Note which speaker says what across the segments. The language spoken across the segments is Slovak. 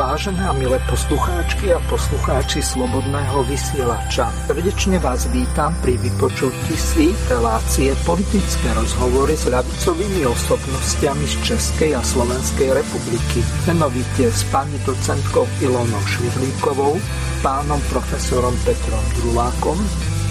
Speaker 1: Vážené a milé poslucháčky a poslucháči Slobodného vysielača, srdečne vás vítam pri vypočutí si relácie politické rozhovory s ľavicovými osobnostiami z Českej a Slovenskej republiky, menovite s pani docentkou Ilonou Švidlíkovou, pánom profesorom Petrom Drulákom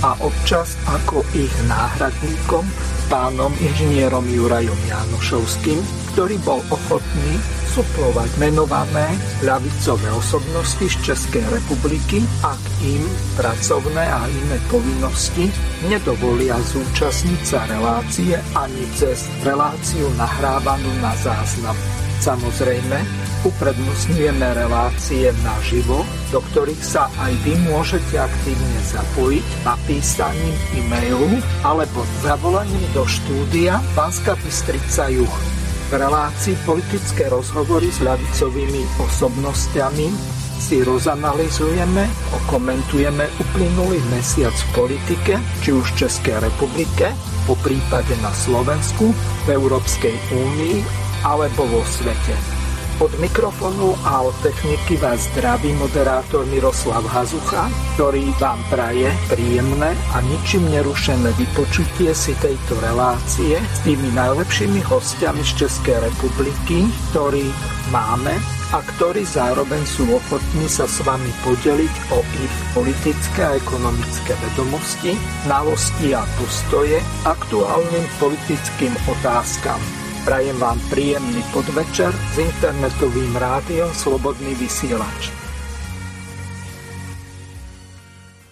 Speaker 1: a občas ako ich náhradníkom pánom inžinierom Jurajom Janošovským, ktorý bol ochotný suplovať menované ľavicové osobnosti z Českej republiky, ak im pracovné a iné povinnosti nedovolia zúčastniť sa relácie ani cez reláciu nahrávanú na záznam. Samozrejme, uprednostňujeme relácie naživo, do ktorých sa aj vy môžete aktívne zapojiť napísaním e-mailu alebo zavolaním do štúdia Banska Bystrica Juch. V relácii politické rozhovory s ľavicovými osobnostiami si rozanalizujeme, okomentujeme uplynulý mesiac v politike, či už v Českej republike, po prípade na Slovensku, v Európskej únii alebo vo svete. Od mikrofónu a od techniky vás zdraví moderátor Miroslav Hazucha, ktorý vám praje príjemné a ničím nerušené vypočutie si tejto relácie s tými najlepšími hostiami z Českej republiky, ktorí máme a ktorí zároveň sú ochotní sa s vami podeliť o ich politické a ekonomické vedomosti, znalosti a postoje aktuálnym politickým otázkam. Prajem vám príjemný podvečer s internetovým rádiom Slobodný vysielač.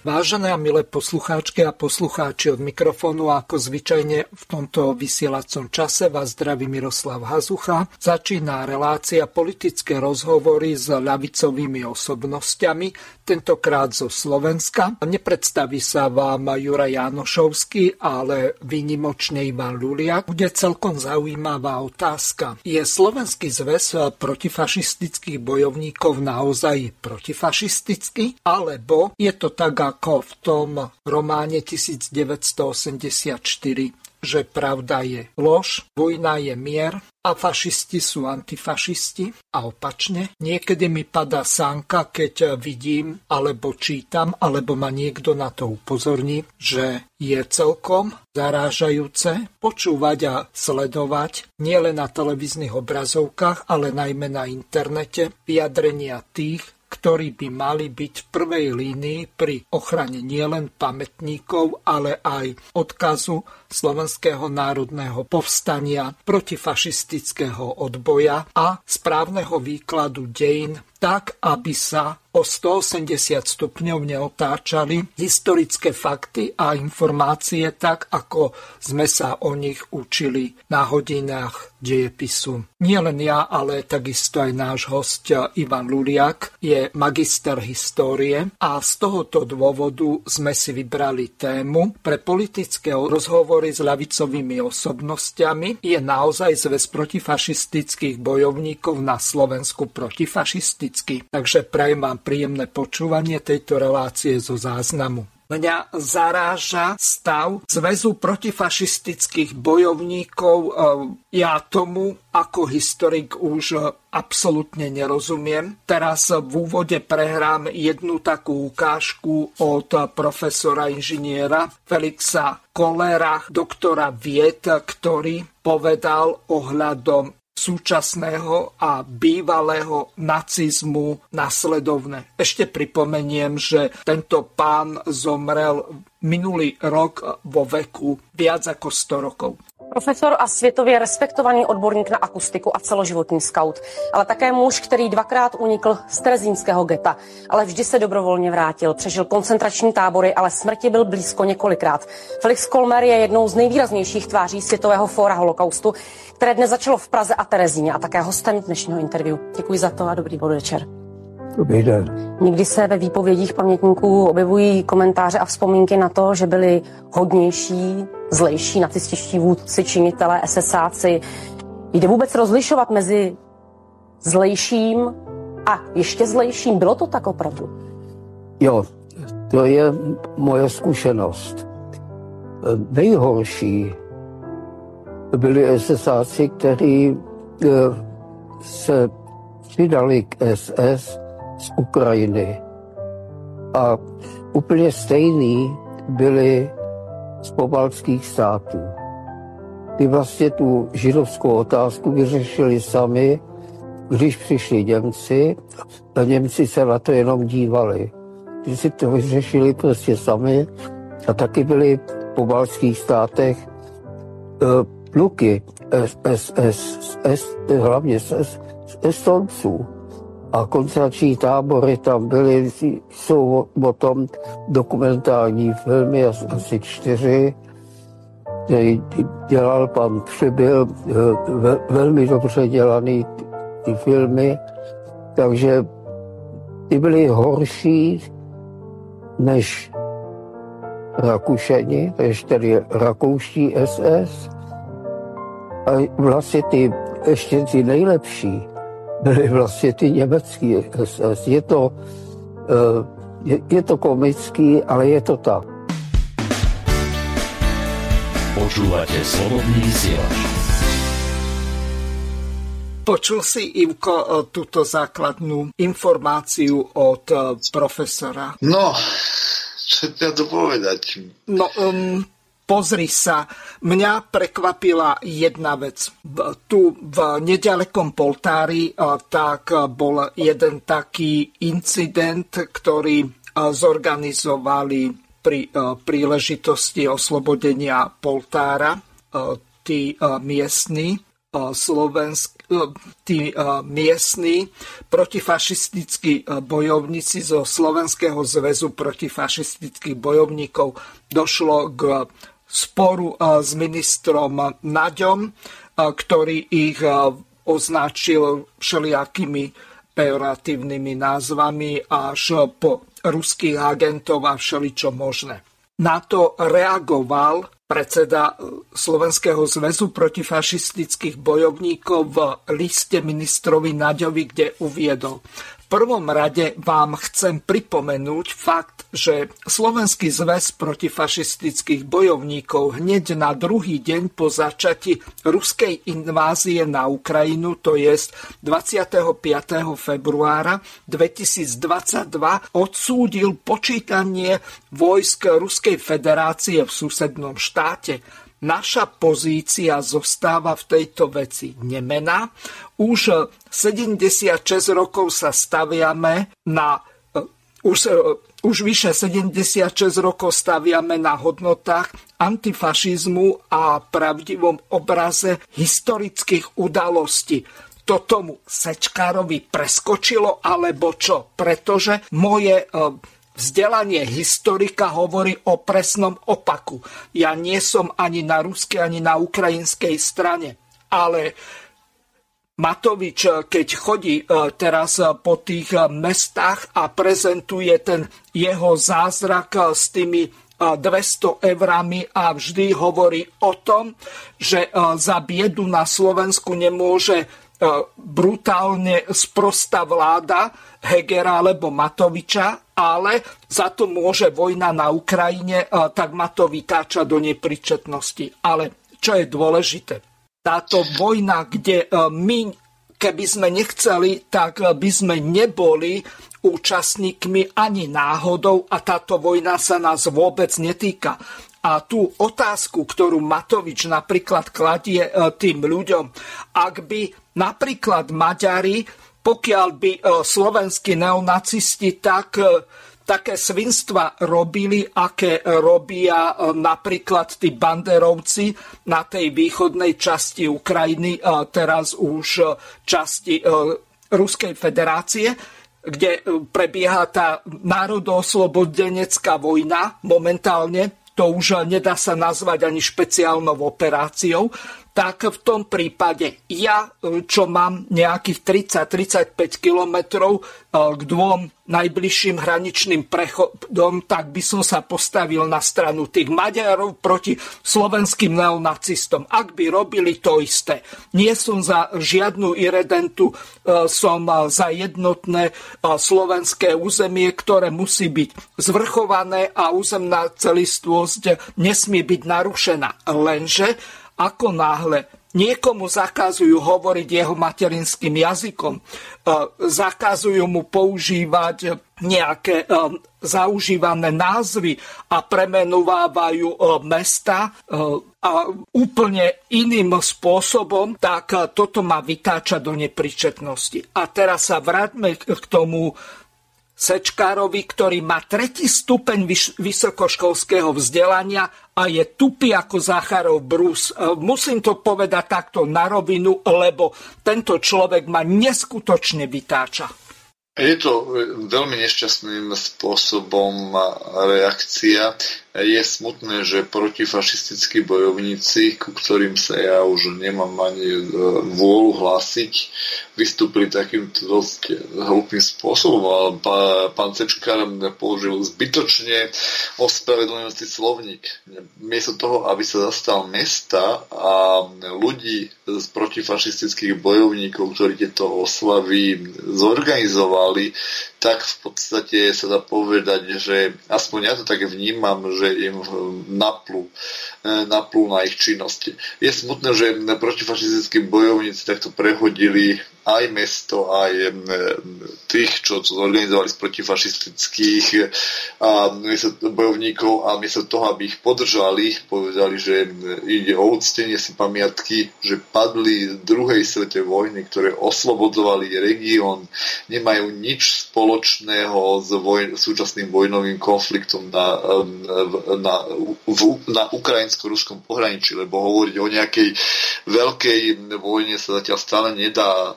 Speaker 1: Vážené a milé poslucháčky a poslucháči od mikrofónu, ako zvyčajne v tomto vysielacom čase vás zdraví Miroslav Hazucha. Začína relácia politické rozhovory s ľavicovými osobnostiami, tentokrát zo Slovenska. Nepredstaví sa vám Jura Janošovský, ale výnimočne Ivan Luliak. Bude celkom zaujímavá otázka. Je Slovenský zväz protifašistických bojovníkov naozaj protifašistický? Alebo je to tak, ako v tom románe 1984 že pravda je lož, vojna je mier a fašisti sú antifašisti a opačne. Niekedy mi padá sánka, keď vidím alebo čítam, alebo ma niekto na to upozorní, že je celkom zarážajúce počúvať a sledovať nielen na televíznych obrazovkách, ale najmä na internete vyjadrenia tých, ktorí by mali byť v prvej línii pri ochrane nielen pamätníkov, ale aj odkazu Slovenského národného povstania, protifašistického odboja a správneho výkladu dejín tak, aby sa o 180 stupňov neotáčali historické fakty a informácie tak, ako sme sa o nich učili na hodinách dejepisu. Nie len ja, ale takisto aj náš host Ivan Luliak je magister histórie a z tohoto dôvodu sme si vybrali tému pre politické rozhovory s ľavicovými osobnostiami. Je naozaj zväz protifašistických bojovníkov na Slovensku protifašistický. Takže prajem vám príjemné počúvanie tejto relácie zo záznamu. Mňa zaráža stav Zväzu protifašistických bojovníkov. E, ja tomu ako historik už absolútne nerozumiem. Teraz v úvode prehrám jednu takú ukážku od profesora inžiniera Felixa Kolera, doktora vied, ktorý povedal ohľadom súčasného a bývalého nacizmu nasledovne. Ešte pripomeniem, že tento pán zomrel minulý rok vo veku viac ako 100 rokov.
Speaker 2: Profesor a světově respektovaný odborník na akustiku a celoživotní scout, ale také muž, který dvakrát unikl z terezínského geta, ale vždy se dobrovolně vrátil. Přežil koncentrační tábory, ale smrti byl blízko několikrát. Felix Kolmer je jednou z nejvýraznějších tváří Světového fóra holokaustu, které dnes začalo v Praze a Terezíně a také hostem dnešního interview. Děkuji za to a dobrý podvečer.
Speaker 3: Dobrý den.
Speaker 2: Někdy se ve výpovědích pamětníků objevují komentáře a vzpomínky na to, že byli hodnější, zlejší nacističtí vůdci, činitelé, SSáci. Jde vůbec rozlišovat mezi zlejším a ještě zlejším? Bylo to tak opravdu?
Speaker 3: Jo, to je moje zkušenost. Nejhorší byli SSáci, kteří eh, se přidali k SS z Ukrajiny. A úplně stejný byli z pobaltských států. Ty vlastně tu židovskou otázku vyřešili sami, když přišli Němci a Němci se na to jenom dívali. Že si to vyřešili prostě sami a taky byli v pobaltských státech eh, pluky SS, hlavně z Estonců. A koncentrační tábory tam byly, jsou o tom dokumentární filmy, asi čtyři, který dělal pan Přibyl, eh, velmi dobře dělaný ty filmy, takže ty byly horší než Rakušani, než tedy rakouští SS. A vlastně ty, ještě ty nejlepší byly vlastně ty německý SS. Je to, eh, je, je to komický, ale je to tak.
Speaker 1: Počúvate slobodný vysielač. Počul si, Ivko, eh, túto základnú informáciu od eh, profesora?
Speaker 4: No, čo ťa to povedať?
Speaker 1: No, um, pozri sa, mňa prekvapila jedna vec. Tu v nedalekom Poltári tak bol jeden taký incident, ktorý zorganizovali pri príležitosti oslobodenia Poltára tí miestni slovensk, tí miestni protifašistickí bojovníci zo Slovenského zväzu protifašistických bojovníkov došlo k sporu eh, s ministrom Naďom, eh, ktorý ich eh, označil všelijakými pejoratívnymi názvami až po ruských agentov a všeličo možné. Na to reagoval predseda Slovenského zväzu protifašistických bojovníkov v liste ministrovi Naďovi, kde uviedol prvom rade vám chcem pripomenúť fakt, že Slovenský zväz protifašistických bojovníkov hneď na druhý deň po začati ruskej invázie na Ukrajinu, to je 25. februára 2022, odsúdil počítanie vojsk Ruskej federácie v susednom štáte naša pozícia zostáva v tejto veci nemená. Už 76 rokov sa staviame na e, už, e, už vyše 76 rokov staviame na hodnotách antifašizmu a pravdivom obraze historických udalostí to tomu Sečkárovi preskočilo, alebo čo? Pretože moje e, Vzdelanie historika hovorí o presnom opaku. Ja nie som ani na ruskej, ani na ukrajinskej strane. Ale Matovič, keď chodí e, teraz po tých mestách a prezentuje ten jeho zázrak s tými 200 e, eurami a vždy hovorí o tom, že za biedu na Slovensku nemôže brutálne sprosta vláda Hegera alebo Matoviča, ale za to môže vojna na Ukrajine, tak ma to vytáča do nepričetnosti. Ale čo je dôležité, táto vojna, kde my, keby sme nechceli, tak by sme neboli účastníkmi ani náhodou a táto vojna sa nás vôbec netýka. A tú otázku, ktorú Matovič napríklad kladie e, tým ľuďom, ak by napríklad Maďari pokiaľ by e, slovenskí neonacisti tak e, také svinstva robili, aké robia e, napríklad tí banderovci na tej východnej časti Ukrajiny, teraz už časti Ruskej federácie, kde prebieha tá národoslobodenecká vojna momentálne, to už nedá sa nazvať ani špeciálnou operáciou, tak v tom prípade ja, čo mám nejakých 30-35 kilometrov k dvom najbližším hraničným prechodom, tak by som sa postavil na stranu tých Maďarov proti slovenským neonacistom. Ak by robili to isté. Nie som za žiadnu iredentu, e, som za jednotné e, slovenské územie, ktoré musí byť zvrchované a územná celistvosť nesmie byť narušená. Lenže ako náhle Niekomu zakazujú hovoriť jeho materinským jazykom, zakazujú mu používať nejaké zaužívané názvy a premenúvajú mesta a úplne iným spôsobom, tak toto ma vytáča do nepričetnosti. A teraz sa vráťme k tomu Sečkárovi, ktorý má tretí stupeň vysokoškolského vzdelania a je tupý ako Zacharov brus. E, musím to povedať takto na rovinu, lebo tento človek ma neskutočne vytáča.
Speaker 4: Je to veľmi nešťastným spôsobom reakcia je smutné, že protifašistickí bojovníci, ku ktorým sa ja už nemám ani e, vôľu hlásiť, vystúpili takýmto dosť hlupým spôsobom. Ale pán Cečkár použil zbytočne ospravedlňujúci slovník. Miesto toho, aby sa zastal mesta a ľudí z protifašistických bojovníkov, ktorí tieto oslavy zorganizovali, tak v podstate sa dá povedať, že aspoň ja to tak vnímam, že im naplú, e, naplú na ich činnosti. Je smutné, že protifašistickí bojovníci takto prehodili aj mesto, aj tých, čo zorganizovali z protifašistických bojovníkov a miesto toho, aby ich podržali, povedali, že ide o úctenie si pamiatky, že padli druhej svete vojny, ktoré oslobodzovali región, nemajú nič spoločného s voj- súčasným vojnovým konfliktom na, na, v, na ukrajinsko-ruskom pohraničí, lebo hovoriť o nejakej veľkej vojne sa zatiaľ stále nedá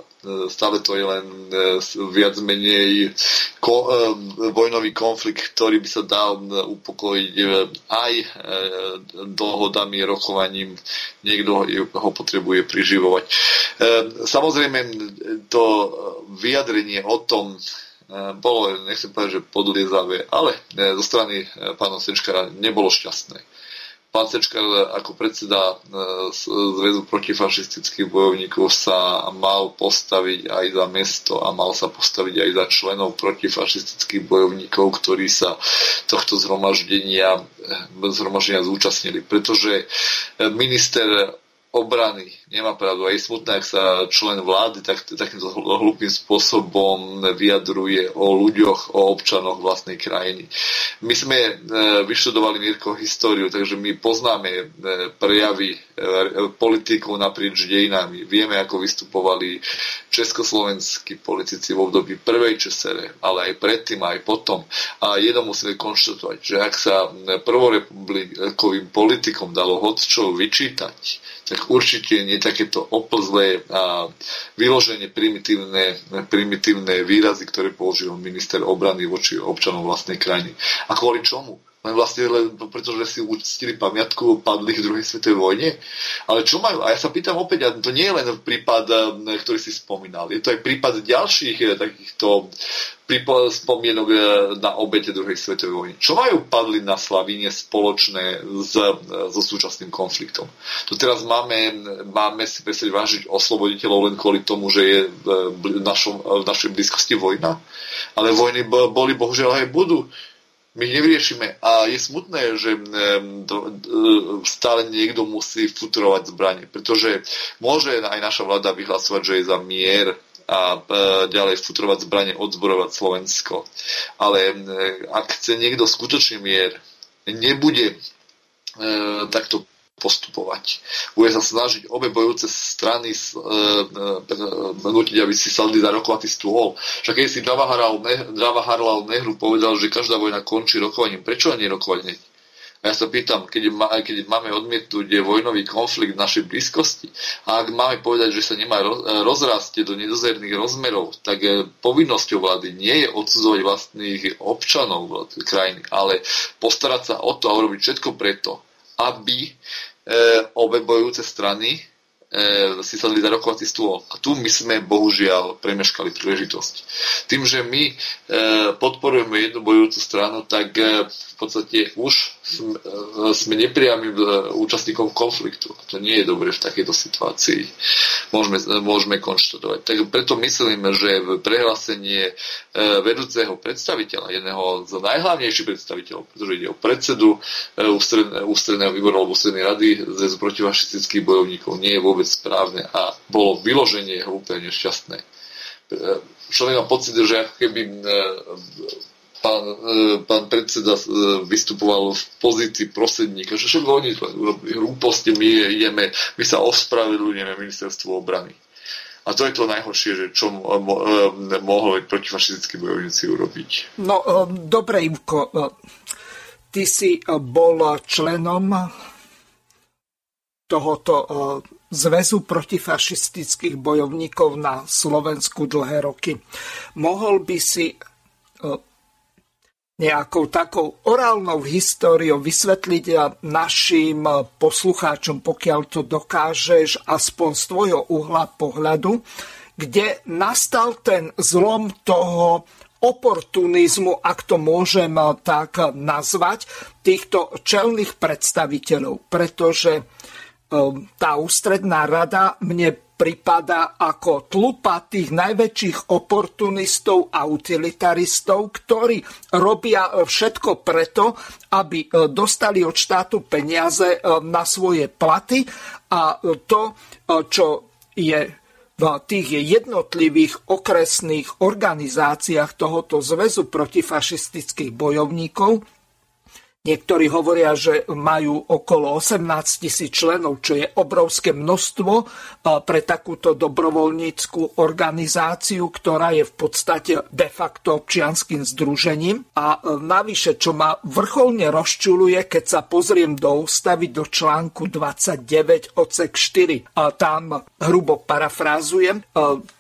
Speaker 4: stále to je len e, viac menej ko, e, vojnový konflikt, ktorý by sa dal upokojiť e, aj dohodami, rokovaním. Niekto ho potrebuje priživovať. Samozrejme, to vyjadrenie o tom, bolo, nechcem povedať, že podliezavé, ale zo strany pána Sečkara nebolo šťastné. Pán Sečkar ako predseda e, Zväzu protifašistických bojovníkov sa mal postaviť aj za mesto a mal sa postaviť aj za členov protifašistických bojovníkov, ktorí sa tohto zhromaždenia, e, zhromaždenia zúčastnili. Pretože minister obrany nemá pravdu. A je smutné, ak sa člen vlády tak, takýmto hlupým spôsobom vyjadruje o ľuďoch, o občanoch vlastnej krajiny. My sme e, vyštudovali Mirko históriu, takže my poznáme e, prejavy e, politikov naprieč dejinami. Vieme, ako vystupovali československí politici v období prvej česere, ale aj predtým, aj potom. A jedno musíme konštatovať, že ak sa prvorepublikovým politikom dalo hodčo vyčítať, tak určite nie takéto oplzlé a vyloženie primitívne, primitívne výrazy, ktoré použil minister obrany voči občanom vlastnej krajiny. A kvôli čomu? Len vlastne len pretože si uctili pamiatku padlých v druhej svetovej vojne. Ale čo majú? A ja sa pýtam opäť, a to nie je len prípad, eh, ktorý si spomínal, je to aj prípad ďalších eh, takýchto spomienok eh, na obete druhej svetovej vojny. Čo majú padli na Slavíne spoločné s, so súčasným konfliktom? Tu teraz máme, máme si presne vážiť osloboditeľov len kvôli tomu, že je v, našom, v našej blízkosti vojna. Ale vojny boli bohužiaľ aj budú my ich nevyriešime. A je smutné, že stále niekto musí futurovať zbranie, pretože môže aj naša vláda vyhlasovať, že je za mier a e, ďalej futurovať zbranie, odzborovať Slovensko. Ale ak chce niekto skutočný mier, nebude e, takto postupovať. Bude sa snažiť obe bojúce strany e, e, nutiť, aby si sadli za rokovatý stôl. Však keď si Harlal Nehru povedal, že každá vojna končí rokovaním, prečo nie rokovať hneď? A ja sa pýtam, keď, má, keď máme odmietnúť vojnový konflikt v našej blízkosti a ak máme povedať, že sa nemá rozrásť do nedozerných rozmerov, tak e, povinnosťou vlády nie je odsudzovať vlastných občanov krajiny, ale postarať sa o to a urobiť všetko preto, aby e, obe bojujúce strany e, si sadli za rokovací stôl. A tu my sme bohužiaľ premeškali príležitosť. Tým, že my e, podporujeme jednu bojujúcu stranu, tak e, v podstate už sme, e, sme nepriamým e, účastníkom konfliktu. A to nie je dobre v takejto situácii. môžeme, môžeme konštatovať. Tak preto myslím, že prehlásenie vedúceho predstaviteľa, jedného z najhlavnejších predstaviteľov, pretože ide o predsedu ústredného výboru alebo ústrednej rady zväzu protifašistických bojovníkov, nie je vôbec správne a bolo vyloženie hlúpe nešťastné. Človek má pocit, že ako keby pán, e, pán predseda e, vystupoval v pozícii prosedníka, že všetko oni urobili hlúposti, my ideme, my sa ospravedlňujeme ministerstvu obrany. A to je to najhoršie, že čo e, mohli protifašistickí bojovníci urobiť.
Speaker 1: No, dobre, Ivko, ty si bol členom tohoto Zväzu protifašistických bojovníkov na Slovensku dlhé roky. Mohol by si nejakou takou orálnou históriou vysvetliť našim poslucháčom, pokiaľ to dokážeš, aspoň z tvojho uhla pohľadu, kde nastal ten zlom toho oportunizmu, ak to môžem tak nazvať, týchto čelných predstaviteľov, pretože tá ústredná rada mne pripada ako tlupa tých najväčších oportunistov a utilitaristov, ktorí robia všetko preto, aby e, dostali od štátu peniaze e, na svoje platy. A to, e, čo je v tých jednotlivých okresných organizáciách tohoto zväzu protifašistických bojovníkov Niektorí hovoria, že majú okolo 18 tisíc členov, čo je obrovské množstvo pre takúto dobrovoľníckú organizáciu, ktorá je v podstate de facto občianským združením. A e, navyše, čo ma vrcholne rozčuluje, keď sa pozriem do ústavy do článku 29 odsek 4, a tam hrubo parafrázujem, e,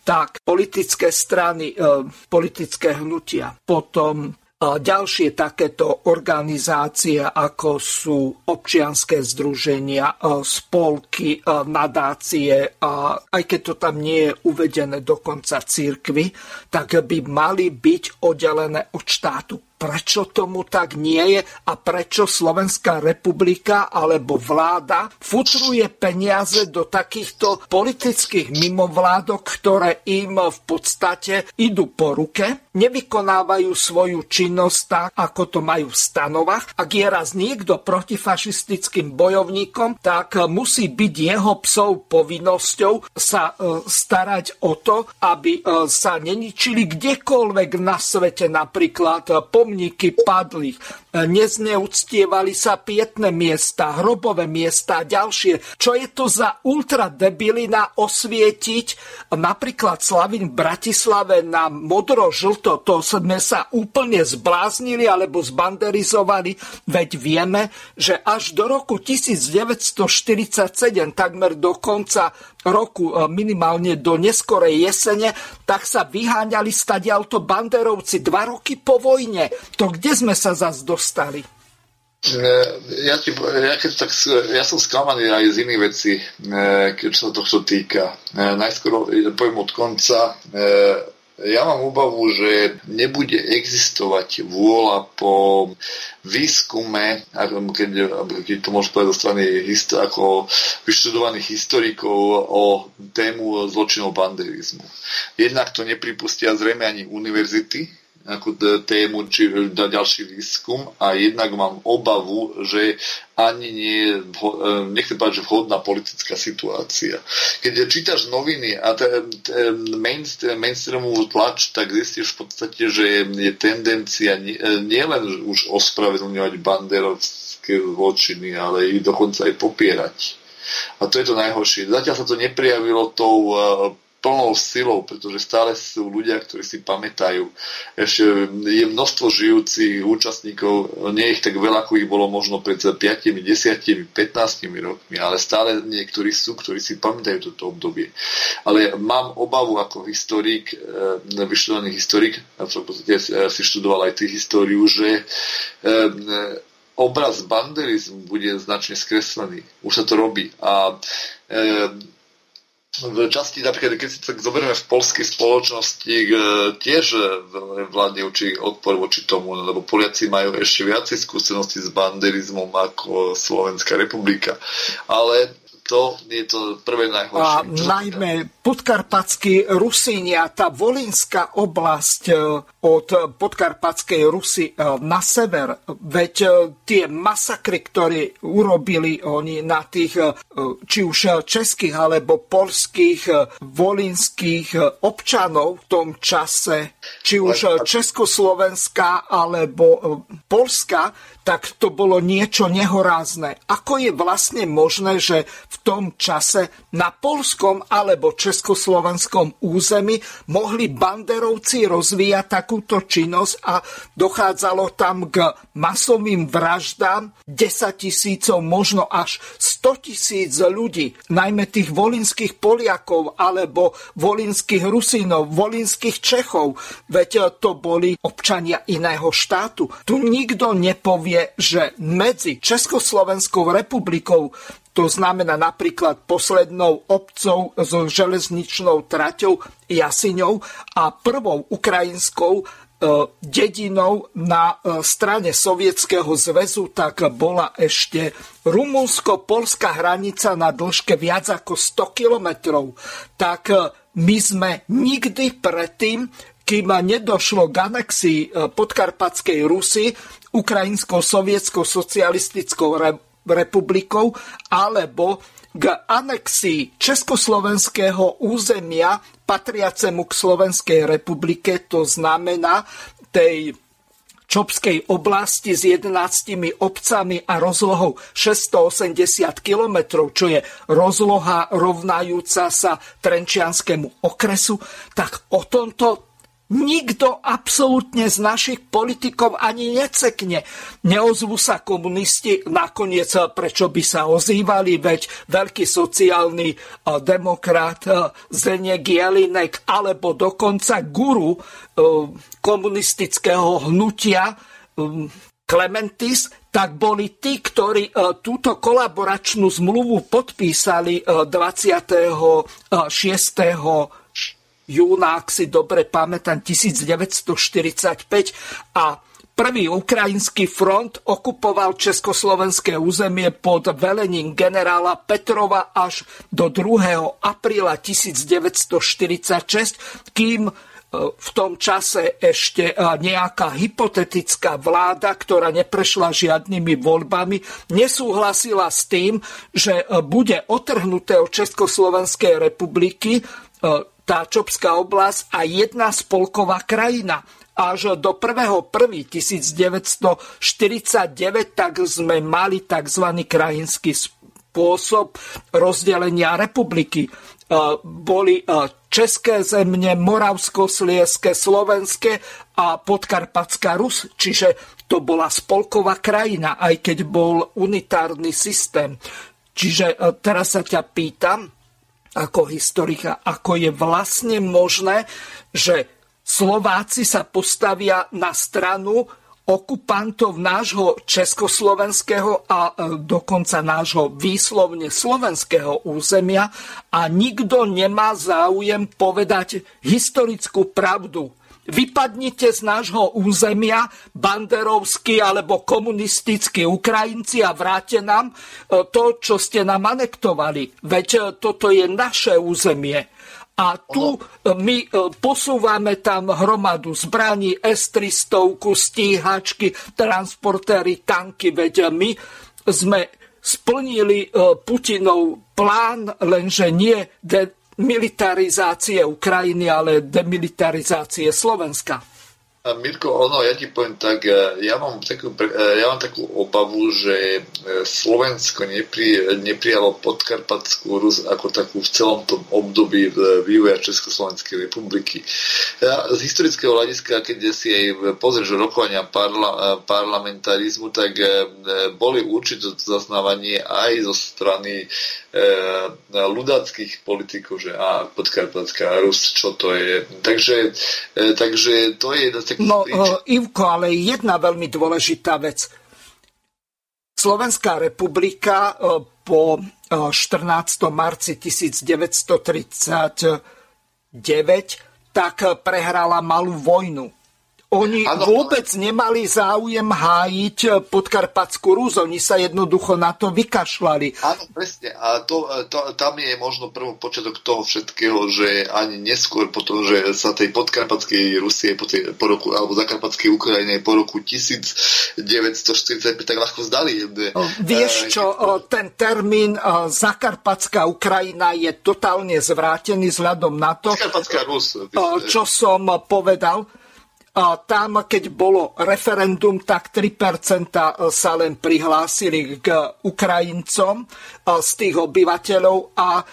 Speaker 1: tak politické strany, e, politické hnutia, potom ďalšie takéto organizácie, ako sú občianské združenia, spolky, nadácie, aj keď to tam nie je uvedené dokonca církvy, tak by mali byť oddelené od štátu prečo tomu tak nie je a prečo Slovenská republika alebo vláda futruje peniaze do takýchto politických mimovládok, ktoré im v podstate idú po ruke, nevykonávajú svoju činnosť tak, ako to majú v stanovách. Ak je raz niekto protifašistickým bojovníkom, tak musí byť jeho psov povinnosťou sa e, starať o to, aby e, sa neničili kdekoľvek na svete, napríklad po pomníky padlých, nezneúctievali sa pietné miesta, hrobové miesta a ďalšie. Čo je to za ultradebilina osvietiť? Napríklad Slavin v Bratislave na modro-žlto, to sme sa úplne zbláznili alebo zbanderizovali, veď vieme, že až do roku 1947, takmer do konca roku e, minimálne do neskorej jesene, tak sa vyháňali stadialto banderovci dva roky po vojne. To kde sme sa zase dostali?
Speaker 4: E, ja, ti, ja, keď tak, ja som sklamaný aj z iných vecí, e, keď sa tohto týka. Najskôr poviem od konca ja mám obavu, že nebude existovať vôľa po výskume, keď, keď to môžem povedať zo strany ako vyštudovaných historikov o tému zločinov banderizmu. Jednak to nepripustia zrejme ani univerzity, ako tému či na ďalší výskum a jednak mám obavu, že ani nie je, nechcem povedať, že vhodná politická situácia. Keď čítaš noviny a mainstreamovú tlač, tak zistíš v podstate, že je tendencia nielen už ospravedlňovať banderovské zločiny, ale ich dokonca aj popierať. A to je to najhoršie. Zatiaľ sa to neprijavilo tou plnou silou, pretože stále sú ľudia, ktorí si pamätajú. Ešte je množstvo žijúcich účastníkov, nie ich tak veľa, ako ich bolo možno pred 5, 10, 15 rokmi, ale stále niektorí sú, ktorí si pamätajú toto obdobie. Ale mám obavu ako historik, e, vyštudovaný historik, v podstate e, si študoval aj ty históriu, že e, obraz banderizmu bude značne skreslený. Už sa to robí. A v časti, napríklad, keď si tak zoberieme v polskej spoločnosti, e, tiež e, vládne určitý odpor voči tomu, lebo Poliaci majú ešte viacej skúsenosti s banderizmom ako Slovenská republika. Ale to je to prvé najhoršie.
Speaker 1: A najmä podkarpatskí Rusínia, tá Volínska oblasť e, od podkarpatskej Rusy e, na sever, veď e, tie masakry, ktoré urobili oni na tých či už českých alebo polských volínskych občanov v tom čase, či už Československá alebo Polska, tak to bolo niečo nehorázne. Ako je vlastne možné, že v tom čase na polskom alebo československom území mohli banderovci rozvíjať takúto činnosť a dochádzalo tam k masovým vraždám 10 tisícov, možno až 100 tisíc ľudí, najmä tých volinských Poliakov alebo volinských Rusínov, volinských Čechov, veď to boli občania iného štátu. Tu nikto nepovie, že medzi Československou republikou, to znamená napríklad poslednou obcov so železničnou traťou Jasiňou a prvou ukrajinskou e, dedinou na e, strane Sovietskeho zväzu, tak bola ešte rumunsko-polská hranica na dĺžke viac ako 100 kilometrov. Tak e, my sme nikdy predtým, kým nedošlo k anexii podkarpatskej Rusy, Ukrajinskou sovietskou socialistickou republikou alebo k anexii československého územia patriacemu k Slovenskej republike, to znamená tej Čopskej oblasti s 11 obcami a rozlohou 680 km, čo je rozloha rovnajúca sa Trenčianskému okresu, tak o tomto Nikto absolútne z našich politikov ani necekne. Neozvú sa komunisti, nakoniec prečo by sa ozývali, veď veľký sociálny demokrat Zdeněk Jelinek alebo dokonca guru komunistického hnutia Clementis, tak boli tí, ktorí túto kolaboračnú zmluvu podpísali 26 júna, ak si dobre pamätám, 1945 a Prvý ukrajinský front okupoval československé územie pod velením generála Petrova až do 2. apríla 1946, kým e, v tom čase ešte e, nejaká hypotetická vláda, ktorá neprešla žiadnymi voľbami, nesúhlasila s tým, že e, bude otrhnuté od Československej republiky tá Čopská oblasť a jedna spolková krajina. Až do 1.1.1949 tak sme mali tzv. krajinský spôsob rozdelenia republiky. E, boli e, České zemne, Moravsko-Slieske, Slovenské a Podkarpatská Rus, čiže to bola spolková krajina, aj keď bol unitárny systém. Čiže e, teraz sa ťa pýtam, ako historika, ako je vlastne možné, že Slováci sa postavia na stranu okupantov nášho československého a e, dokonca nášho výslovne slovenského územia a nikto nemá záujem povedať historickú pravdu vypadnite z nášho územia banderovskí alebo komunistickí Ukrajinci a vráte nám e, to, čo ste nám anektovali. Veď e, toto je naše územie. A tu e, my posúvame tam hromadu zbraní, S-300, stíhačky, transportéry, tanky, veď my sme splnili Putinov plán, lenže nie militarizácie Ukrajiny, ale demilitarizácie Slovenska.
Speaker 4: Mirko, ono, ja ti poviem tak, e, ja mám takú, e, ja mám takú obavu, že e, Slovensko nepri, neprijalo podkarpatskú Rus ako takú v celom tom období vývoja Československej republiky. Ja, z historického hľadiska, keď si aj pozrieš rokovania parla, parlamentarizmu, tak boli určite zaznávanie aj zo strany ľudáckých politikov, že a podkarpatská Rus, čo to je. Takže, takže to je jedna
Speaker 1: No, uh, Ivko, ale jedna veľmi dôležitá vec. Slovenská republika po uh, 14. marci 1939 tak prehrala malú vojnu. Oni ano, vôbec nemali záujem hájiť podkarpackú Rus, oni sa jednoducho na to vykašľali.
Speaker 4: Áno, presne. A to, to, tam je možno prvý počiatok toho všetkého, že ani neskôr potom, že sa tej podkarpatskej Rusie po, tej, po roku, alebo zakarpatskej Ukrajine po roku 1945 tak ľahko zdali.
Speaker 1: O, vieš čo, o, ten termín Zakarpatská Ukrajina je totálne zvrátený vzhľadom na to,
Speaker 4: Rus,
Speaker 1: čo som povedal tam, keď bolo referendum, tak 3% sa len prihlásili k Ukrajincom z tých obyvateľov a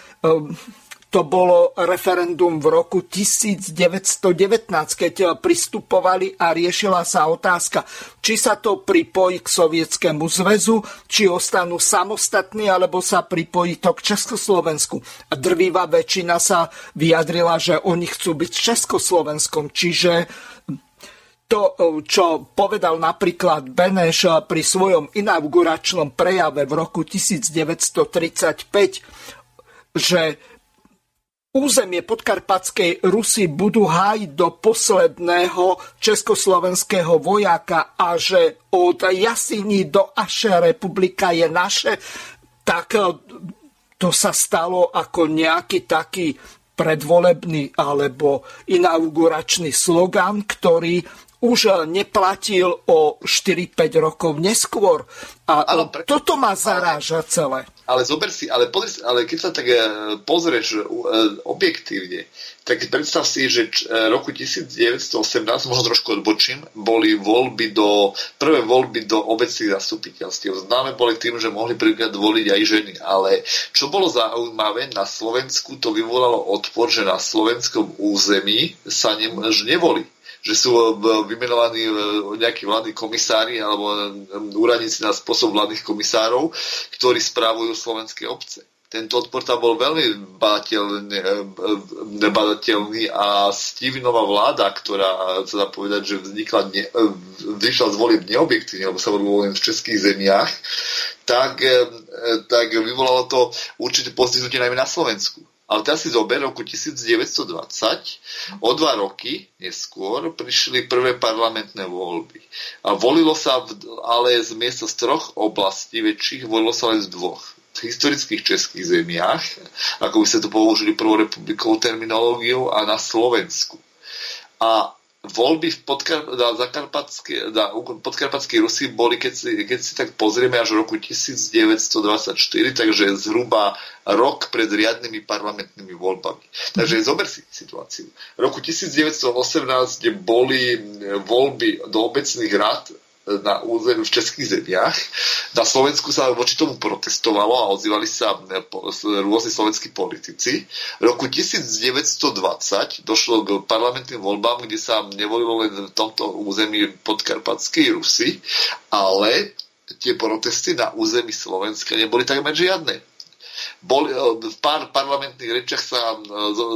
Speaker 1: to bolo referendum v roku 1919, keď pristupovali a riešila sa otázka, či sa to pripojí k Sovietskému zväzu, či ostanú samostatní, alebo sa pripojí to k Československu. A drvivá väčšina sa vyjadrila, že oni chcú byť Československom, čiže to, čo povedal napríklad Beneš pri svojom inauguračnom prejave v roku 1935, že územie podkarpatskej Rusy budú hájiť do posledného československého vojaka a že od Jasiny do Aše republika je naše, tak to sa stalo ako nejaký taký predvolebný alebo inauguračný slogan, ktorý už neplatil o 4-5 rokov neskôr. A pre... toto ma zaráža celé.
Speaker 4: Ale zober si, ale, ale keď sa tak e, pozrieš e, objektívne, tak predstav si, že roku 1918, možno trošku odbočím, boli voľby do, prvé voľby do obecných zastupiteľstiev. Známe boli tým, že mohli prvýkrát voliť aj ženy, ale čo bolo zaujímavé, na Slovensku to vyvolalo odpor, že na slovenskom území sa ne, nevolí že sú e, vymenovaní e, nejakí vládni komisári alebo e, úradníci na spôsob vládnych komisárov, ktorí správujú slovenské obce. Tento odpor tam bol veľmi badateľný a Stivinová vláda, ktorá sa dá povedať, že vznikla, ne, vznikla z volieb neobjektívne, lebo sa volilo len v českých zemiach, tak, tak vyvolalo to určite postihnutie najmä na Slovensku. Ale teraz si zober, roku 1920, o dva roky neskôr prišli prvé parlamentné voľby. A volilo sa, v, ale z miesta z troch oblastí väčších, volilo sa len z dvoch v historických českých zemiach, ako by ste to použili prvou republikou terminológiou, a na Slovensku. A voľby v podkar- na, Rusi boli, keď si, keď si tak pozrieme, až v roku 1924, takže zhruba rok pred riadnymi parlamentnými voľbami. Takže zober si situáciu. V roku 1918 boli voľby do obecných rád na území v českých zemiach. Na Slovensku sa voči tomu protestovalo a ozývali sa e, rôzni slovenskí politici. V roku 1920 došlo k parlamentným voľbám, kde sa nevolilo len v tomto území podkarpatskej Rusy, ale tie protesty na území Slovenska neboli takmer žiadne bol, v pár parlamentných rečiach sa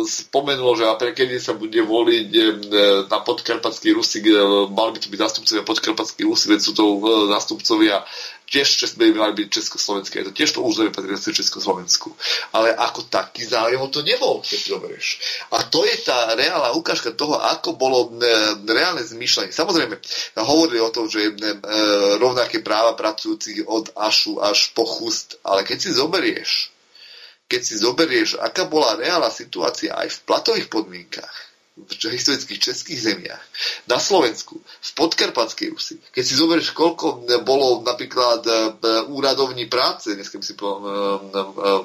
Speaker 4: spomenulo, že a kedy sa bude voliť e, na podkarpatský Rusy, mali by to byť zástupcovia podkarpatských Rusy, veď sú to zástupcovia tiež by mali byť československé, je to tiež to územie patrí Československu. Ale ako taký záujem to nebol, keď zoberieš. A to je tá reálna ukážka toho, ako bolo reálne zmýšľanie. Samozrejme, hovorili o tom, že rovnaké práva pracujúcich od Ašu až po chust, ale keď si zoberieš keď si zoberieš, aká bola reálna situácia aj v platových podmienkach, v historických českých zemiach, na Slovensku, v podkarpatskej Rusi. Keď si zoberieš, koľko bolo napríklad e, úradovní práce, dnes by si e, e,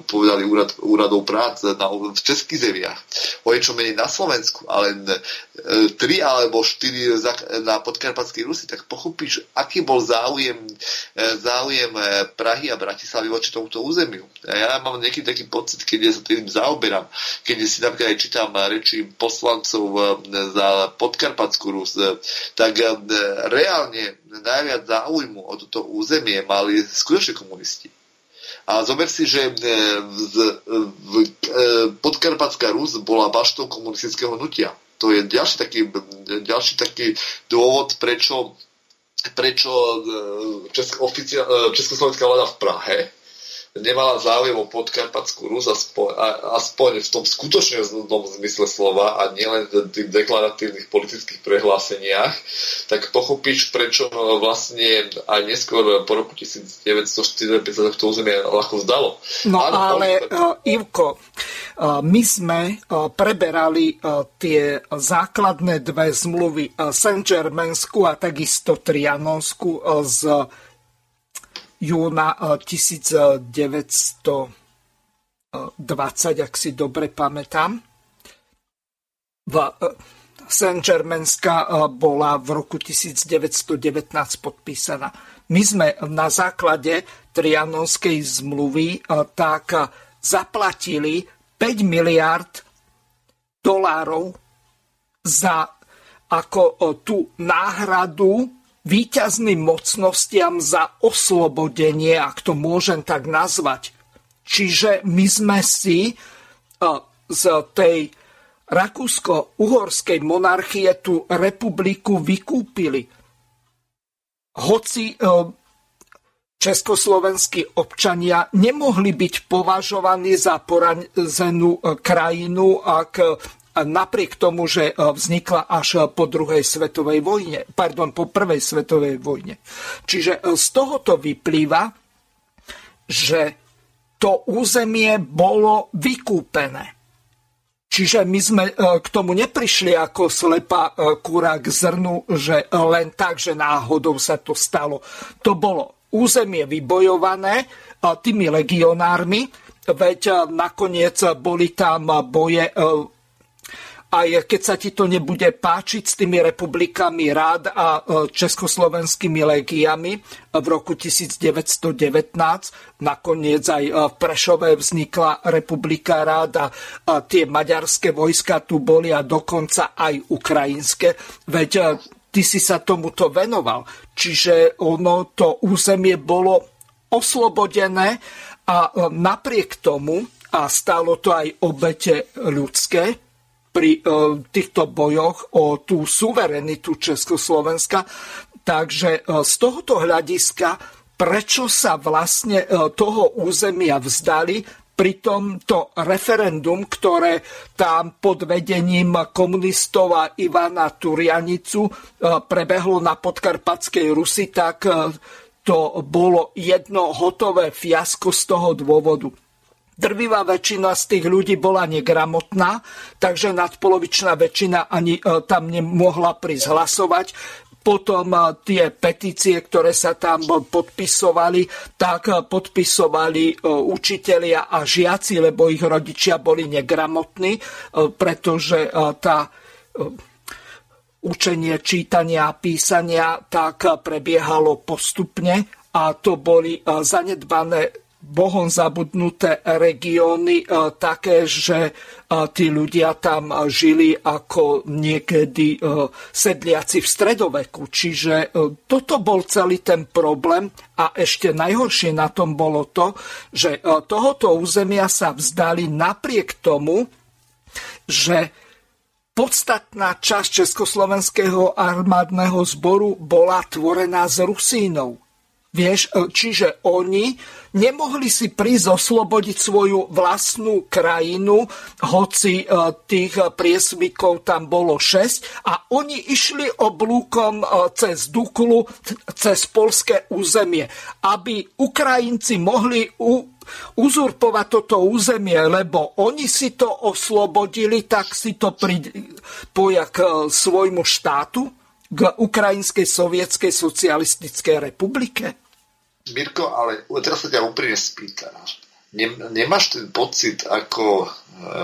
Speaker 4: povedali úrad, úradov práce na, v českých zemiach, o niečo menej na Slovensku, ale tri alebo štyri na podkarpatskej Rusi, tak pochopíš, aký bol záujem, záujem Prahy a Bratislavy voči tomuto územiu. Ja mám nejaký taký pocit, keď sa tým zaoberám, keď si napríklad aj čítam reči poslancov Nemcov eh, za Podkarpatskú Rus, eh, tak eh, reálne najviac záujmu o toto územie mali skutočne komunisti. A zober si, že Podkarpatská Rus bola baštou komunistického hnutia. To je ďalší taký, ďalší taký dôvod, prečo, prečo Česko, Československá vláda v Prahe nemala záujem o podkarpatskú Rus aspoň, aspoň v tom skutočne zmysle slova a nielen v tých deklaratívnych politických prehláseniach, tak pochopíš, prečo vlastne aj neskôr po roku 1945 sa to územie ľahko zdalo.
Speaker 1: No Áno, ale, uh, Ivko, uh, my sme preberali tie základné dve zmluvy Saint-Germainsku a takisto Trianonsku uh, z júna 1920, eh, ak si dobre pamätám. V eh, Saint-Germainská eh, bola v roku 1919 podpísaná. My sme na základe Trianonskej zmluvy tak zaplatili 5 miliard dolárov za ako tú náhradu výťazným mocnostiam za oslobodenie, ak to môžem tak nazvať. Čiže my sme si e, z tej rakúsko-uhorskej monarchie tú republiku vykúpili. Hoci e, československí občania nemohli byť považovaní za porazenú e, krajinu, ak napriek tomu, že e, vznikla až po druhej svetovej vojne, pardon, po prvej svetovej vojne. Čiže e, z tohoto vyplýva, že to územie bolo vykúpené. Čiže my sme e, k tomu neprišli ako slepá kúra k zrnu, že len tak, že náhodou sa to stalo. To bolo územie vybojované tými legionármi, veď nakoniec boli tam boje aj keď sa ti to nebude páčiť s tými republikami rád a e, československými legiami v roku 1919. Nakoniec aj e, v Prešove vznikla republika rád a tie maďarské vojska tu boli a dokonca aj ukrajinské. Veď e, ty si sa tomuto venoval. Čiže ono, to územie bolo oslobodené a napriek tomu, a stálo to aj obete ľudské, pri e, týchto bojoch o tú suverenitu Československa. Takže e, z tohoto hľadiska, prečo sa vlastne e, toho územia vzdali, pritom to referendum, ktoré tam pod vedením komunistov a Ivana Turianicu prebehlo na podkarpatskej Rusi, tak to bolo jedno hotové fiasko z toho dôvodu. Drvivá väčšina z tých ľudí bola negramotná, takže nadpolovičná väčšina ani e, tam nemohla prísť hlasovať. Potom e, tie petície, ktoré sa tam podpisovali, tak e, podpisovali učitelia a žiaci, lebo ich rodičia boli negramotní, pretože tá učenie čítania a písania tak prebiehalo postupne a to boli zanedbané Bohom zabudnuté regióny e, také, že e, tí ľudia tam žili ako niekedy e, sedliaci v stredoveku. Čiže toto bol celý ten problém a ešte najhoršie na tom bolo to, že tohoto územia sa vzdali napriek tomu, že podstatná časť Československého armádneho zboru bola tvorená z Rusínov. Vieš, čiže oni nemohli si prísť oslobodiť svoju vlastnú krajinu, hoci e, tých priesmykov tam bolo 6 a oni išli oblúkom e, cez Duklu, cez polské územie, aby Ukrajinci mohli u, uzurpovať toto územie, lebo oni si to oslobodili, tak si to pripoja k e, svojmu štátu, k Ukrajinskej sovietskej socialistickej republike?
Speaker 4: Mirko, ale teraz sa ťa úprimne spýtam. Nemáš ten pocit ako e,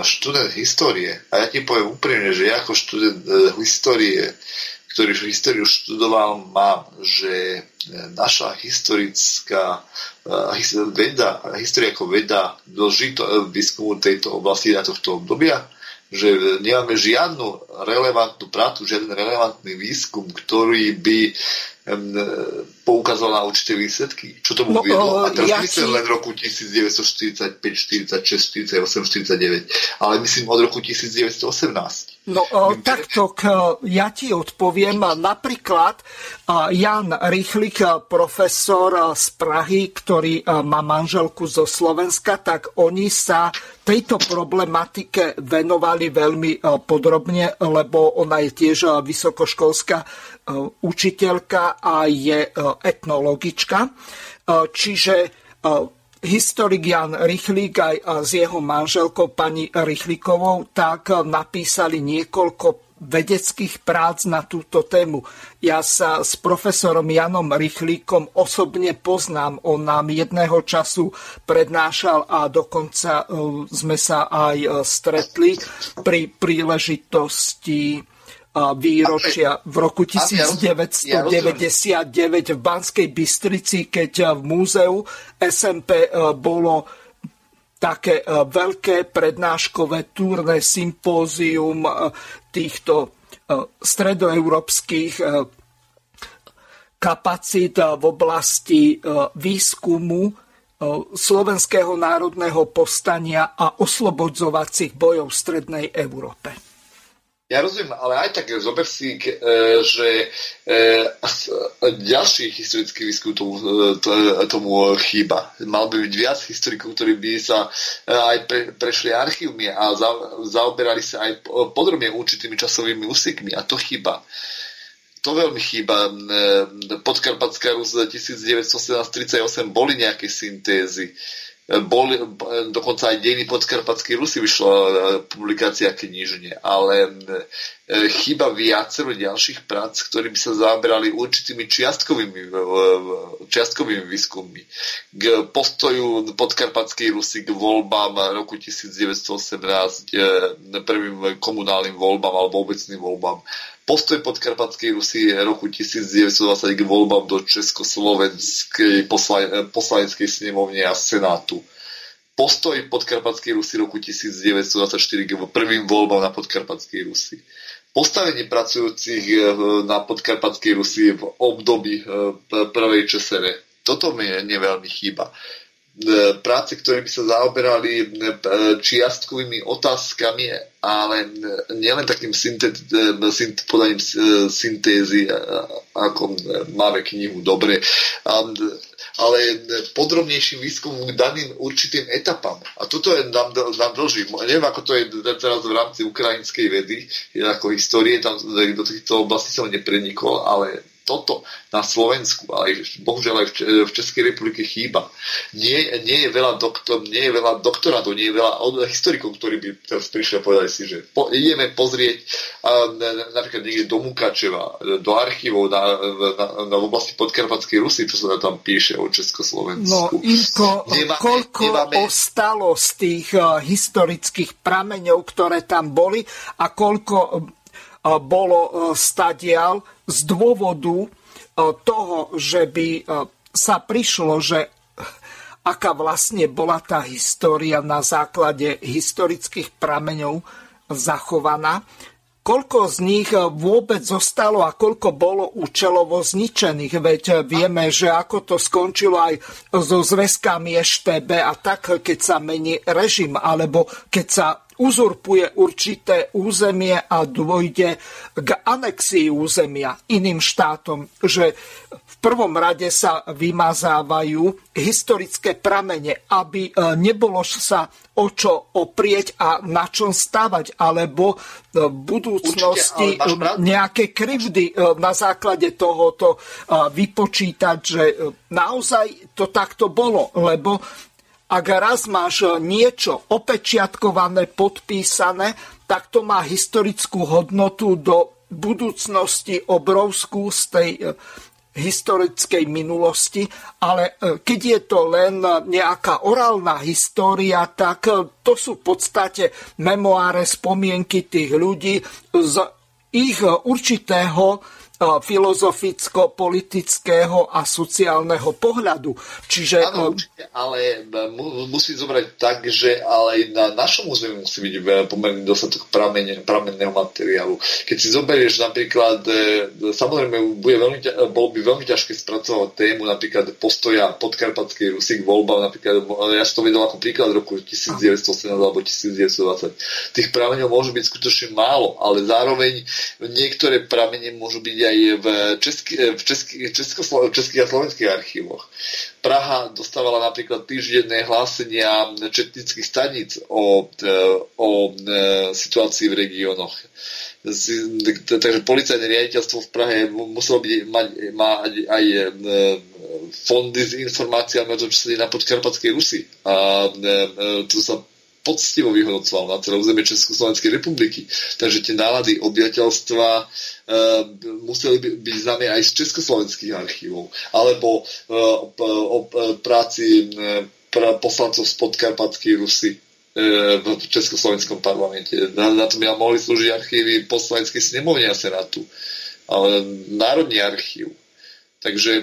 Speaker 4: študent histórie, a ja ti poviem úprimne, že ja ako študent e, histórie, ktorý históriu študoval, mám, že e, naša historická veda, história ako veda dlží to, výskumu tejto oblasti na tohto obdobia, že nemáme žiadnu relevantnú prácu, žiaden relevantný výskum, ktorý by poukázal na určité výsledky. Čo tomu no, viedlo? A teraz ja myslím len roku 1945, 46, 48, 49, ale myslím od roku 1918.
Speaker 1: No takto, ja ti odpoviem. Napríklad Jan Rychlik, profesor z Prahy, ktorý má manželku zo Slovenska, tak oni sa tejto problematike venovali veľmi podrobne, lebo ona je tiež vysokoškolská učiteľka a je etnologička. Čiže historik Jan Rychlík aj s jeho manželkou pani Rychlíkovou tak napísali niekoľko vedeckých prác na túto tému. Ja sa s profesorom Janom Rychlíkom osobne poznám. On nám jedného času prednášal a dokonca e, sme sa aj e, stretli pri príležitosti výročia v roku 1999 v Banskej Bystrici, keď v múzeu SMP e, bolo také e, veľké prednáškové túrne sympózium e, týchto stredoeurópskych kapacít v oblasti výskumu slovenského národného povstania a oslobodzovacích bojov v Strednej Európe.
Speaker 4: Ja rozumiem, ale aj tak zober si, e, že e, ďalší historický výskum tomu, e, tomu chýba. Mal by byť viac historikov, ktorí by sa aj pre, prešli archívmi a za, zaoberali sa aj podrobne určitými časovými úsekmi a to chýba. To veľmi chýba. Podkarpatská Rus 1938 boli nejaké syntézy bol, dokonca aj dejiny podkarpatskej Rusy vyšla e, publikácia knižne, ale e, chýba viacero ďalších prác, ktorí by sa zaoberali určitými čiastkovými, čiastkovými výskummi. K postoju podkarpatskej Rusy k voľbám roku 1918, e, prvým komunálnym voľbám alebo obecným voľbám postoj podkarpatskej Rusy roku 1920 k voľbám do Československej poslaneckej snemovne a senátu. Postoj podkarpatskej Rusy roku 1924 k prvým voľbám na podkarpatskej Rusy. Postavenie pracujúcich eh, na podkarpatskej Rusy v období eh, prvej česere. Toto mi neveľmi chýba. E, práce, ktoré by sa zaoberali e, čiastkovými otázkami, ale nielen takým syntet, e, synt, podaním syntézy, ako máme knihu, dobre, ale podrobnejším výskumom k daným určitým etapám. A toto je, nám, nám dlží. Neviem, ako to je teraz v rámci ukrajinskej vedy, ako histórie, tam do týchto oblastí som neprenikol, ale toto na Slovensku, ale bohužiaľ aj v Českej republike chýba. Nie, nie, je veľa doktor, nie je veľa doktorátov, nie je veľa historikov, ktorí by teraz prišli a povedali si, že po, ideme pozrieť a, na, napríklad niekde do Mukačeva, do archívov na, na, na v oblasti podkarpatskej Rusy, čo sa tam píše o Československu.
Speaker 1: No, Inko, nemáme, koľko nemáme... ostalo z tých uh, historických prameňov, ktoré tam boli a koľko uh, bolo uh, stadial z dôvodu e, toho, že by e, sa prišlo, že aká vlastne bola tá história na základe historických prameňov zachovaná, koľko z nich vôbec zostalo a koľko bolo účelovo zničených. Veď vieme, že ako to skončilo aj so zväzkami EŠTB a tak, keď sa mení režim, alebo keď sa uzurpuje určité územie a dôjde k anexii územia iným štátom, že v prvom rade sa vymazávajú historické pramene, aby e, nebolo sa o čo oprieť a na čom stavať, alebo v budúcnosti Určite, nejaké krivdy e, na základe tohoto e, vypočítať, že naozaj to takto bolo, lebo ak raz máš e, niečo opečiatkované, podpísané, tak to má historickú hodnotu do budúcnosti obrovskú z tej e, historickej minulosti, ale e, keď je to len nejaká orálna história, tak to sú v podstate memoáre, spomienky tých ľudí z ich určitého filozoficko-politického a sociálneho pohľadu. Čiže...
Speaker 4: Áno, ale musí zobrať tak, že ale na našom území musí byť pomerne dostatok pramenného materiálu. Keď si zoberieš napríklad, samozrejme bude veľmi, bolo by veľmi ťažké spracovať tému napríklad postoja podkarpatskej Rusy k voľbám, napríklad ja som to vedel ako príklad roku 1918 alebo 1920. Tých prameňov môže byť skutočne málo, ale zároveň niektoré pramene môžu byť aj v, česky, v, česky, českoslo, českých a slovenských archívoch. Praha dostávala napríklad týždenné hlásenia četnických staníc o, o e, situácii v regiónoch. Takže policajné riaditeľstvo v Prahe muselo byť, mať, mať aj e, fondy s informáciami o tom, čo sa deje na podkarpatskej Rusi. A e, to sa poctivo vyhodnocoval na celé územie Československej republiky. Takže tie nálady obyvateľstva e, museli by, byť známe aj z československých archívov. Alebo e, o, o práci e, pra, poslancov z podkarpatskej Rusy e, v Československom parlamente. Na, na to by mohli slúžiť archívy poslaneckej snemovne a senátu. Ale Národný archív Takže e,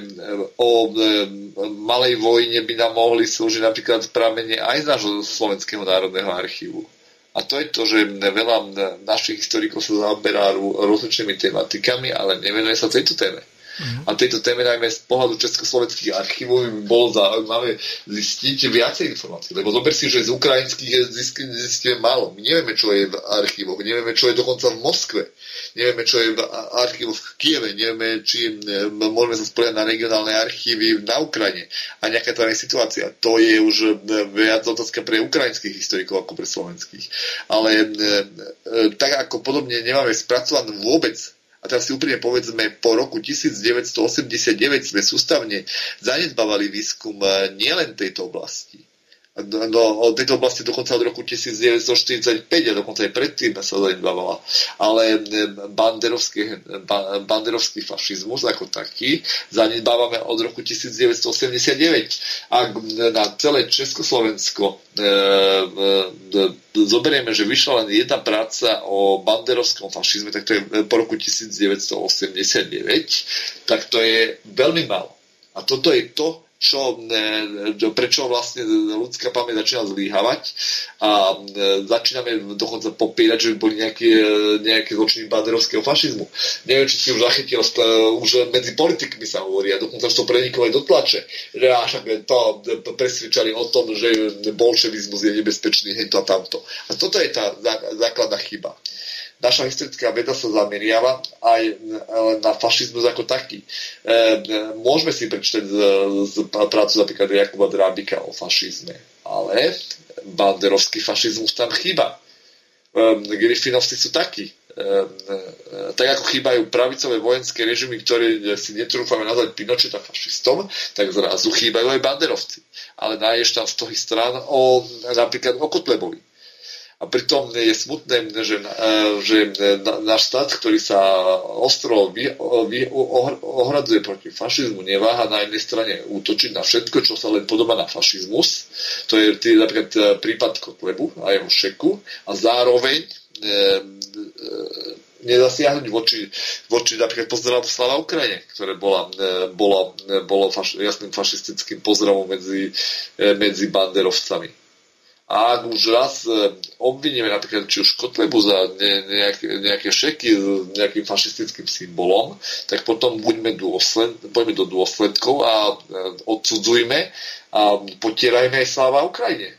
Speaker 4: o e, malej vojne by nám mohli slúžiť napríklad pramene aj z nášho Slovenského národného archívu. A to je to, že veľa našich historikov sa zaoberá rozličnými tematikami, ale nevenuje sa tejto téme. Mm. A tejto téme najmä z pohľadu československých archívov by bolo zaujímavé zistiť viacej informácií. Lebo zober si, že z ukrajinských zistíme málo. My nevieme, čo je v archívoch, nevieme, čo je dokonca v Moskve nevieme, čo je v archívoch v Kieve, nevieme, či môžeme sa spoliať na regionálne archívy na Ukrajine a nejaká tá situácia. To je už viac otázka pre ukrajinských historikov ako pre slovenských. Ale tak ako podobne nemáme spracovanú vôbec a teraz si úprimne povedzme, po roku 1989 sme sústavne zanedbávali výskum e, nielen tejto oblasti, do, o tejto oblasti dokonca od roku 1945 a dokonca aj predtým sa zanedbávala. Ale banderovský, banderovský fašizmus ako taký zanedbávame od roku 1989. Ak na celé Československo e, e, zoberieme, že vyšla len jedna práca o banderovskom fašizme, tak to je po roku 1989, tak to je veľmi málo. A toto je to, čo, prečo vlastne ľudská pamäť začína zlíhavať a začíname dokonca popírať, že boli nejaké, nejaké zločiny banderovského fašizmu. Neviem, či si už zachytil, už medzi politikmi sa hovorí a dokonca to preniklo aj do tlače, že až to presvedčali o tom, že bolševizmus je nebezpečný, hej to a tamto. A toto je tá základná chyba naša historická veda sa zameriava aj na fašizmus ako taký. E, e, môžeme si prečítať z, z prácu napríklad Jakuba Drábika o fašizme, ale banderovský fašizmus tam chýba. E, Griffinovci sú takí. Tak ako chýbajú pravicové vojenské režimy, ktoré si netrúfame nazvať Pinocheta fašistom, tak zrazu chýbajú aj banderovci. Ale nájdeš tam z toho strán o, napríklad o Kotlebovi a pritom je smutné, že, e, že náš štát, ktorý sa ostro vy, vy, ohradzuje proti fašizmu, neváha na jednej strane útočiť na všetko, čo sa len podobá na fašizmus. To je tý, napríklad e, prípad Kotlebu a jeho šeku. A zároveň e, e, nezasiahnuť voči, voči napríklad pozdravu Slava Ukrajine, ktoré bola, e, bolo, bolo faš, jasným fašistickým pozdravom medzi, medzi banderovcami. A ak už raz e, obviníme napríklad či už Kotlebu za ne, nejaké, nejaké šeky s nejakým fašistickým symbolom, tak potom buďme dôsled, poďme do dôsledkov a e, odsudzujme a potierajme aj sláva Ukrajine.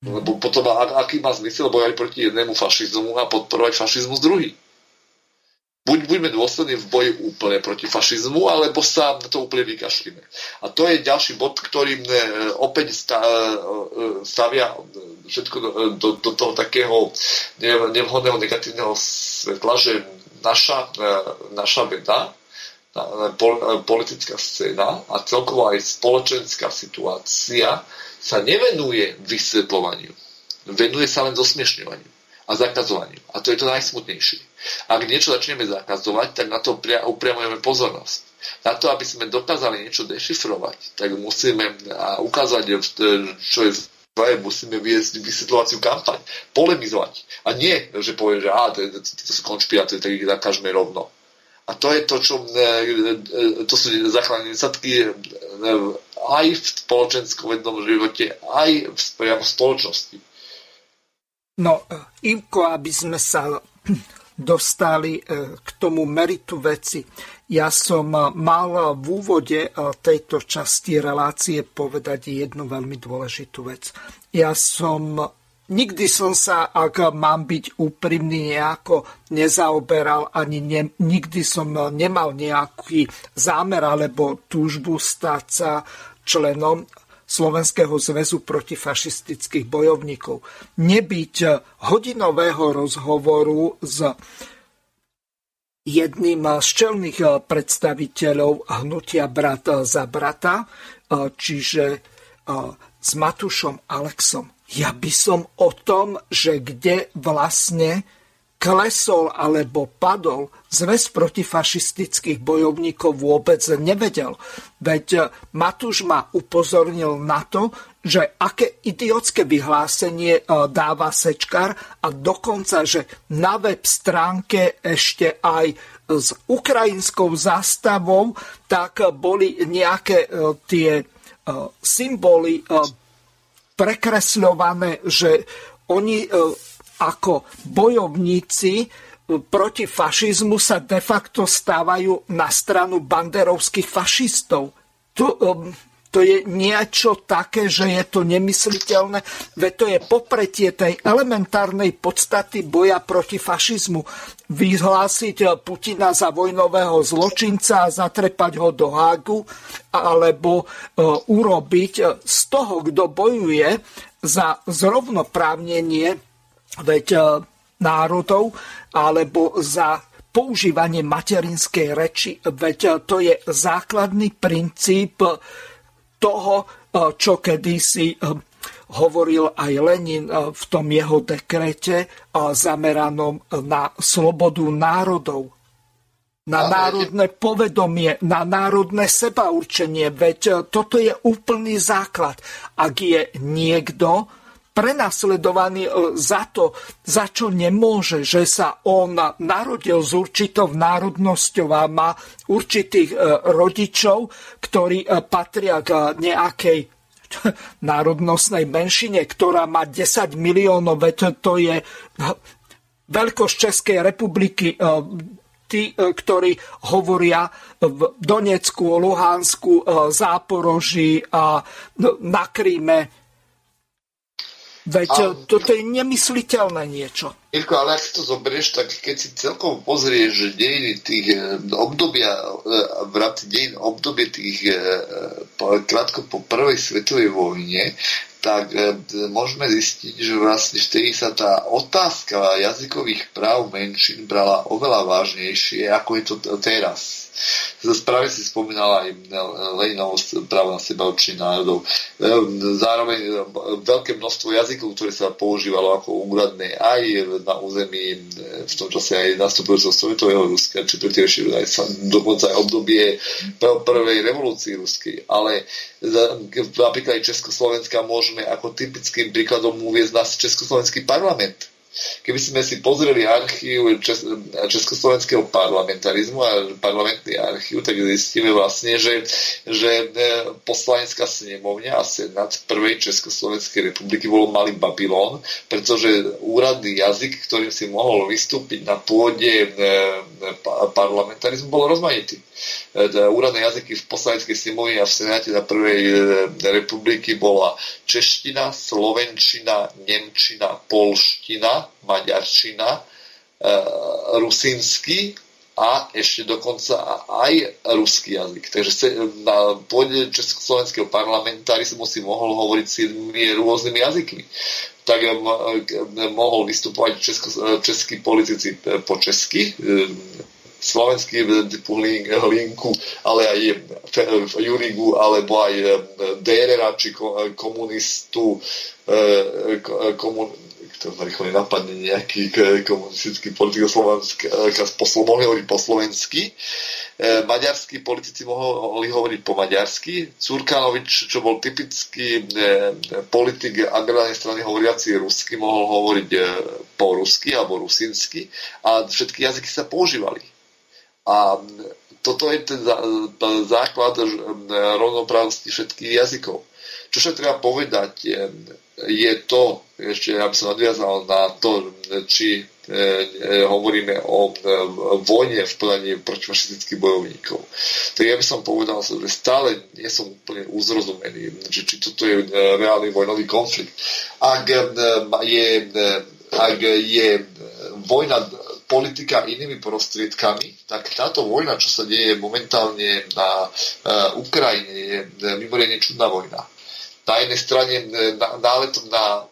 Speaker 4: Lebo potom aký má zmysel bojať proti jednému fašizmu a podporovať fašizmus druhý buď buďme dôslední v boji úplne proti fašizmu, alebo sa na to úplne vykašlíme. A to je ďalší bod, ktorý e, opäť e, stavia všetko do, do, toho takého nevhodného negatívneho svetla, že naša, e, naša veda, politická scéna a celkovo aj spoločenská situácia sa nevenuje vysvetľovaniu. Venuje sa len zosmiešňovaniu a zakazovaniu. A to je to najsmutnejšie. Ak niečo začneme zakazovať, tak na to upriamujeme pozornosť. Na to, aby sme dokázali niečo dešifrovať, tak musíme ukázať, čo je zlé, musíme viesť vysvetľovaciu kampaň, polemizovať. A nie, že povie, že á, to, to, to sú konšpirácie, tak ich zakažme rovno. A to je to, čo to sú základné nedostatky aj v spoločenskom vednom živote, aj v priamo spoločnosti.
Speaker 1: No, Ivko, aby sme sa dostali k tomu meritu veci. Ja som mal v úvode tejto časti relácie povedať jednu veľmi dôležitú vec. Ja som nikdy som sa, ak mám byť úprimný, nejako nezaoberal, ani ne, nikdy som nemal nejaký zámer alebo túžbu stať sa členom Slovenského zväzu protifašistických bojovníkov. Nebyť hodinového rozhovoru s jedným z čelných predstaviteľov hnutia brat za brata, čiže s Matušom Alexom ja by som o tom, že kde vlastne klesol alebo padol zväz protifašistických bojovníkov vôbec nevedel. Veď Matúš ma upozornil na to, že aké idiotské vyhlásenie e, dáva Sečkar a dokonca, že na web stránke ešte aj s ukrajinskou zástavou, tak boli nejaké e, tie e, symboly prekresľované, že oni e, ako bojovníci e, proti fašizmu sa de facto stávajú na stranu banderovských fašistov. To, to je niečo také, že je to nemysliteľné, veď to je popretie tej elementárnej podstaty boja proti fašizmu. Vyhlásiť Putina za vojnového zločinca a zatrepať ho do hágu, alebo e, urobiť z toho, kto bojuje za zrovnoprávnenie veď e, národov, alebo za používanie materinskej reči, veď to je základný princíp toho, eh, čo kedysi hovoril aj Lenin v tom jeho dekrete zameranom na slobodu národov, na národné povedomie, na národné sebaurčenie. Veď toto je úplný základ. Ak je niekto, prenasledovaný e, za to, za čo nemôže, že sa on narodil s určitou národnosťou a má určitých e, rodičov, ktorí e, patria k nejakej národnostnej menšine, ktorá má 10 miliónov, veď to je veľkosť Českej republiky, tí, ktorí hovoria v Donecku, Luhansku, Záporoží a na Kríme, Veď a... toto je nemysliteľné niečo.
Speaker 4: Mirko, ale ak si to zoberieš, tak keď si celkom pozrieš dejiny tých eh, obdobia, eh, v rámci dejin obdobie tých krátko po prvej svetovej vojne, tak môžeme zistiť, že vlastne vtedy sa tá otázka jazykových práv menšín brala oveľa vážnejšie, ako je to teraz Správne si spomínala aj Leninovú právo na seba určení národov. Zároveň e, veľké množstvo jazykov, ktoré sa používalo ako úradné aj na území e, v tom čase aj nastupujúceho sovietového Ruska, či pretiež aj dokonca aj obdobie prvej revolúcii ruskej. Ale napríklad aj Československa môžeme ako typickým príkladom uviezť nás Československý parlament Keby sme si pozreli archív Čes- Československého parlamentarizmu a parlamentný archív, tak zistíme vlastne, že, že e, poslanecká snemovňa a senát prvej Československej republiky bol malý Babylon, pretože úradný jazyk, ktorým si mohol vystúpiť na pôde e, parlamentarizmu, bol rozmanitý. E, úradné jazyky v poslaneckej snemovni a v senáte na prvej e, republiky bola čeština, slovenčina, nemčina, polština, maďarčina, e, rusinsky a ešte dokonca aj ruský jazyk. Takže na pôde Československého parlamentarizmu si mohol hovoriť s rôznymi jazykmi tak mohol vystupovať česko, českí politici po česky, slovenský typu Hlinku, ale aj Jurigu, alebo aj Dérera, či komunistu, komun, to rýchlo nenapadne nejaký komunistický politik Slovenska, mohli hovoriť po slovensky. Maďarskí politici mohli hovoriť po maďarsky. Curkanovič, čo bol typický politik agrárnej strany hovoriaci rusky, mohol hovoriť po rusky alebo rusinsky a všetky jazyky sa používali A toto je ten základ rovnoprávnosti všetkých jazykov. Čo sa treba povedať, je to, ešte ja by som nadviazal na to, či e, e, hovoríme o e, vojne v podaní protifašistických bojovníkov. Tak ja by som povedal, že stále nie som úplne uzrozumený, či, či toto je reálny vojnový konflikt. Ak je, ak je vojna politika inými prostriedkami, tak táto vojna, čo sa deje momentálne na Ukrajine, je mimoriadne čudná vojna na jednej strane e, náletom na e,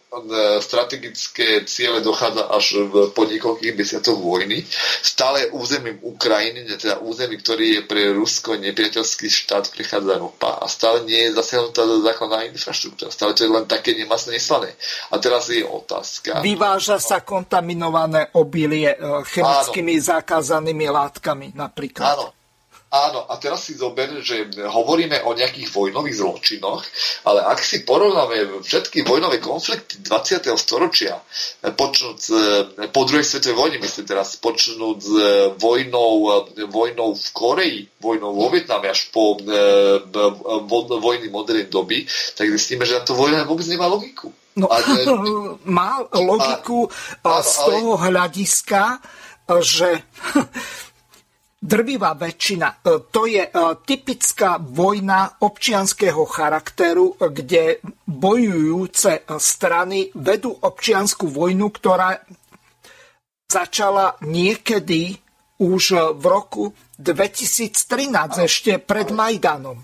Speaker 4: strategické ciele dochádza až v po niekoľkých desiatoch vojny. Stále územím Ukrajiny, teda území, ktorý je pre Rusko nepriateľský štát, prichádza ropa a stále nie je zasiahnutá základná infraštruktúra. Stále to je len také nemasné neslané. A teraz je otázka.
Speaker 1: Vyváža sa kontaminované obilie e, chemickými Áno. zakázanými látkami napríklad.
Speaker 4: Áno, Áno, a teraz si zober, že hovoríme o nejakých vojnových zločinoch, ale ak si porovnáme všetky vojnové konflikty 20. storočia, počnúť po druhej svetovej vojne, myslím teraz, počnúť s vojnou, vojnou v Koreji, vojnou vo Vietname až po vojny modernej doby, tak zistíme, že táto vojna vôbec nemá logiku.
Speaker 1: No, a, má logiku a, z toho hľadiska, že drvivá väčšina. E, to je e, typická vojna občianského charakteru, kde bojujúce strany vedú občianskú vojnu, ktorá začala niekedy už v roku 2013, ešte pred Majdanom.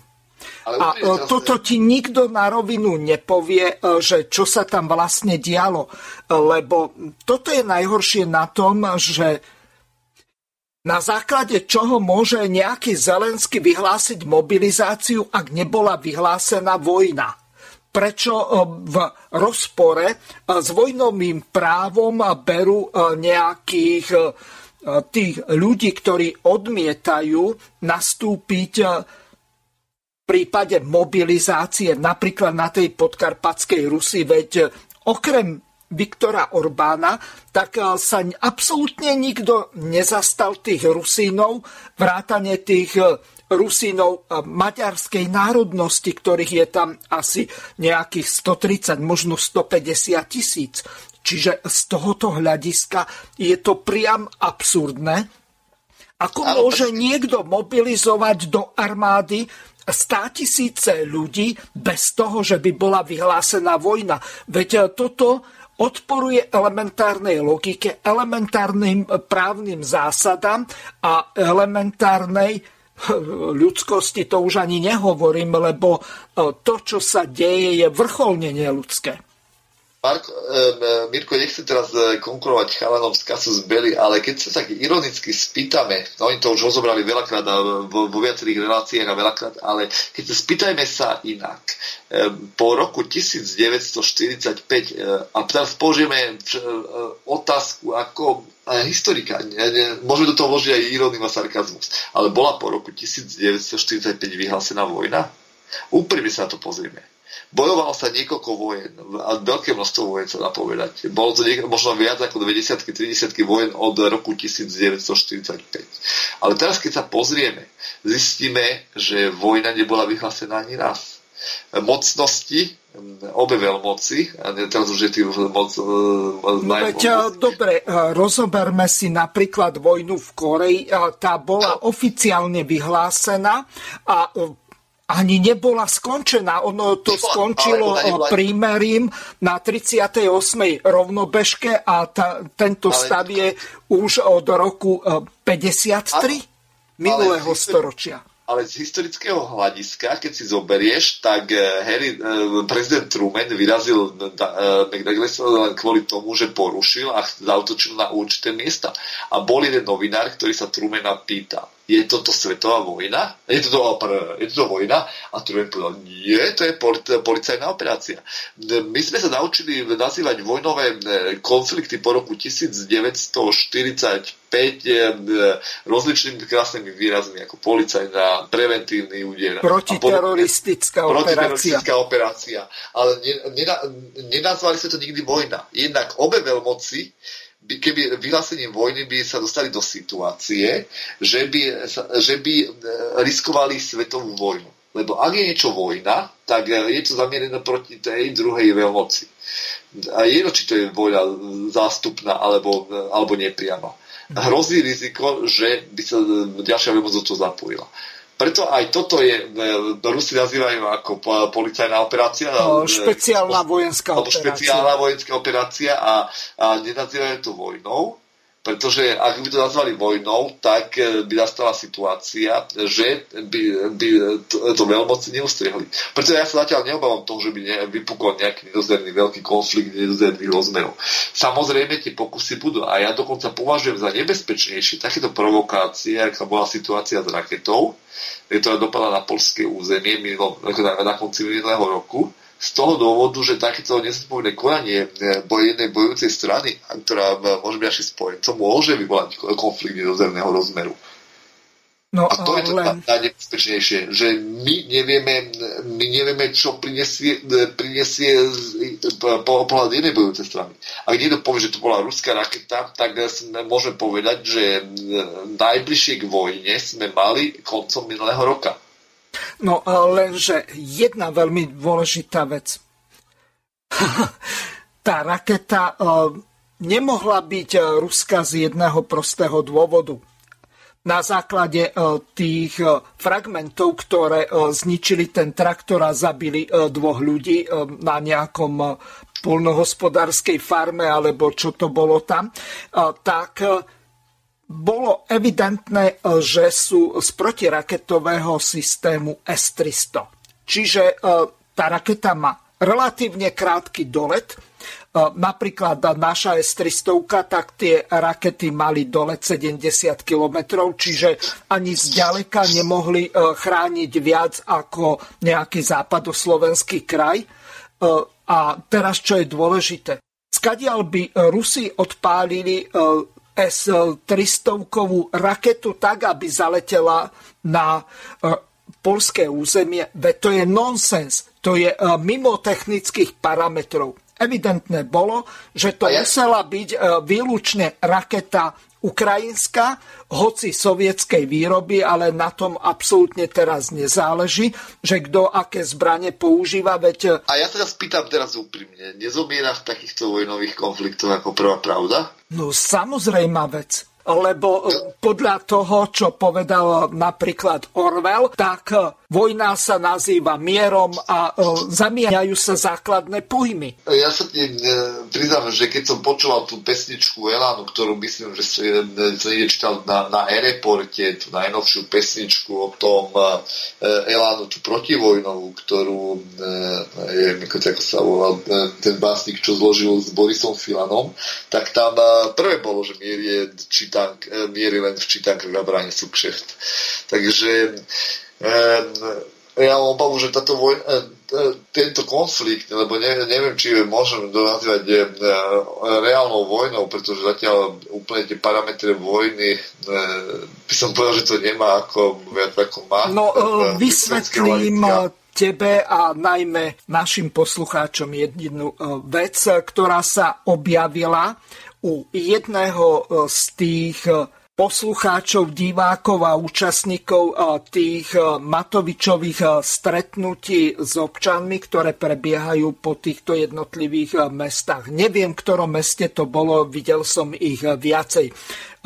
Speaker 1: A e, toto ti nikto na rovinu nepovie, že čo sa tam vlastne dialo. Lebo toto je najhoršie na tom, že na základe čoho môže nejaký Zelensky vyhlásiť mobilizáciu, ak nebola vyhlásená vojna. Prečo e, v rozpore e, s vojnovým právom berú e, nejakých tých ľudí, ktorí odmietajú nastúpiť v prípade mobilizácie napríklad na tej podkarpatskej Rusi, veď okrem Viktora Orbána, tak eh, sa absolútne nikto nezastal tých Rusínov, vrátane tých eh, Rusínov eh, maďarskej národnosti, ktorých je tam asi nejakých 130, možno 150 tisíc. Čiže z tohoto hľadiska je to priam absurdné. Ako môže niekto mobilizovať do armády 100 tisíce ľudí bez toho, že by bola vyhlásená vojna? Veď toto odporuje elementárnej logike, elementárnym právnym zásadám a elementárnej ľudskosti to už ani nehovorím, lebo to, čo sa deje, je vrcholne neludské.
Speaker 4: Marko, e, Mirko, nechcem teraz e, konkurovať chalanom z kasu z Bely, ale keď sa tak ironicky spýtame, no oni to už rozobrali veľakrát vo, vo viacerých reláciách a veľakrát, ale keď sa spýtajme sa inak, e, po roku 1945, a teraz použijeme otázku ako historika, ne, ne, môžeme do toho vložiť aj ironium a sarkazmus, ale bola po roku 1945 vyhlásená vojna? Úprimne sa na to pozrieme Bojovalo sa niekoľko vojen, veľké množstvo vojen sa dá povedať. Bolo to niek- možno viac ako 20 30 vojen od roku 1945. Ale teraz, keď sa pozrieme, zistíme, že vojna nebola vyhlásená ani raz. Mocnosti, obe veľmoci, a teraz už je tých moc... E,
Speaker 1: no veď, e, dobre, e, rozoberme si napríklad vojnu v Koreji. Tá bola oficiálne vyhlásená a ani nebola skončená. Ono to nebola, skončilo nebola... prímerím na 38. rovnobežke a ta, tento ale... stav je už od roku 53 ale... minulého ale... storočia
Speaker 4: ale z historického hľadiska, keď si zoberieš, tak eh, Harry, eh, prezident Truman vyrazil McDouglas len kvôli tomu, že porušil a zautočil na určité miesta. A bol jeden novinár, ktorý sa Trumana pýtal, je toto svetová vojna? Je toto, je toto vojna? A Truman povedal, nie, to je policajná operácia. My sme sa naučili nazývať vojnové konflikty po roku 1945 rozličnými krásnymi výrazmi, ako policajná, preventívny úder.
Speaker 1: Protiteroristická operácia.
Speaker 4: Protiteroristická operácia. Ale nenazvali sme to nikdy vojna. Jednak obe veľmoci by, keby vyhlásením vojny by sa dostali do situácie, že by, že by e, riskovali svetovú vojnu. Lebo ak je niečo vojna, tak je to zamierené proti tej druhej veľmoci. A jedno, či to je vojna zástupná alebo, alebo nepriama. Hrozí riziko, že by sa ďalšia veľmoc do toho zapojila. Preto aj toto je, Rusi nazývajú ako policajná operácia.
Speaker 1: No, špeciálna vojenská operácia.
Speaker 4: Špeciálna vojenská operácia a, a nenazývajú to vojnou, pretože ak by to nazvali vojnou, tak e, by nastala situácia, že by, by to, to veľmoci neustriehli. Preto ja sa zatiaľ neobávam toho, že by ne, vypukol nejaký nedozerný veľký konflikt nedozerných rozmerov. Samozrejme tie pokusy budú a ja dokonca považujem za nebezpečnejšie takéto provokácie, aká bola situácia s raketou, ktorá dopadla na polské územie na, na konci minulého roku, z toho dôvodu, že takéto nezodpovedné konanie e, jednej bojujúcej strany, ktorá e, môže byť našim spojencom, môže vyvolať konflikt nedozemného rozmeru. No, a to ale... je to najnebezpečnejšie, že my nevieme, my nevieme čo prinesie, e, prinesie po pohľad jednej bojujúcej strany. Ak niekto povie, že to bola ruská raketa, tak môžeme povedať, že najbližšie k vojne sme mali koncom minulého roka.
Speaker 1: No lenže jedna veľmi dôležitá vec. Tá raketa nemohla byť e, ruská z jedného prostého dôvodu. Na základe e, tých e, fragmentov, ktoré zničili ten traktor a zabili dvoch ľudí na nejakom polnohospodárskej farme, alebo čo to bolo tam, tak bolo evidentné, e, že sú z protiraketového systému S-300. Čiže e, tá raketa má relatívne krátky dolet. E, napríklad naša S-300, tak tie rakety mali dolet 70 km, čiže ani zďaleka nemohli chrániť viac ako nejaký západoslovenský kraj. A teraz, čo je dôležité, skadiaľ by Rusi odpálili S-300 raketu tak, aby zaletela na e, polské územie. Veď to je nonsens. To je e, mimo technických parametrov. Evidentné bolo, že to musela byť e, výlučne raketa ukrajinská, hoci sovietskej výroby, ale na tom absolútne teraz nezáleží, že kto aké zbranie používa. Veď...
Speaker 4: A ja sa spýtam teraz úprimne, nezomiera v takýchto vojnových konfliktoch ako prvá pravda?
Speaker 1: No samozrejme vec lebo podľa toho, čo povedal napríklad Orwell, tak Vojna sa nazýva mierom a e, zamieňajú sa základné pojmy.
Speaker 4: Ja sa ti e, priznám, že keď som počúval tú pesničku Elánu, ktorú myslím, že som niekde čítal na, na Aeroporte, tú najnovšiu pesničku o tom e, Elánu, tú protivojnovú, ktorú neviem, ako sa volal ten básnik, čo zložil s Borisom Filanom, tak tam prvé bolo, že mier je čítank, miery len v čítankách na bráne sú kšecht. Takže ja mám obavu, že táto vojna, e, e, tento konflikt, lebo ne, neviem, či môžem nazývať e, reálnou vojnou, pretože zatiaľ úplne tie parametre vojny by som povedal, že to nemá ako viac ako má.
Speaker 1: No, vysvetlím tebe a najmä našim poslucháčom jednu vec, ktorá sa objavila u jedného z tých poslucháčov, divákov a účastníkov tých Matovičových stretnutí s občanmi, ktoré prebiehajú po týchto jednotlivých mestách. Neviem, v ktorom meste to bolo, videl som ich viacej.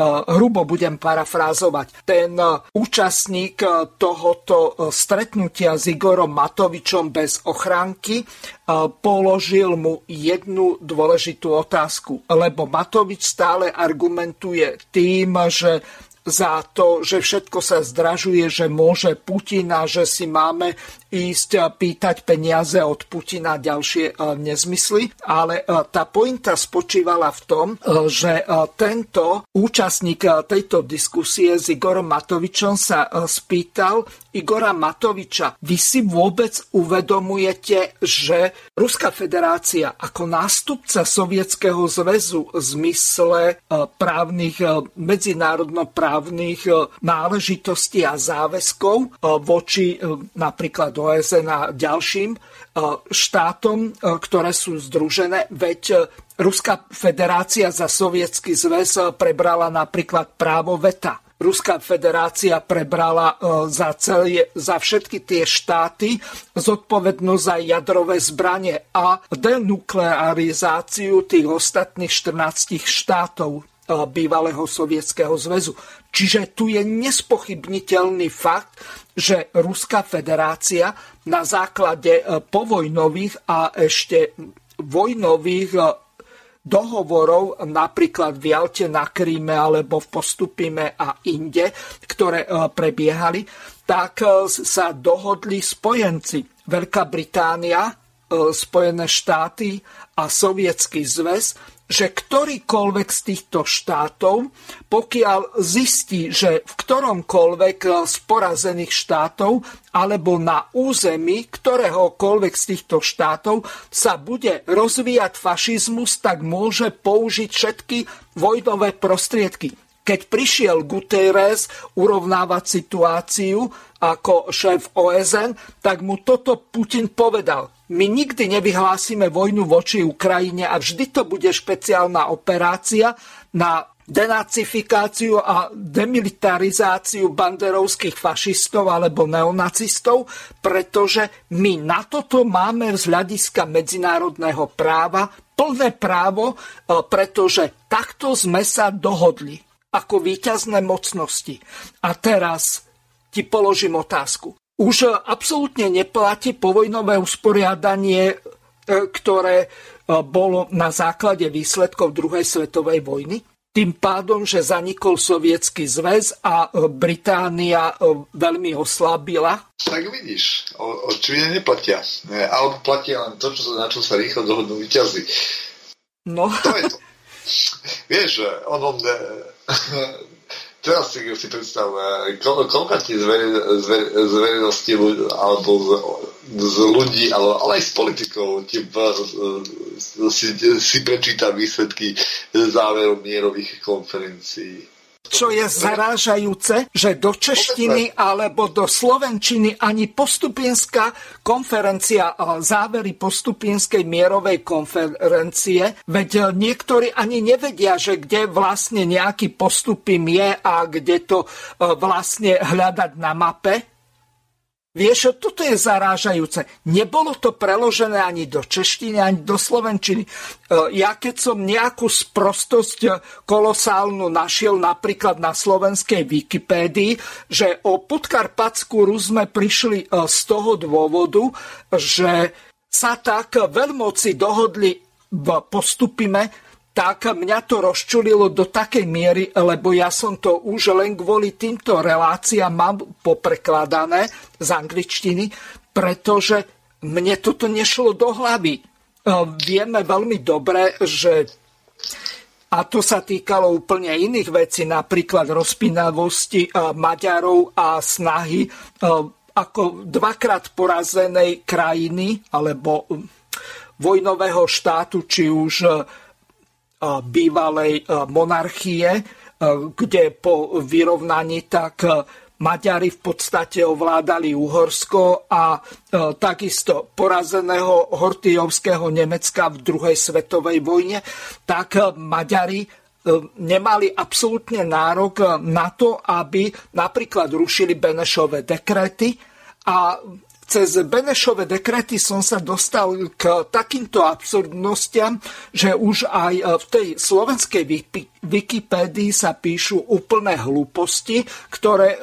Speaker 1: Eh, hrubo budem parafrázovať. Ten eh, účastník eh, tohoto stretnutia s Igorom Matovičom bez ochránky položil mu jednu dôležitú otázku, lebo Matovič stále argumentuje tým, že za to, že všetko sa zdražuje, že môže Putina, že si máme ísť pýtať peniaze od Putina ďalšie e, nezmysly, ale e, tá pointa spočívala v tom, že tento účastník tejto diskusie s Igorom Matovičom sa spýtal Igora Matoviča, vy si vôbec uvedomujete, že Ruská federácia ako nástupca Sovietskeho zväzu v zmysle právnych, medzinárodnoprávnych náležitostí a záväzkov voči napríklad OSN a ďalším e, štátom, e, ktoré sú združené, veď e, Ruská federácia za sovietský zväz prebrala napríklad právo veta. Ruská federácia prebrala e, za, celé, za všetky tie štáty zodpovednosť za jadrové zbranie a denuklearizáciu tých ostatných 14 štátov e, bývalého sovietského zväzu. Čiže tu je nespochybniteľný fakt, že Ruská federácia na základe e, povojnových a ešte vojnových dohovorov napríklad v Jalte na Kríme alebo v Postupime a inde, ktoré e, prebiehali, tak e, sa dohodli spojenci. Veľká Británia, e, Spojené štáty a Sovietský zväz, že ktorýkoľvek z týchto štátov, pokiaľ zistí, že v ktoromkoľvek z porazených štátov alebo na území ktoréhokoľvek z týchto štátov sa bude rozvíjať fašizmus, tak môže použiť všetky vojnové prostriedky. Keď prišiel Guterres urovnávať situáciu ako šéf OSN, tak mu toto Putin povedal my nikdy nevyhlásime vojnu voči Ukrajine a vždy to bude špeciálna operácia na denacifikáciu a demilitarizáciu banderovských fašistov alebo neonacistov, pretože my na toto máme z hľadiska medzinárodného práva plné právo, e, pretože takto sme sa dohodli ako víťazné mocnosti. A teraz ti položím otázku už absolútne neplatí povojnové usporiadanie, e, ktoré e, bolo na základe výsledkov druhej svetovej vojny. Tým pádom, že zanikol sovietský zväz a e, Británia veľmi oslabila.
Speaker 4: Tak vidíš, očividne neplatia. Alebo platia len to, čo, na čo sa rýchlo dohodnú vyťazí. No. To je to. Vieš, ono, Teraz si, si predstav, koľko ti z, verejnosti alebo z, z ľudí, ale, ale aj z politikov ti, si, si prečíta výsledky záverov mierových konferencií
Speaker 1: čo je zarážajúce, že do češtiny alebo do slovenčiny ani postupienská konferencia, závery postupienskej mierovej konferencie, veď niektorí ani nevedia, že kde vlastne nejaký postupím je a kde to e, vlastne hľadať na mape. Vieš, toto je zarážajúce. Nebolo to preložené ani do češtiny, ani do slovenčiny. E, ja keď som nejakú sprostosť kolosálnu našiel napríklad na slovenskej Wikipédii, že o podkarpackú Rus sme prišli e, z toho dôvodu, že sa tak veľmoci dohodli v postupime, tak mňa to rozčulilo do takej miery, lebo ja som to už len kvôli týmto reláciám mám poprekladané z angličtiny, pretože mne toto nešlo do hlavy. E, vieme veľmi dobre, že a to sa týkalo úplne iných vecí, napríklad rozpínavosti e, Maďarov a snahy e, ako dvakrát porazenej krajiny alebo vojnového štátu, či už bývalej monarchie, kde po vyrovnaní tak Maďari v podstate ovládali Uhorsko a takisto porazeného Hortijovského Nemecka v druhej svetovej vojne, tak Maďari nemali absolútne nárok na to, aby napríklad rušili Benešové dekrety a cez Benešové dekrety som sa dostal k takýmto absurdnostiam, že už aj v tej slovenskej Wikipédii sa píšu úplné hlúposti, ktoré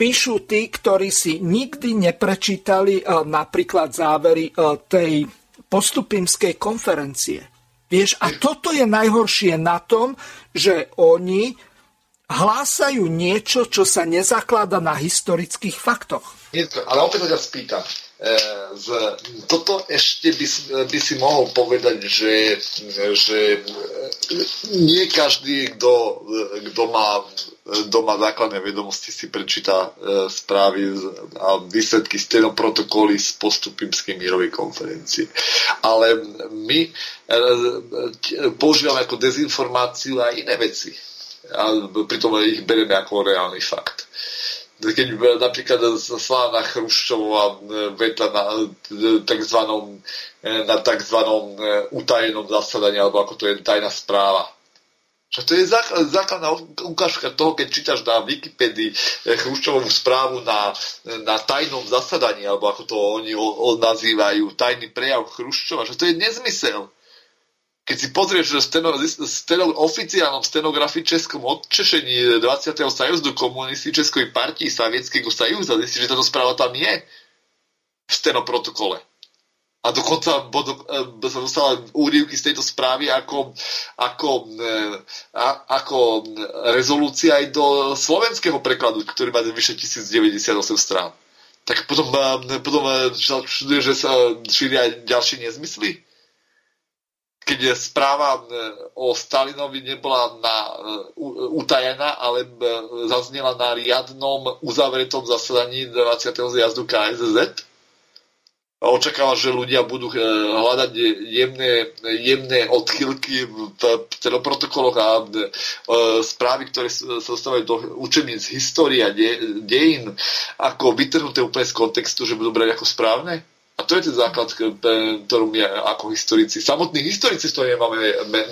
Speaker 1: píšu tí, ktorí si nikdy neprečítali e, napríklad závery e, tej postupimskej konferencie. Vieš, a toto je najhoršie na tom, že oni hlásajú niečo, čo sa nezaklada na historických faktoch.
Speaker 4: Ale opäť sa ťa spýtam. E, z, toto ešte by, by si mohol povedať, že, že nie každý, kto, kto má doma základné vedomosti si prečíta e, správy a výsledky stenoprotokoly z postupimskej mírovej konferencie. Ale my e, používame ako dezinformáciu aj iné veci. A pritom ich bereme ako reálny fakt. Keď napríklad slávna Chruščová veta na tzv. na tzv. utajenom zasadaní, alebo ako to je tajná správa. Že to je základná ukážka toho, keď čítaš na Wikipedii Chruščovú správu na, na tajnom zasadaní, alebo ako to oni nazývajú, tajný prejav Chruščova, že to je nezmysel keď si pozrieš steno, steno, oficiálnom stenografii Českom odčešení 20. sajuzdu komunisty Českej partii Sovietského sajúza, zistíš, že táto správa tam je v stenoprotokole. A dokonca bodo, e, sa dostala úrivky z tejto správy ako, ako, e, a, ako rezolúcia aj do slovenského prekladu, ktorý má vyše 1098 strán. Tak potom, e, potom že sa šíria ďalšie nezmysly? Keď správa e, o Stalinovi nebola na, e, utajená, ale e, zaznela na riadnom uzavretom zasadaní 20. zjazdu KSZ. Očakáva, že ľudia budú hľadať jemné, jemné odchylky v protokoloch a správy, ktoré sa dostávajú do učeníc histórie a dejín, ako vytrhnuté úplne z kontextu, že budú brať ako správne? A to je ten základ, ktorú my ako historici, samotní historici toho nemáme,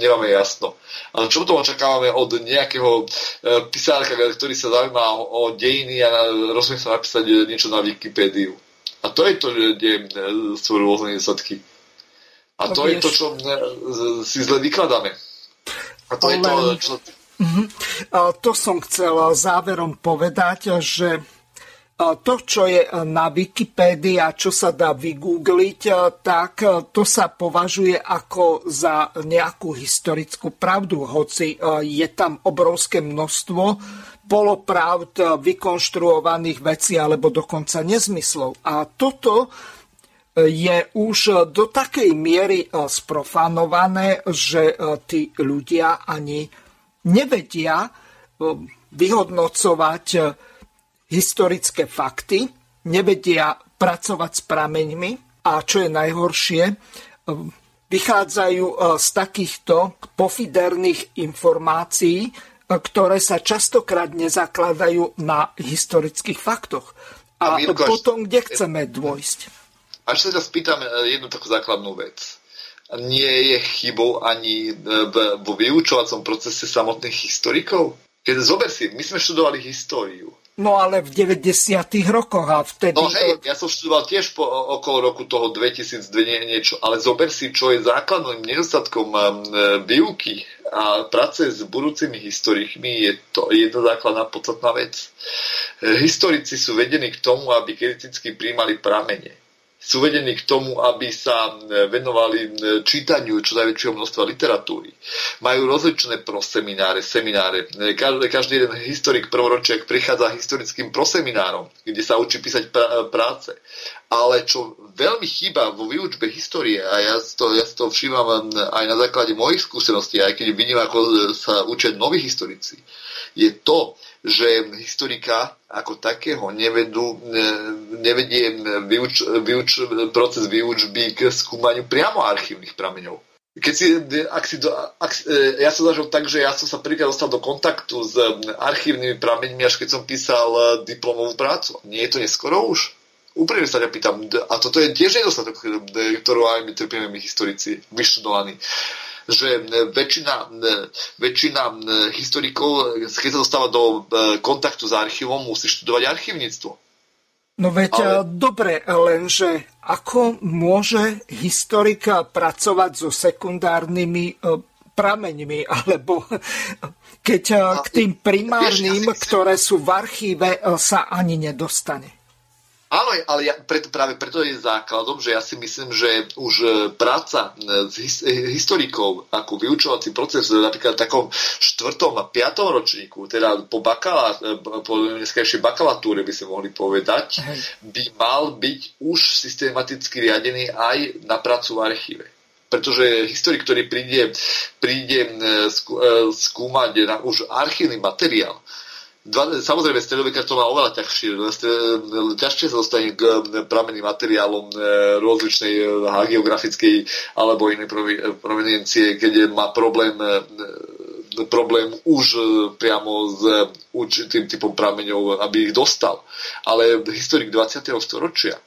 Speaker 4: nemáme jasno. Ale čo to očakávame od nejakého e, pisárka, ktorý sa zaujíma o dejiny a rozumie sa napísať niečo na Wikipédiu. A to je to, kde e, sú rôzne nedostatky. A to, to je to, čo e, si zle vykladáme. A to je to, čo...
Speaker 1: Uh-huh. To som chcel záverom povedať, že to, čo je na Wikipédii a čo sa dá vygoogliť, tak to sa považuje ako za nejakú historickú pravdu, hoci je tam obrovské množstvo polopravd, vykonštruovaných vecí alebo dokonca nezmyslov. A toto je už do takej miery sprofanované, že tí ľudia ani nevedia vyhodnocovať historické fakty, nevedia pracovať s prameňmi a čo je najhoršie, vychádzajú e, z takýchto pofiderných informácií, e, ktoré sa častokrát nezakladajú na historických faktoch. A, a Mirko, potom, kde chceme dôjsť?
Speaker 4: Až sa ťa spýtam e, jednu takú základnú vec. Nie je chybou ani vo vyučovacom procese samotných historikov? Keď zober si, my sme študovali históriu
Speaker 1: No ale v 90. rokoch a vtedy...
Speaker 4: No hej, ja som študoval tiež po, okolo roku toho 2002 niečo, ale zober si, čo je základným nedostatkom um, výuky a práce s budúcimi historikmi je to jedna základná podstatná vec. Historici sú vedení k tomu, aby kriticky príjmali pramene sú vedení k tomu, aby sa venovali čítaniu čo najväčšieho množstva literatúry. Majú rozličné prosemináre, semináre. Každý, každý jeden historik prvoročiak prichádza historickým proseminárom, kde sa učí písať práce. Ale čo veľmi chýba vo výučbe histórie, a ja to, ja to všímam aj na základe mojich skúseností, aj keď vidím, ako sa učia noví historici, je to, že historika ako takého nevedú, nevedie vyuč, vyuč, proces výučby k skúmaniu priamo archívnych prameňov. Keď si, ak si do, ak, e, ja som zažil tak, že ja som sa prvýkrát dostal do kontaktu s archívnymi prameňmi, až keď som písal e, diplomovú prácu. Nie je to neskoro už? Úprimne sa ťa pýtam, a toto je tiež nedostatok, e, ktorú aj my trpieme my historici, vyštudovaní že väčšina, väčšina historikov, keď sa dostáva do e, kontaktu s archívom, musí študovať archívnictvo.
Speaker 1: No veď Ale... E, dobre, lenže ako môže historika pracovať so sekundárnymi e, prameňmi, alebo keď k tým primárnym, ktoré sú v archíve, sa ani nedostane.
Speaker 4: Áno, ale ja, preto, práve preto je základom, že ja si myslím, že už e, práca e, s his, e, historikou ako vyučovací proces napríklad v takom štvrtom a piatom ročníku, teda po, bakalá, po dneskajšej bakalatúre by sme mohli povedať, by mal byť už systematicky riadený aj na prácu v archíve. Pretože historik, ktorý príde, príde skúmať na už archívny materiál, Dva, samozrejme, stredoveka to má oveľa ťažšie. Ťažšie sa dostane k pramenným materiálom e, rozličnej e, geografickej alebo inej proveniencie, keď má problém e, problém už priamo s určitým typom prameňov, aby ich dostal. Ale historik 20. storočia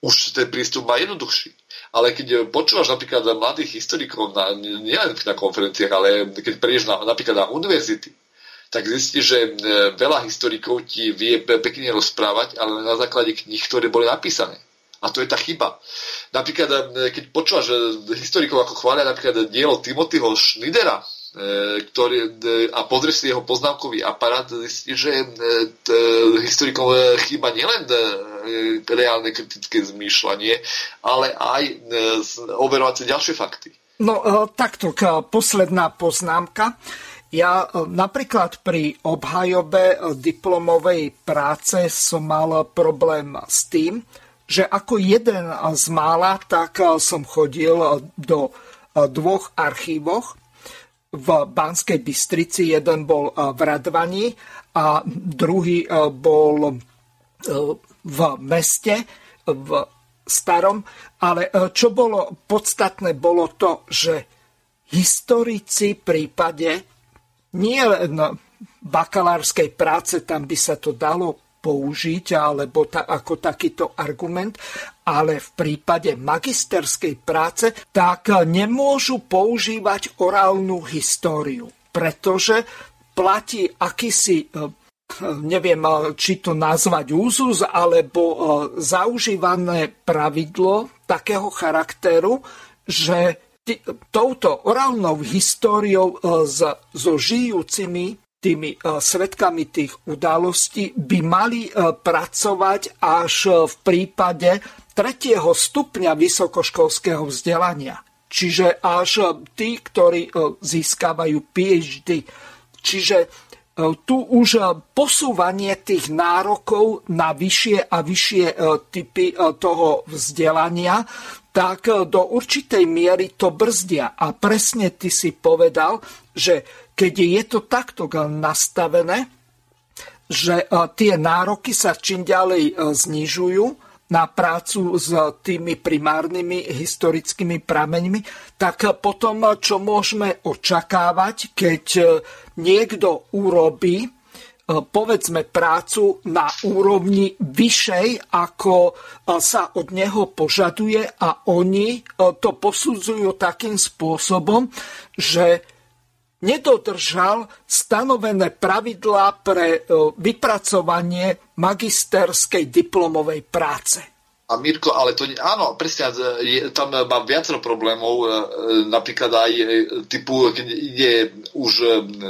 Speaker 4: už ten prístup má jednoduchší. Ale keď počúvaš napríklad mladých historikov, na, nielen na konferenciách, ale keď prídeš na, napríklad na univerzity, tak zistíš, že veľa historikov ti vie pekne rozprávať, ale na základe kníh, ktoré boli napísané. A to je tá chyba. Napríklad, e, keď počúvaš historikov, ako chvália napríklad dielo Timothyho Schnidera, e, ktorý, e, a pozrieš si jeho poznámkový aparát, zistíš, že historikom chýba nielen reálne kritické zmýšľanie, ale aj overovať si ďalšie fakty.
Speaker 1: No takto, posledná poznámka. Ja napríklad pri obhajobe diplomovej práce som mal problém s tým, že ako jeden z mála, tak eh, som chodil do dvoch archívoch v Banskej Bystrici. Jeden bol v Radvani a druhý bol v meste, v starom. Ale čo bolo podstatné, bolo to, že historici prípade nie len bakalárskej práce, tam by sa to dalo použiť alebo ta, ako takýto argument, ale v prípade magisterskej práce tak nemôžu používať orálnu históriu, pretože platí akýsi e, neviem, e, či to nazvať úzus, alebo e, zaužívané pravidlo takého charakteru, že touto orálnou históriou so žijúcimi tými e, svetkami tých udalostí by mali e, pracovať až e, v prípade tretieho stupňa vysokoškolského vzdelania. Čiže až tí, ktorí získavajú PhD. Čiže tu už posúvanie tých nárokov na vyššie a vyššie typy toho vzdelania, tak do určitej miery to brzdia. A presne ty si povedal, že keď je to takto nastavené, že e, tie nároky sa čím ďalej e, znižujú na prácu s tými primárnymi historickými prameňmi, tak potom e, čo môžeme očakávať, keď niekto urobí povedzme prácu na úrovni vyššej, ako sa od neho požaduje a oni to posudzujú takým spôsobom, že nedodržal stanovené pravidlá pre vypracovanie magisterskej diplomovej práce.
Speaker 4: A Mirko, ale to áno, presne, je, tam mám viacero problémov, e, napríklad aj e, typu, keď ide už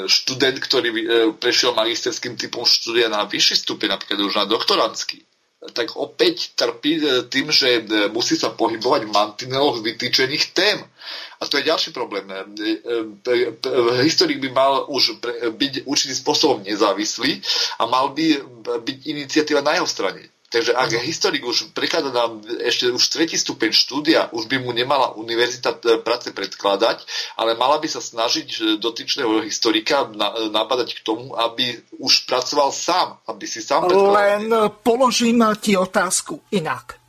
Speaker 4: študent, ktorý prešiel magisterským typom štúdia na vyšší stupeň, napríklad už na doktorantský, tak opäť trpí tým, že musí sa pohybovať v mantineloch vytýčených tém. A to je ďalší problém. E, e, e, historik by mal už byť určitým spôsobom nezávislý a mal by byť iniciatíva na jeho strane. Takže ak historik už prekladá nám ešte už tretí stupeň štúdia, už by mu nemala univerzita práce predkladať, ale mala by sa snažiť dotyčného historika napadať k tomu, aby už pracoval sám, aby si sám
Speaker 1: predkladal. Len položím ti otázku inak.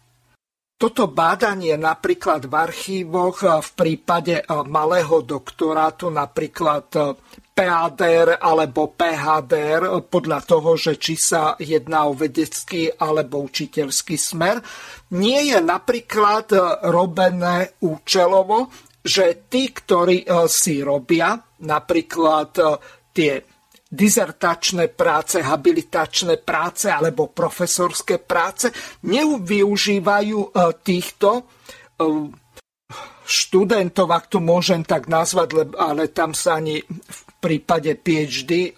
Speaker 1: Toto bádanie napríklad v archívoch v prípade malého doktorátu, napríklad PADR alebo PHDR, podľa toho, že či sa jedná o vedecký alebo učiteľský smer, nie je napríklad robené účelovo, že tí, ktorí si robia napríklad tie dizertačné práce, habilitačné práce alebo profesorské práce nevyužívajú e, týchto e, študentov, ak to môžem tak nazvať, ale tam sa ani v prípade PhD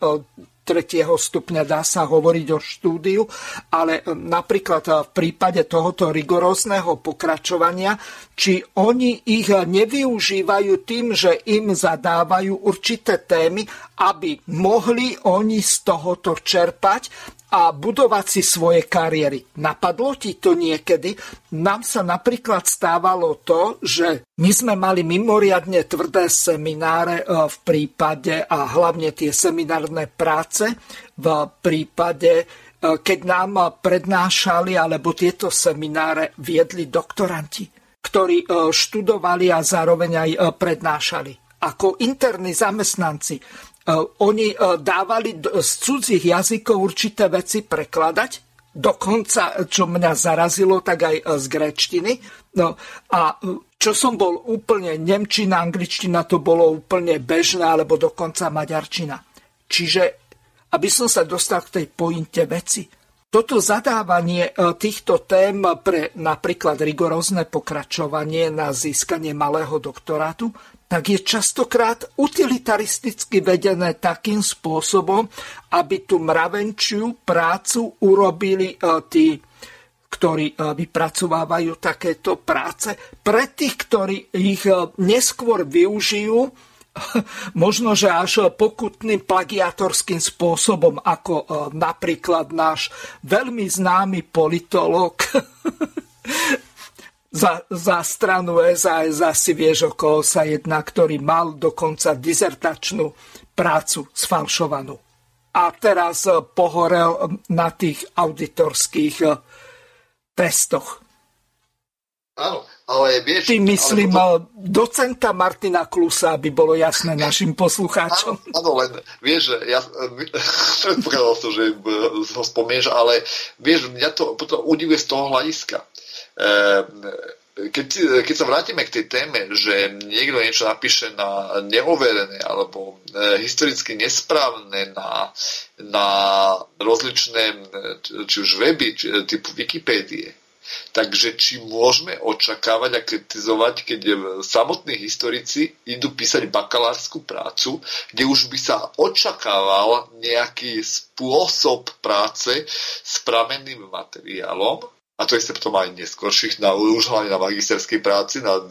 Speaker 1: tretieho stupňa dá sa hovoriť o štúdiu, ale napríklad v prípade tohoto rigorózneho pokračovania, či oni ich nevyužívajú tým, že im zadávajú určité témy, aby mohli oni z tohoto čerpať a budovať si svoje kariéry. Napadlo ti to niekedy? Nám sa napríklad stávalo to, že my sme mali mimoriadne tvrdé semináre e, v prípade a hlavne tie seminárne práce v prípade, e, keď nám prednášali alebo tieto semináre viedli doktoranti, ktorí e, študovali a zároveň aj prednášali. ako interní zamestnanci. Oni dávali z cudzích jazykov určité veci prekladať, dokonca, čo mňa zarazilo, tak aj z gréčtiny. No, a čo som bol úplne nemčina, angličtina, to bolo úplne bežné, alebo dokonca maďarčina. Čiže, aby som sa dostal k tej pointe veci, toto zadávanie e, týchto tém pre napríklad rigorózne pokračovanie na získanie malého doktorátu, tak je častokrát utilitaristicky vedené takým spôsobom, aby tú mravenčiu prácu urobili e, tí, ktorí e, vypracovávajú takéto práce, pre tých, ktorí ich neskôr využijú možno, že až pokutným plagiatorským spôsobom, ako e, napríklad náš veľmi známy politolog za, za stranu SAS asi vieš, o koho sa jedná, ktorý mal dokonca dizertačnú prácu sfalšovanú. A teraz e, pohorel na tých auditorských e, testoch.
Speaker 4: Áno, ale vieš...
Speaker 1: Ty myslím potom... docenta Martina Klusa, aby bolo jasné našim poslucháčom.
Speaker 4: Áno, áno len vieš, ja predpokladal som, že ho spomieš, ale vieš, mňa to potom udivuje z toho hľadiska. Ehm, keď, keď sa vrátime k tej téme, že niekto niečo napíše na neoverené alebo e, historicky nesprávne na, na rozličné či už weby, či, typu Wikipédie, Takže či môžeme očakávať a kritizovať, keď samotní historici idú písať bakalárskú prácu, kde už by sa očakával nejaký spôsob práce s pramenným materiálom, a to isté potom aj neskôrších, na, už hlavne na magisterskej práci na,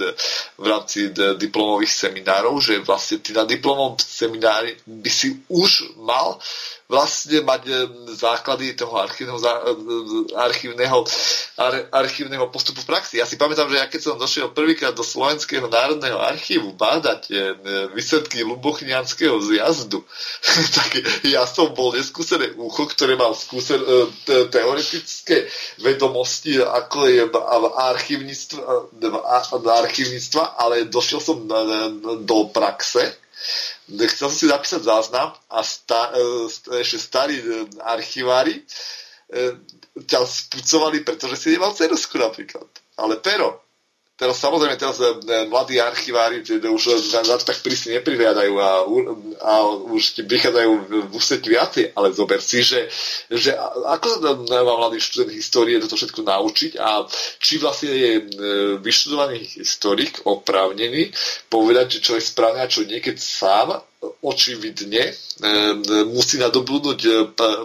Speaker 4: v rámci diplomových seminárov, že vlastne ty na diplomovom seminári by si už mal vlastne mať základy toho archívneho, archívneho, ar, archívneho postupu v praxi. Ja si pamätám, že ja keď som došiel prvýkrát do Slovenského národného archívu bádať výsledky Lubochnianského zjazdu, tak ja som bol neskúsené ucho, ktoré mal skúsen, teoretické vedomosti, ako je archívnictva, archívnictva, ale došiel som do praxe chcel som si zapísať záznam a sta, e, ešte starí e, archivári e, ťa spucovali, pretože si nemal cerusku napríklad. Ale pero, Teraz samozrejme, teraz e, mladí archivári už na to tak prísne neprihľadajú a, a už ti prichádzajú v ústretí viacej, ale zober si, že, že ako sa má mladý študent histórie toto všetko naučiť a či vlastne je e, vyštudovaný historik oprávnený povedať, že čo je správne a čo nie, keď sám očividne musí nadobudnúť e,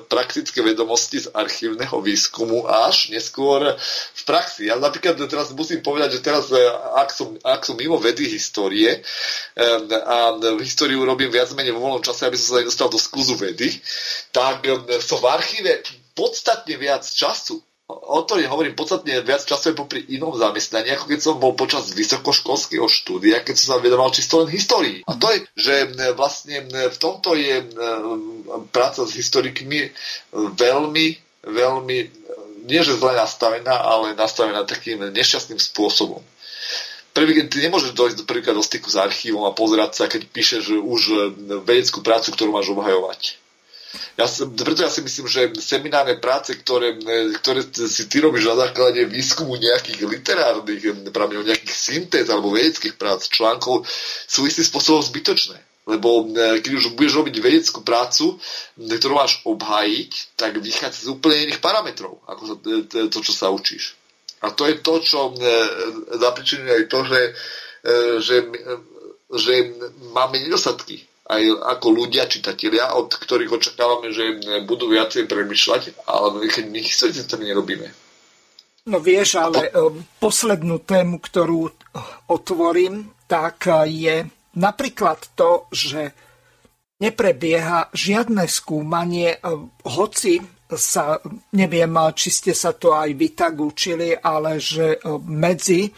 Speaker 4: praktické vedomosti z archívneho výskumu až neskôr v praxi. Ja napríklad teraz musím povedať, že teraz, e, ak som, ak som mimo vedy histórie a históriu robím viac menej vo voľnom čase, aby som sa nedostal do skúzu vedy, tak som v archíve podstatne viac času o to hovorím podstatne viac času popri inom zamestnaní, ako keď som bol počas vysokoškolského štúdia, keď som sa vedomal čisto len histórii. A to je, že vlastne v tomto je práca s historikmi veľmi, veľmi, nie že zle nastavená, ale nastavená takým nešťastným spôsobom. Prvý, ty nemôžeš dojsť prvýkrát do styku s archívom a pozerať sa, keď píšeš už vedeckú prácu, ktorú máš obhajovať ja, preto ja si myslím, že seminárne práce, ktoré, ktoré si ty robíš na základe výskumu nejakých literárnych prameňov, nejakých syntéz alebo vedeckých prác, článkov, sú istým spôsobom zbytočné. Lebo e, keď už budeš robiť vedeckú prácu, ktorú máš obhájiť, tak vychádza z úplne iných parametrov, ako e, to, čo sa učíš. A to je to, čo e, zapričinuje aj to, že, že, že máme nedostatky aj ako ľudia, čitatelia, od ktorých očakávame, že budú viacej premyšľať, ale keď my historici to nerobíme.
Speaker 1: No vieš, ale um, poslednú tému, ktorú otvorím, tak je napríklad to, že neprebieha žiadne skúmanie, hoci sa, neviem, či ste sa to aj vy tak učili, ale že medzi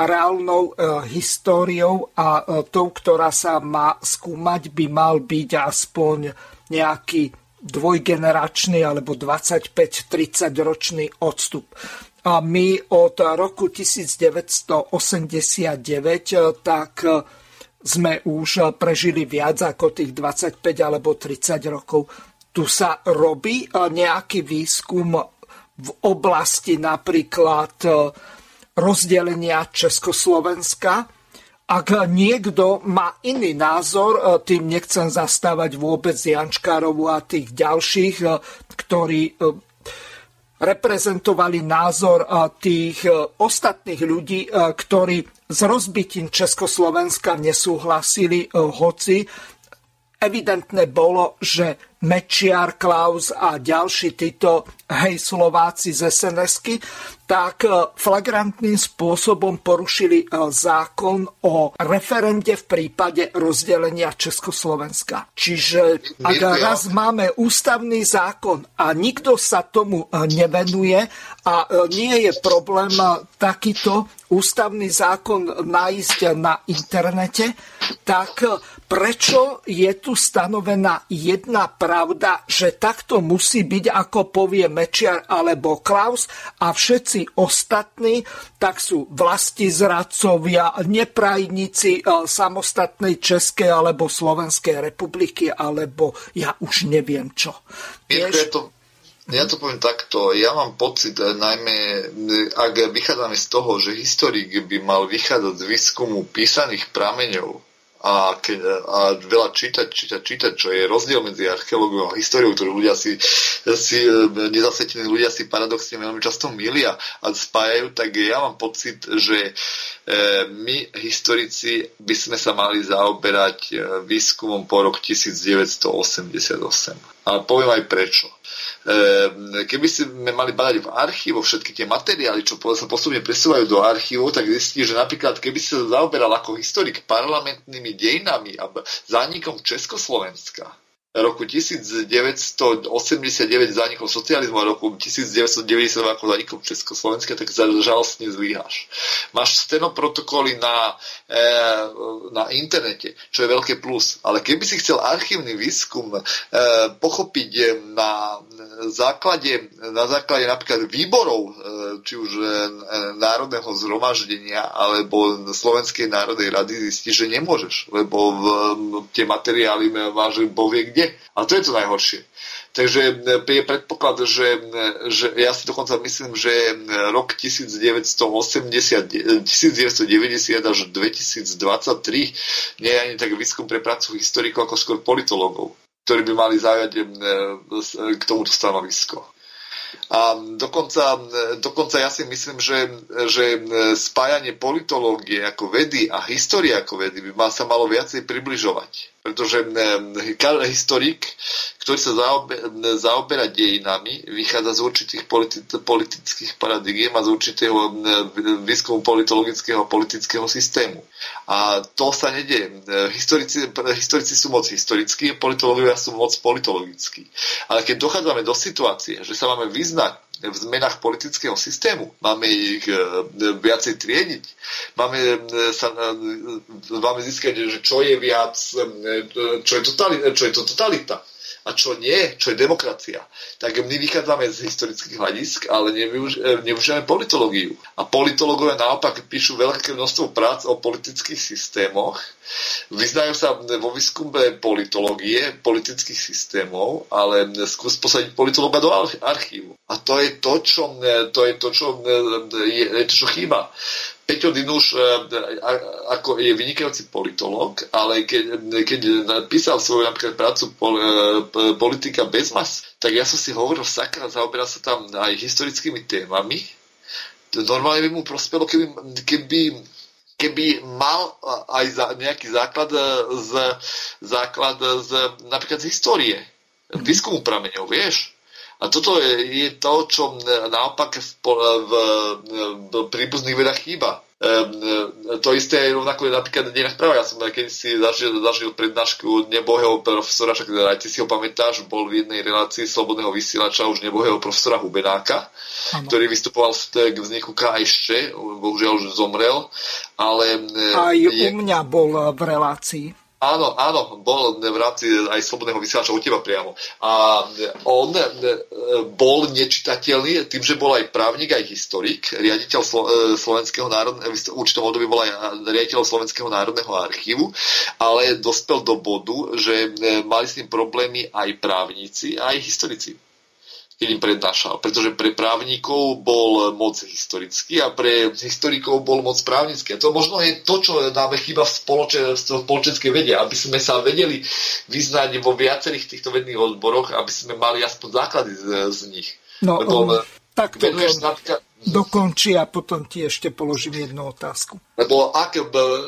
Speaker 1: reálnou e, históriou a e, tou, ktorá sa má skúmať, by mal byť aspoň nejaký dvojgeneračný alebo 25-30 ročný odstup. A my od roku 1989 e, tak sme už prežili viac ako tých 25 alebo 30 rokov. Tu sa robí nejaký výskum v oblasti napríklad rozdelenia Československa. Ak niekto má iný názor, tým nechcem zastávať vôbec Jančkárovu a tých ďalších, ktorí reprezentovali názor tých ostatných ľudí, ktorí s rozbitím Československa nesúhlasili, hoci evidentné bolo, že Mečiar, Klaus a ďalší títo hej Slováci z sns tak e, flagrantným spôsobom porušili e, zákon o referende v prípade rozdelenia Československa. Čiže ak raz máme ústavný zákon a nikto sa tomu e, nevenuje a nie je problém takýto ústavný zákon nájsť na internete, tak prečo je tu stanovená jedna pravda, že takto musí byť, ako povie Mečiar alebo Klaus a všetci ostatní, tak sú vlasti zradcovia, neprajníci e, samostatnej Českej alebo Slovenskej republiky, alebo ja už neviem čo.
Speaker 4: Vieš? Je to, ja to poviem takto. Ja mám pocit, e, najmä ak vychádzame z toho, že historik by mal vychádzať z výskumu písaných prameňov, a, ke, a veľa čítať, čítať, čítať, čo je rozdiel medzi archeológiou a históriou, ktorú ľudia si, si e, nezasvetení ľudia si paradoxne veľmi často milia a spájajú, tak ja mám pocit, že e, my, historici, by sme sa mali zaoberať e, výskumom po rok 1988. Ale poviem aj prečo. Ehm, keby sme mali badať v archívoch všetky tie materiály, čo sa postupne presúvajú do archívov, tak zistí, že napríklad keby sa zaoberal ako historik parlamentnými dejinami a zánikom Československa, roku 1989 zánikom socializmu a roku 1990 ako zánikom Československa, tak žalostne zlyháš. Máš stenoprotokoly na, e, na internete, čo je veľké plus, ale keby si chcel archívny výskum e, pochopiť na základe, na základe napríklad výborov, e, či už e, Národného zhromaždenia alebo Slovenskej národnej rady zistí, že nemôžeš, lebo v, tie materiály máš bovie kde kde. A to je to najhoršie. Takže je predpoklad, že, že ja si dokonca myslím, že rok 1980, 1990 až 2023 nie je ani tak výskum pre prácu historikov ako skôr politologov, ktorí by mali zaujať k tomuto stanovisko. A dokonca, dokonca ja si myslím, že, že spájanie politológie ako vedy a histórie ako vedy by sa malo viacej približovať pretože historik, ktorý sa zaoberá dejinami, vychádza z určitých politi- politických paradigiem a z určitého výskumu politologického a politického systému. A to sa nedie. Historici, historici sú moc historickí, politológovia sú moc politologickí. Ale keď dochádzame do situácie, že sa máme vyznať v zmenách politického systému, máme ich e, viacej triediť, máme, e, sa, e, máme získať, že čo je viac, čo je, totalita, čo je to totalita a čo nie, čo je demokracia. Tak my vychádzame z historických hľadisk, ale nevyužívame politológiu. A politológovia naopak píšu veľké množstvo prác o politických systémoch, vyznajú sa vo výskume politológie, politických systémov, ale skús posadiť politológa do archívu. A to je to, čo, to, je to, čo, je to, čo chýba. Peťo Dinuš e, ako je vynikajúci politológ, ale keď, keď písal svoju napríklad prácu pol, e, politika bez mas, tak ja som si hovoril, sakra, zaoberá sa tam aj historickými témami. Normálne by mu prospelo, keby, keby keby mal aj za, nejaký základ z, základ z napríklad z histórie, výskumu prameňov, vieš? A toto je, je to, čo naopak v, v, v príbuzných vedách chýba. Um, to isté je rovnako napríklad dejinách práva. Ja som keď si zažil, zažil prednášku nebohého profesora, však teda aj ty si ho pamätáš, bol v jednej relácii slobodného vysielača už nebohého profesora Hubenáka, ano. ktorý vystupoval k vzniku KSČ, bohužiaľ už zomrel, ale...
Speaker 1: Aj je... u mňa bol v relácii.
Speaker 4: Áno, áno, bol v rámci aj slobodného vysielača u teba priamo. A on e, bol nečitateľný tým, že bol aj právnik, aj historik, riaditeľ Slo- Slovenského národného, v určitom období bol aj riaditeľ Slovenského národného archívu, ale dospel do bodu, že mali s tým problémy aj právnici, aj historici keď im prednášal. Pretože pre právnikov bol moc historický a pre historikov bol moc právnický. A to možno je to, čo nám chýba v, spoloče, v spoločenskej vede, aby sme sa vedeli vyznať vo viacerých týchto vedných odboroch, aby sme mali aspoň základy z, z nich.
Speaker 1: No, Lebo, um, tak to, dokončí a potom ti ešte položím jednu otázku.
Speaker 4: Lebo ak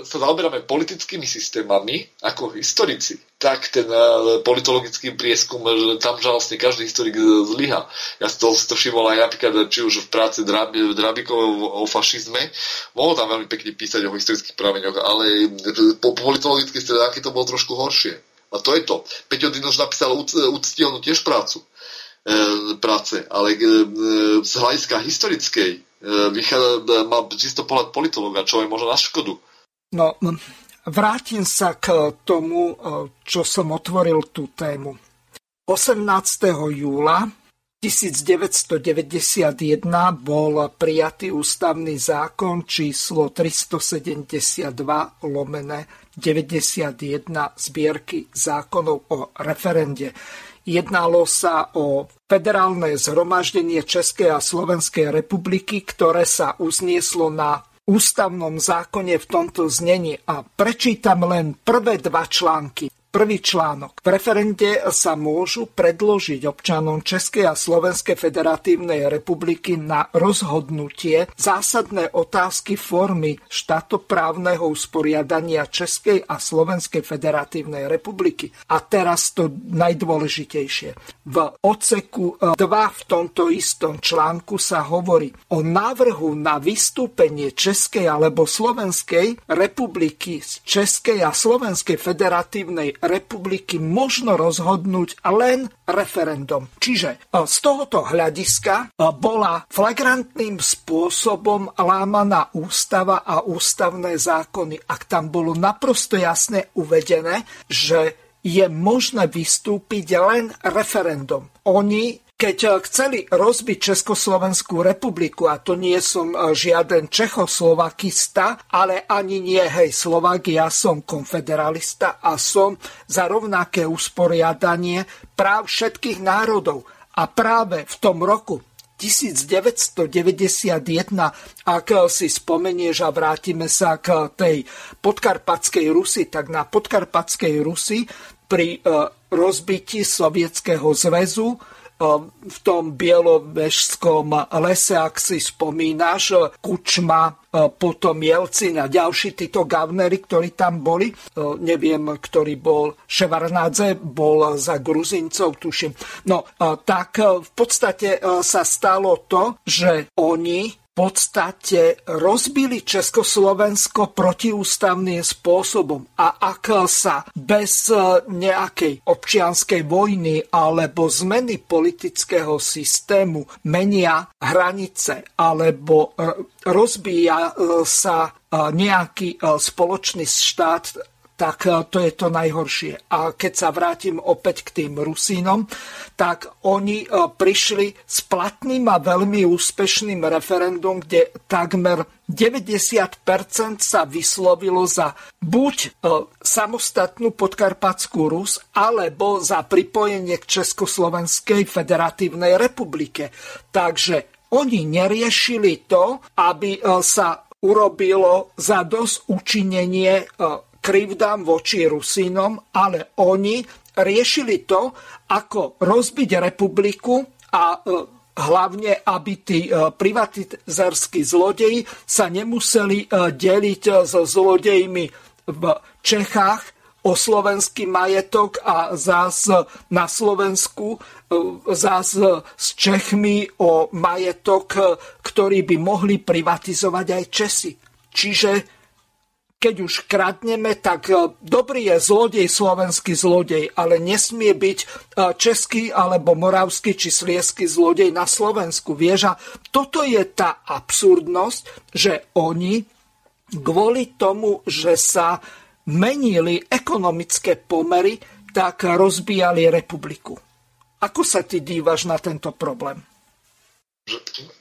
Speaker 4: sa zaoberáme politickými systémami ako historici, tak ten e, politologický prieskum, že tam vlastne každý historik zlyha. Ja to, to všimol aj napríklad, či už v práci Drabikov o fašizme, mohol tam veľmi pekne písať o historických prameňoch, ale po politologickej stránke to bolo trošku horšie. A to je to. Peťo Dinoš napísal úctielnú tiež prácu E, práce, ale e, z hľadiska historickej má čisto pohľad politologa, čo je možno na škodu.
Speaker 1: No, vrátim sa k tomu, čo som otvoril tú tému. 18. júla 1991 bol prijatý ústavný zákon číslo 372 lomené 91 zbierky zákonov o referende. Jednalo sa o federálne zhromaždenie Českej a Slovenskej republiky, ktoré sa uznieslo na ústavnom zákone v tomto znení. A prečítam len prvé dva články. Prvý článok. V referende sa môžu predložiť občanom Českej a Slovenskej federatívnej republiky na rozhodnutie zásadné otázky formy štátoprávneho usporiadania Českej a Slovenskej federatívnej republiky. A teraz to najdôležitejšie. V odseku 2 v tomto istom článku sa hovorí o návrhu na vystúpenie Českej alebo Slovenskej republiky z Českej a Slovenskej federatívnej republiky možno rozhodnúť len referendum. Čiže e, z tohoto hľadiska e, bola flagrantným spôsobom lámaná ústava a ústavné zákony. Ak tam bolo naprosto jasne uvedené, že je možné vystúpiť len referendum. Oni keď eh, chceli rozbiť Československú republiku, a to nie som eh, žiaden Čechoslovakista, ale ani nie hej Slovak, ja som konfederalista a som za rovnaké usporiadanie práv všetkých národov. A práve v tom roku 1991, ak eh, si spomenieš a vrátime sa k tej podkarpatskej Rusi, tak na podkarpatskej Rusi pri rozbití Sovietskeho zväzu v tom bielovežskom lese, ak si spomínaš, Kučma, potom Jelcin a ďalší títo gavnery, ktorí tam boli. Neviem, ktorý bol Ševarnádze, bol za Gruzincov, tuším. No, tak v podstate sa stalo to, že oni podstate rozbili Československo protiústavným spôsobom. A ak sa bez nejakej občianskej vojny alebo zmeny politického systému menia hranice alebo rozbíja sa nejaký spoločný štát, tak e, to je to najhoršie. A keď sa vrátim opäť k tým Rusínom, tak oni e, prišli s platným a veľmi úspešným referendum, kde takmer 90% sa vyslovilo za buď e, samostatnú podkarpatskú Rus, alebo za pripojenie k Československej federatívnej republike. Takže oni neriešili to, aby sa urobilo za dosť učinenie krivdám voči Rusínom, ale oni riešili to, ako rozbiť republiku a e, hlavne, aby tí e, privatizerskí zlodeji sa nemuseli e, deliť so zlodejmi v Čechách o slovenský majetok a zás na Slovensku zás s Čechmi o majetok, ktorý by mohli privatizovať aj Česi. Čiže keď už kradneme, tak e, dobrý je zlodej, slovenský zlodej, ale nesmie byť e, český alebo moravský či sliesky zlodej na Slovensku. Vieš, a toto je tá absurdnosť, že oni kvôli tomu, že sa menili ekonomické pomery, tak rozbíjali republiku. Ako sa ty dívaš na tento problém?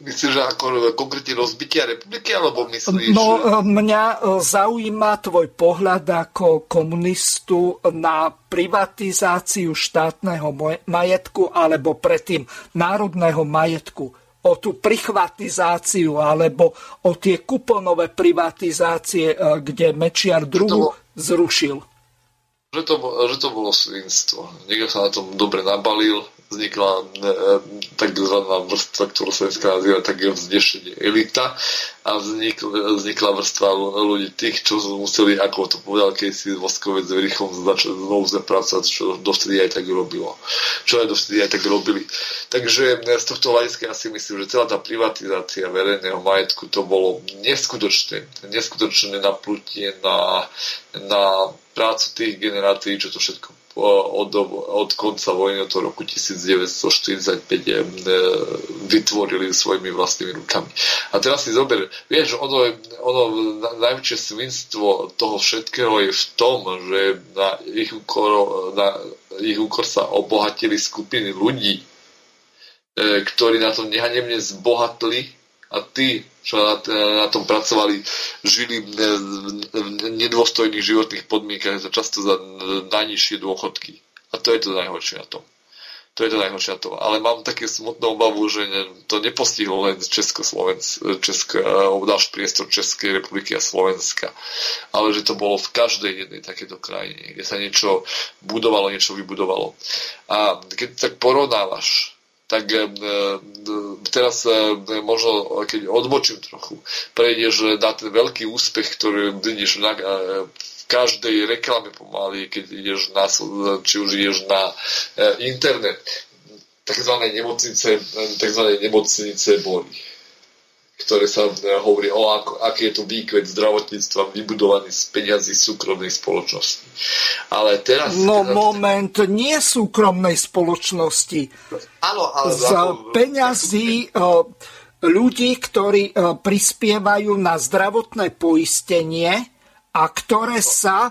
Speaker 4: Myslíš, že ako konkrétne rozbitia republiky, alebo myslíš...
Speaker 1: No, mňa e, zaujíma tvoj pohľad ako komunistu na privatizáciu štátneho majetku alebo predtým národného majetku o tú prichvatizáciu alebo o tie kuponové privatizácie, e, kde Mečiar druhu zrušil.
Speaker 4: Že to, že to bolo svinstvo. Niekto sa na tom dobre nabalil, vznikla e, takzvaná vrstva, ktorú sa dneska nazýva tak vznešenie elita a vznikla, vznikla vrstva ľudí tých, čo museli, ako to povedal si Voskovec s Verichom začať znovu zapracovať, čo dovtedy aj tak robilo. Čo aj dovtedy aj tak robili. Takže e, z tohto hľadiska ja si myslím, že celá tá privatizácia verejného majetku to bolo neskutočné, neskutočné naplutie na, na prácu tých generácií, čo to všetko od, od konca vojny od roku 1945 vytvorili svojimi vlastnými rukami. A teraz si zober, vieš, ono, ono najväčšie svinstvo toho všetkého je v tom, že na ich úkor, na ich úkor sa obohatili skupiny ľudí, e, ktorí na tom nehanebne zbohatli a tí, čo na, na tom pracovali, žili v nedôstojných životných podmienkach, za často za najnižšie dôchodky. A to je to najhoršie na tom. To je to najhoršie na tom. Ale mám také smutnú obavu, že to nepostihlo len Československ, Česk, náš priestor Českej republiky a Slovenska, ale že to bolo v každej jednej takéto krajine, kde sa niečo budovalo, niečo vybudovalo. A keď tak porovnávaš tak e, teraz e, možno, keď odbočím trochu, prejdeš na ten veľký úspech, ktorý vidíš na, v každej reklame pomaly, keď ideš na, či už ideš na internet, takzvané nemocnice, takzvané nemocnice boli ktoré sa hovorí o ako, aký je to výkvet zdravotníctva vybudovaný z peňazí súkromnej spoločnosti. Ale teraz...
Speaker 1: No teraz... moment, nie súkromnej spoločnosti.
Speaker 4: Áno, ale...
Speaker 1: Z peňazí ľudí, ktorí prispievajú na zdravotné poistenie a ktoré sa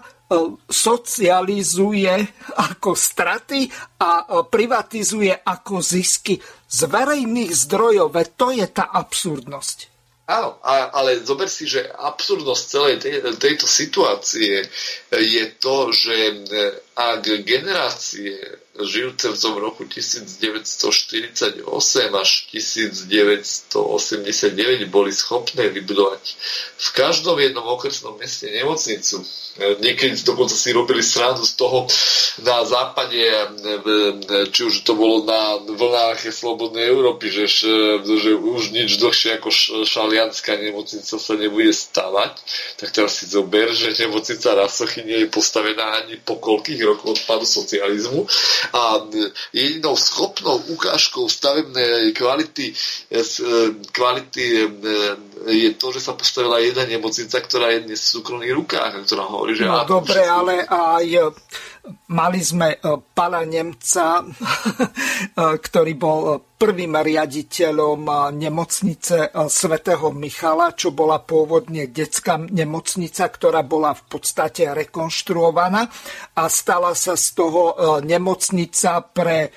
Speaker 1: socializuje ako straty a privatizuje ako zisky z verejných zdrojov. To je tá absurdnosť.
Speaker 4: Áno, ale zober si, že absurdnosť celej tej, tejto situácie je to, že ak generácie žijúce v tom roku 1948 až 1989 boli schopné vybudovať v každom jednom okresnom meste nemocnicu. Niekedy dokonca si robili srandu z toho na západe, či už to bolo na vlnách Slobodnej Európy, že, že už nič dlhšie ako šalianská nemocnica sa nebude stavať. Tak teraz si zober, že nemocnica Rasochy nie je postavená ani po koľkých rokoch odpadu socializmu. A jedinou schopnou ukážkou stavebnej kvality, e, e, kvality e, je to, že sa postavila jedna nemocnica, ktorá je dnes v súkromných rukách ktorá hovorí, že...
Speaker 1: No dobre, ale aj mali sme pana Nemca, ktorý bol prvým riaditeľom nemocnice svätého Michala, čo bola pôvodne detská nemocnica, ktorá bola v podstate rekonštruovaná a stala sa z toho nemocnica pre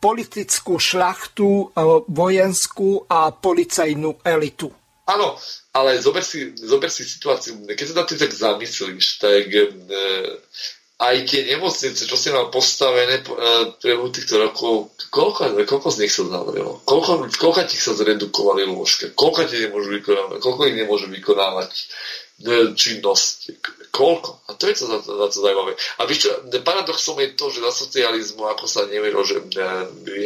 Speaker 1: politickú šľachtu, vojenskú a policajnú elitu.
Speaker 4: Áno, ale zober si, zober si situáciu. Keď sa na tým tak zamyslíš, tak e, aj tie nemocnice, čo si mal postavené e, priebehu týchto rokov, koľko, koľko z nich sa zavrelo? Koľko, koľko tých sa zredukovali lôžka? Koľko, nemôžu vykonávať, koľko ich nemôžu vykonávať E, činnosť. Koľko? A to je to za, za to zaujímavé. A víš paradoxom je to, že za socializmu, ako sa neverilo, že e,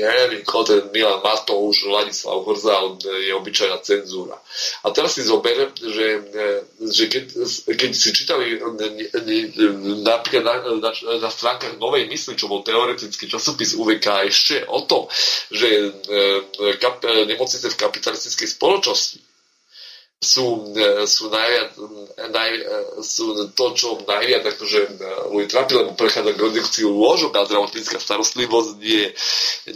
Speaker 4: ja neviem, ten Milan Matouš, Ladislav Horzal je obyčajná cenzúra. A teraz si zober, že, e, že keď, keď si čítali napríklad na, na, na stránkach Novej mysli, čo bol teoretický časopis UVK ešte o tom, že kap, nemocnice v kapitalistickej spoločnosti sú, e, sú, najviac, naj, e, sú to, čo najviac akože e, ľudí trápi, lebo prechádza k redukciu lôžok a zdravotnícka starostlivosť je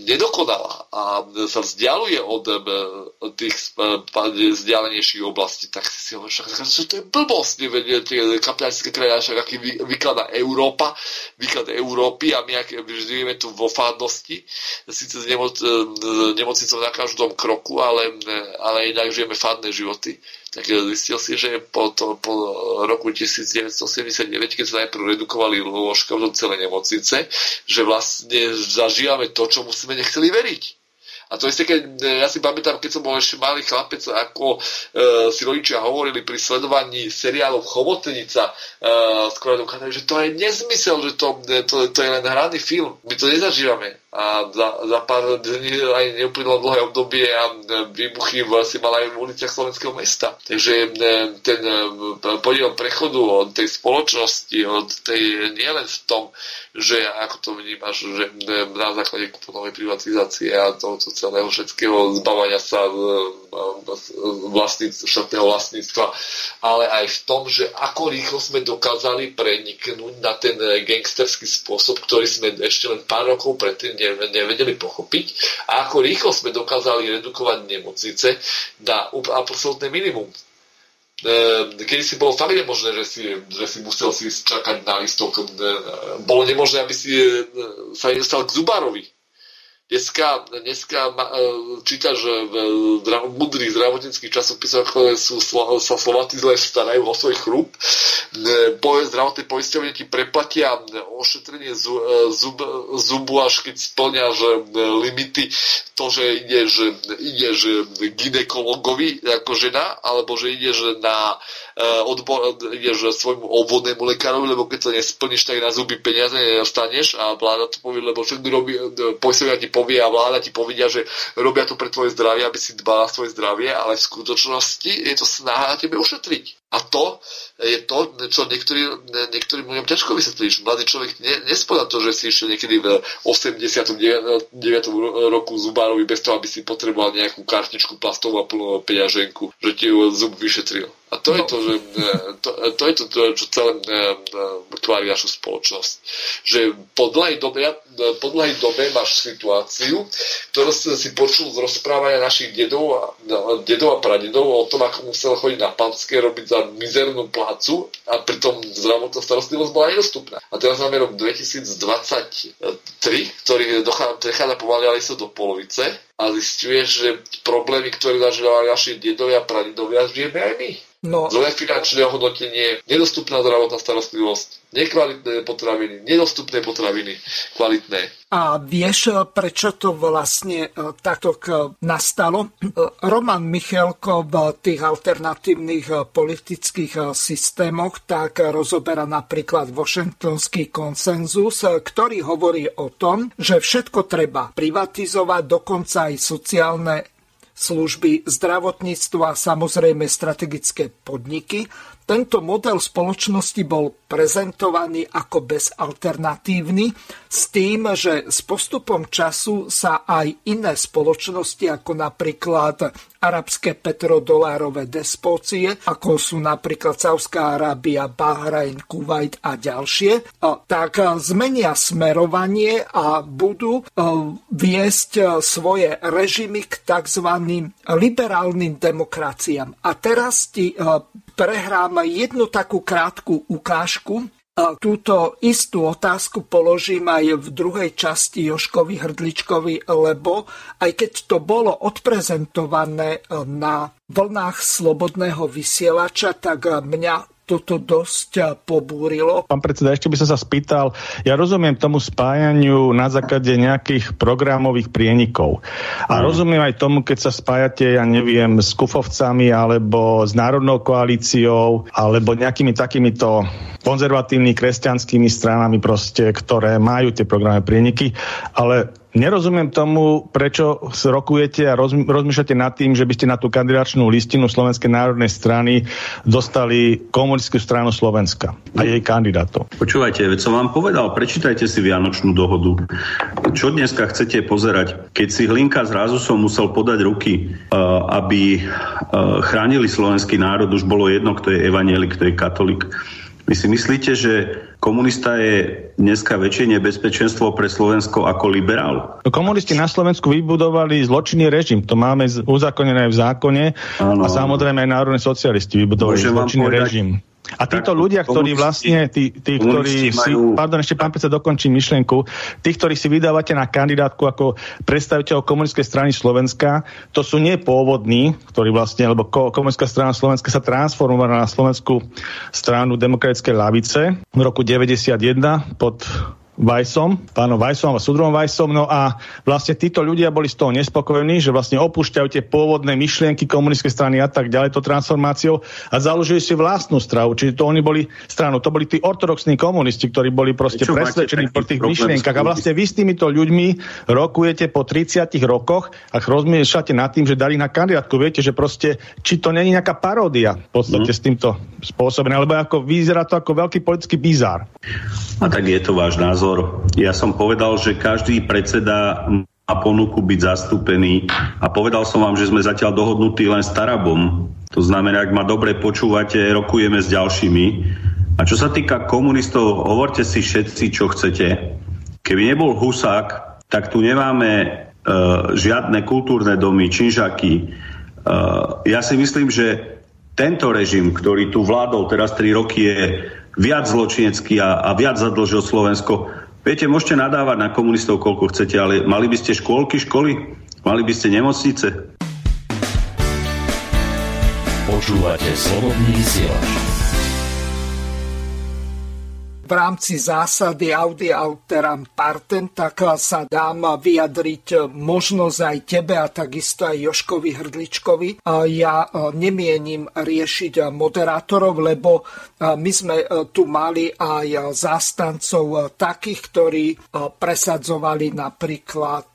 Speaker 4: nedokonalá a sa vzdialuje od, tých vzdialenejších oblastí, tak si hovoríš, že to je blbosť, tie kapitalistické krajiny, však aký vykladá Európa, výklad Európy a my ak žijeme tu vo fádnosti, síce s nemoc, nemocnicou na každom kroku, ale, ale inak žijeme fádne životy tak zistil si, že po, to, po roku 1979, keď sa najprv redukovali do celej nemocnice, že vlastne zažívame to, čo musíme nechceli veriť. A to isté, keď ja si pamätám, keď som bol ešte malý chlapec, ako e, si rodičia hovorili pri sledovaní seriálov Chobotnica e, s Konradom že to je nezmysel, že to, to, to je len hraný film. My to nezažívame a za, za pár dní aj neuplynulo dlhé obdobie a e, výbuchy si mal aj v uliciach slovenského mesta. Takže e, ten e, podiel prechodu od tej spoločnosti, od tej nielen v tom, že ako to vnímaš, že na základe kuponovej privatizácie a tohoto celého všetkého zbavania sa štátneho vlastníctva, ale aj v tom, že ako rýchlo sme dokázali preniknúť na ten gangsterský spôsob, ktorý sme ešte len pár rokov predtým nevedeli pochopiť a ako rýchlo sme dokázali redukovať nemocnice na absolútne minimum. Ehm, kedy si bolo fakt nemožné, že si, že si musel si čakať na listok. Ehm, bolo nemožné, aby si sa nedostal k zubárovi Dneska, dneska e, čítaš v mudrých zdravotníckých časopisoch, ktoré sú, sa Slováci zle starajú o svoj chrup. E, zdravotné poisťovne ti preplatia ošetrenie e, zub, zubu, až keď splňaš limity to, že ideš, ideš ginekologovi ako žena, alebo že ideš na odbor, ideš svojmu obvodnému lekárovi, lebo keď to nesplníš, tak na zuby peniaze nedostaneš a vláda to povie, lebo všetko robí, poisťovňa ti povie, a vláda ti povedia, že robia to pre tvoje zdravie, aby si dbala svoje zdravie, ale v skutočnosti je to snaha na tebe ušetriť. A to je to, čo niektorí, niektorým ľuďom ťažko vysvetlíš. Mladý človek ne, nespodá to, že si išiel niekedy v 89. roku zubárovi bez toho, aby si potreboval nejakú kartičku plastovú a plnú peňaženku, že ti zub vyšetril. A to, no. je to, že, e, to, to je to, čo celé tvári e, našu spoločnosť. Že po dlhej dobe, po dlhej dobe máš situáciu, ktorú si počul z rozprávania našich dedov a, dedov a pradedov o tom, ako musel chodiť na panské, robiť za mizernú plácu a pritom zdravotná starostlivosť bola nedostupná. A teraz máme rok 2023, ktorý prechádza pomaly ale do polovice a zistuješ, že problémy, ktoré zažívali naši dedovia a pradedovia, žijeme aj my. No. Zlé finančné hodnotenie, nedostupná zdravotná starostlivosť, nekvalitné potraviny, nedostupné potraviny, kvalitné.
Speaker 1: A vieš, prečo to vlastne e, takto nastalo? E, Roman Michelko v tých alternatívnych e, politických systémoch tak rozoberá napríklad Washingtonský konsenzus, ktorý hovorí o tom, že všetko treba privatizovať, dokonca aj sociálne služby, zdravotníctvo a samozrejme strategické podniky. Tento model spoločnosti bol prezentovaný ako bezalternatívny s tým, že s postupom času sa aj iné spoločnosti, ako napríklad arabské petrodolárové despócie, ako sú napríklad Sávská Arábia, Bahrajn, Kuwait a ďalšie, tak zmenia smerovanie a budú e, viesť svoje režimy k tzv. liberálnym demokraciám. A teraz ti e, prehrám jednu takú krátku ukážku. Túto istú otázku položím aj v druhej časti Joškovi Hrdličkovi, lebo aj keď to bolo odprezentované na vlnách slobodného vysielača, tak mňa toto dosť pobúrilo.
Speaker 5: Pán predseda, ešte by som sa spýtal, ja rozumiem tomu spájaniu na základe nejakých programových prienikov. A mm. rozumiem aj tomu, keď sa spájate, ja neviem, s kufovcami alebo s Národnou koalíciou alebo nejakými takýmito konzervatívnymi kresťanskými stranami proste, ktoré majú tie programy prieniky, ale nerozumiem tomu, prečo rokujete a rozmýšľate nad tým, že by ste na tú kandidačnú listinu Slovenskej národnej strany dostali komunistickú stranu Slovenska a jej kandidátov.
Speaker 6: Počúvajte, veď som vám povedal, prečítajte si Vianočnú dohodu. Čo dneska chcete pozerať? Keď si Hlinka zrazu som musel podať ruky, uh, aby uh, chránili slovenský národ, už bolo jedno, kto je evanielik, kto je katolík. Vy si myslíte, že komunista je dneska väčšie nebezpečenstvo pre Slovensko ako liberál?
Speaker 5: No, komunisti na Slovensku vybudovali zločinný režim. To máme uzakonené v zákone ano. a samozrejme aj národní socialisti vybudovali Môžem zločinný režim. A títo ľudia, ktorí vlastne, tí, tí ktorí si, pardon, ešte pán predseda dokončím myšlienku, tí, ktorí si vydávate na kandidátku ako predstaviteľ komunistickej strany Slovenska, to sú nie pôvodní, ktorí vlastne, lebo komunistická strana Slovenska sa transformovala na Slovenskú stranu demokratickej lavice v roku 91 pod Vajsom, pánom Vajsom a súdrom Vajsom. No a vlastne títo ľudia boli z toho nespokojní, že vlastne opúšťajú tie pôvodné myšlienky komunistickej strany a tak ďalej, to transformáciou a založili si vlastnú stravu. Čiže to oni boli stranu, to boli tí ortodoxní komunisti, ktorí boli proste presvedčení po tých myšlienkach. A vlastne vy s týmito ľuďmi rokujete po 30 rokoch a rozmýšľate nad tým, že dali na kandidátku. Viete, že proste, či to není nejaká paródia v podstate mm. s týmto spôsobené, alebo ako vyzerá to ako veľký politický bizár.
Speaker 6: A tak je to váš názor názor. Ja som povedal, že každý predseda má ponuku byť zastúpený a povedal som vám, že sme zatiaľ dohodnutí len s Tarabom. To znamená, ak ma dobre počúvate, rokujeme s ďalšími. A čo sa týka komunistov, hovorte si všetci, čo chcete. Keby nebol Husák, tak tu nemáme uh, žiadne kultúrne domy, činžaky. Uh, ja si myslím, že tento režim, ktorý tu vládol teraz 3 roky, je viac zločinecký a, a viac zadlžil Slovensko. Viete, môžete nadávať na komunistov, koľko chcete, ale mali by ste škôlky, školy? Mali by ste nemocnice?
Speaker 1: Počúvate slobodný vysielač v rámci zásady Audi alteram partem, tak sa dám vyjadriť možnosť aj tebe a takisto aj Joškovi Hrdličkovi. Ja nemienim riešiť moderátorov, lebo my sme tu mali aj zástancov takých, ktorí presadzovali napríklad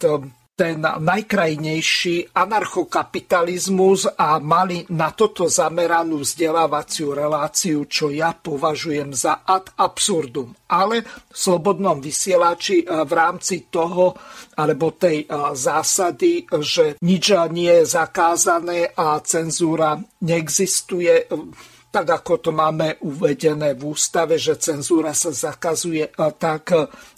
Speaker 1: ten najkrajnejší anarchokapitalizmus a mali na toto zameranú vzdelávaciu reláciu, čo ja považujem za ad absurdum. Ale v slobodnom vysielači eh, v rámci toho alebo tej eh, zásady, že nič nie je zakázané a cenzúra neexistuje, eh, tak ako to máme uvedené v ústave, že cenzúra sa zakazuje, tak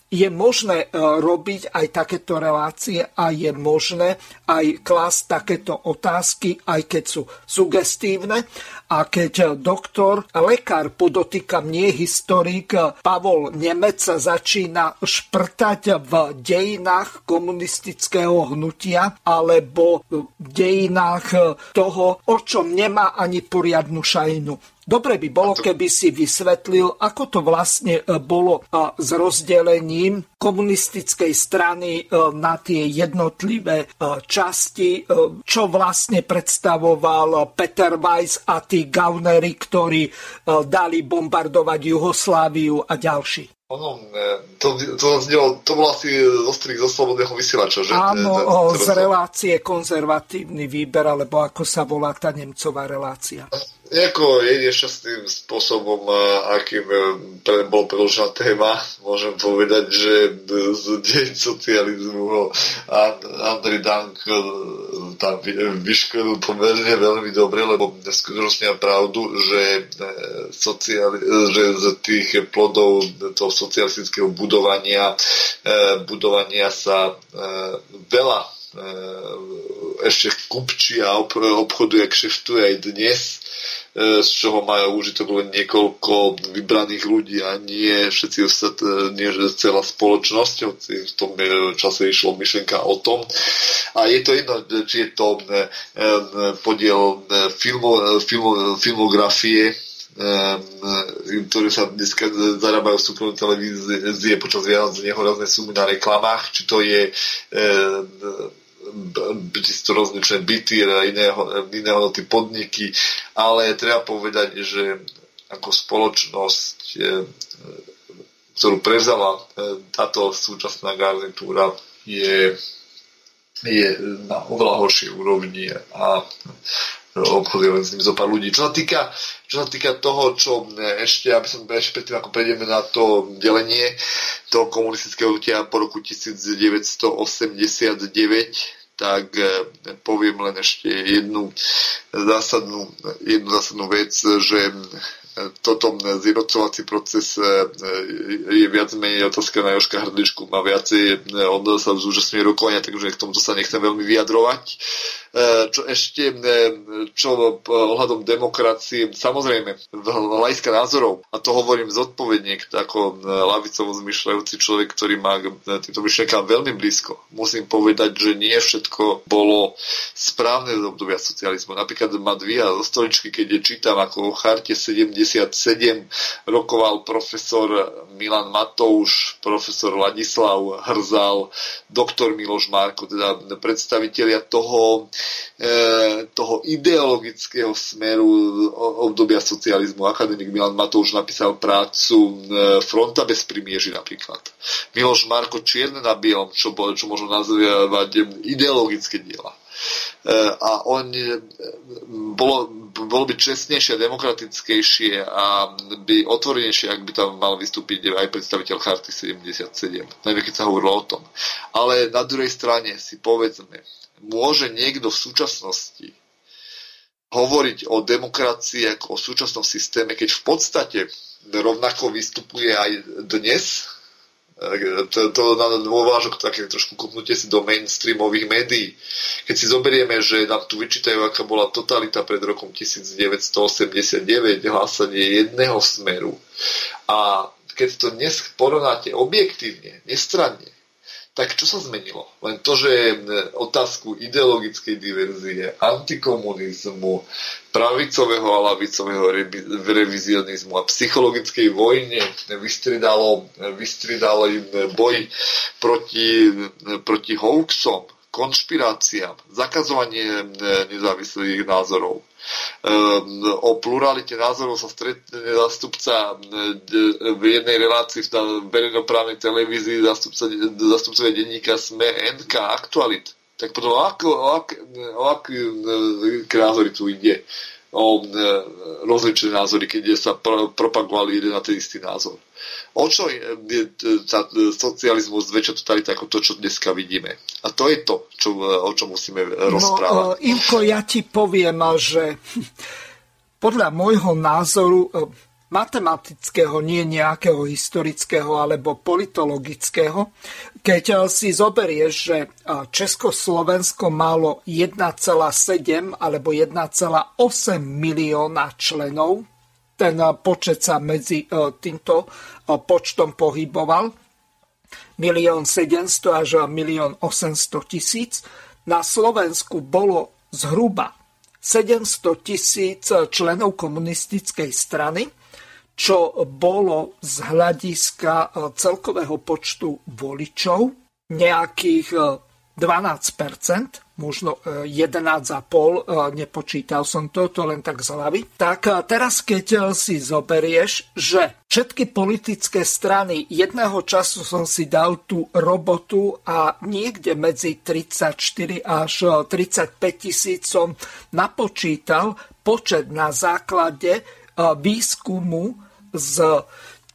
Speaker 1: je možné e, robiť aj takéto relácie a je možné aj klásť takéto otázky, aj keď sú sugestívne. A keď doktor, lekár, podotýkam, nie historik, Pavol Nemec začína šprtať v dejinách komunistického hnutia alebo v dejinách toho, o čom nemá ani poriadnu šajnu. Dobre by bolo, keby si vysvetlil, ako to vlastne e, bolo e, s rozdelením komunistickej strany e, na tie jednotlivé časti, čo vlastne predstavoval Peter Weiss a tí gaunery, ktorí dali bombardovať Jugosláviu a ďalší.
Speaker 4: Ono, to, to, znelo, to bolo asi ostrých zo slobodného vysielača, že?
Speaker 1: Áno, z relácie konzervatívny výber, alebo ako sa volá tá Nemcová relácia.
Speaker 4: Nejako jedine šťastným spôsobom, akým e, bol preložená téma, môžem povedať, že z deň socializmu Andrej Dank e, tam vyškolil pomerne veľmi dobre, lebo skutočne pravdu, že, e, sociali, že z tých plodov toho socialistického budovania budovania sa veľa ešte kupčí a obchoduje, kšeftuje aj dnes z čoho majú užitok len niekoľko vybraných ľudí a nie všetci ostatní, nie celá spoločnosť, v tom čase išlo myšlenka o tom. A je to jedno, či je to e, podiel e, filmo, filmo, filmografie, ktoré sa dneska zarábajú v súkromnej televízie počas Vianoc nehorazné sumy na reklamách, či to je čisto rozličné byty a iného, iné hodnoty podniky, ale treba povedať, že ako spoločnosť, e, ktorú prevzala e, táto súčasná garnitúra, je, je na oveľa horšej úrovni a obchoduje len s ním zo pár ľudí. Čo sa týka, čo sa týka toho, čo ešte, aby som ešte predtým, ako prejdeme na to delenie toho komunistického hnutia po roku 1989, tak eh, poviem len ešte jednu zásadnú, jednu zásadnú vec, že toto zjednocovací proces e, je viac menej otázka na Joška Hrdličku. Má viacej, e, on sa zúčastňuje rokovania, takže k tomuto sa nechcem veľmi vyjadrovať. E, čo ešte, čo ohľadom demokracie, samozrejme, hľadiska názorov, a to hovorím zodpovedne, ako lavicovo zmyšľajúci človek, ktorý má týmto myšlenkám veľmi blízko. Musím povedať, že nie všetko bolo správne z obdobia socializmu. Napríklad ma dvíha zo stoličky, keď je čítam ako o charte 70 rokoval profesor Milan Matouš, profesor Ladislav Hrzal, doktor Miloš Marko, teda predstavitelia toho, e, toho ideologického smeru obdobia socializmu. Akademik Milan Matouš napísal prácu e, Fronta bez primieži napríklad. Miloš Marko Čierne na bielom, čo, čo možno nazvať ideologické diela. E, a on bolo, bolo by čestnejšie demokratickejšie a by otvorenejšie, ak by tam mal vystúpiť aj predstaviteľ Charty 77, najmä keď sa hovorilo o tom. Ale na druhej strane si povedzme, môže niekto v súčasnosti hovoriť o demokracii ako o súčasnom systéme, keď v podstate rovnako vystupuje aj dnes to, to na dôvážok také trošku kopnutie si do mainstreamových médií. Keď si zoberieme, že nám tu vyčítajú, aká bola totalita pred rokom 1989, hlásanie jedného smeru. A keď to dnes porovnáte objektívne, nestranne, tak čo sa zmenilo? Len to, že otázku ideologickej diverzie, antikomunizmu, pravicového a lavicového revizionizmu a psychologickej vojne vystridalo, vystridalo boj proti, proti hoaxom, konšpiráciám, zakazovanie nezávislých názorov. Ehm, o pluralite názorov sa stretne zástupca ehm, v jednej relácii v verejnoprávnej televízii zástupca, zástupcovia denníka SME NK Aktualit. Tak potom o, ak, o, ak, o aké ehm, názory tu ide? O rozličné názory, keď sa propagovali jeden na ten istý názor. O čo je, je tá socializmus väčšia totalita ako to, čo dneska vidíme. A to je to, čo, o čom musíme rozprávať. No,
Speaker 1: Ivko, ja ti poviem, že podľa môjho názoru e, matematického, nie nejakého historického alebo politologického, keď e, si zoberieš, že e, Československo malo 1,7 alebo 1,8 milióna členov, ten počet sa medzi týmto počtom pohyboval. 1 700 až 1 800 tisíc. Na Slovensku bolo zhruba 700 tisíc členov komunistickej strany, čo bolo z hľadiska celkového počtu voličov nejakých 12 e, možno 11,5, e, nepočítal som to, to len tak z hlavy. Tak e, teraz, keď e, si zoberieš, že všetky politické strany jedného času som si dal tú robotu a niekde medzi 34 až 35 tisíc som napočítal počet na základe výskumu z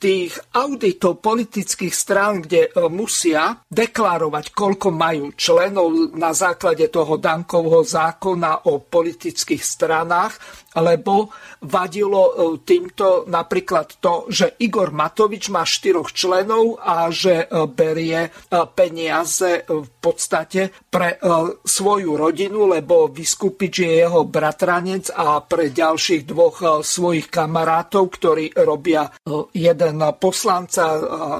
Speaker 1: tých auditov politických strán, kde e, musia deklarovať, koľko majú členov na základe toho Dankovho zákona o politických stranách, lebo vadilo e, týmto napríklad to, že Igor Matovič má štyroch členov a že e, berie peniaze v podstate pre svoju rodinu, lebo vyskúpiť, že je jeho bratranec a pre ďalších dvoch svojich kamarátov, ktorí robia jeden poslanca,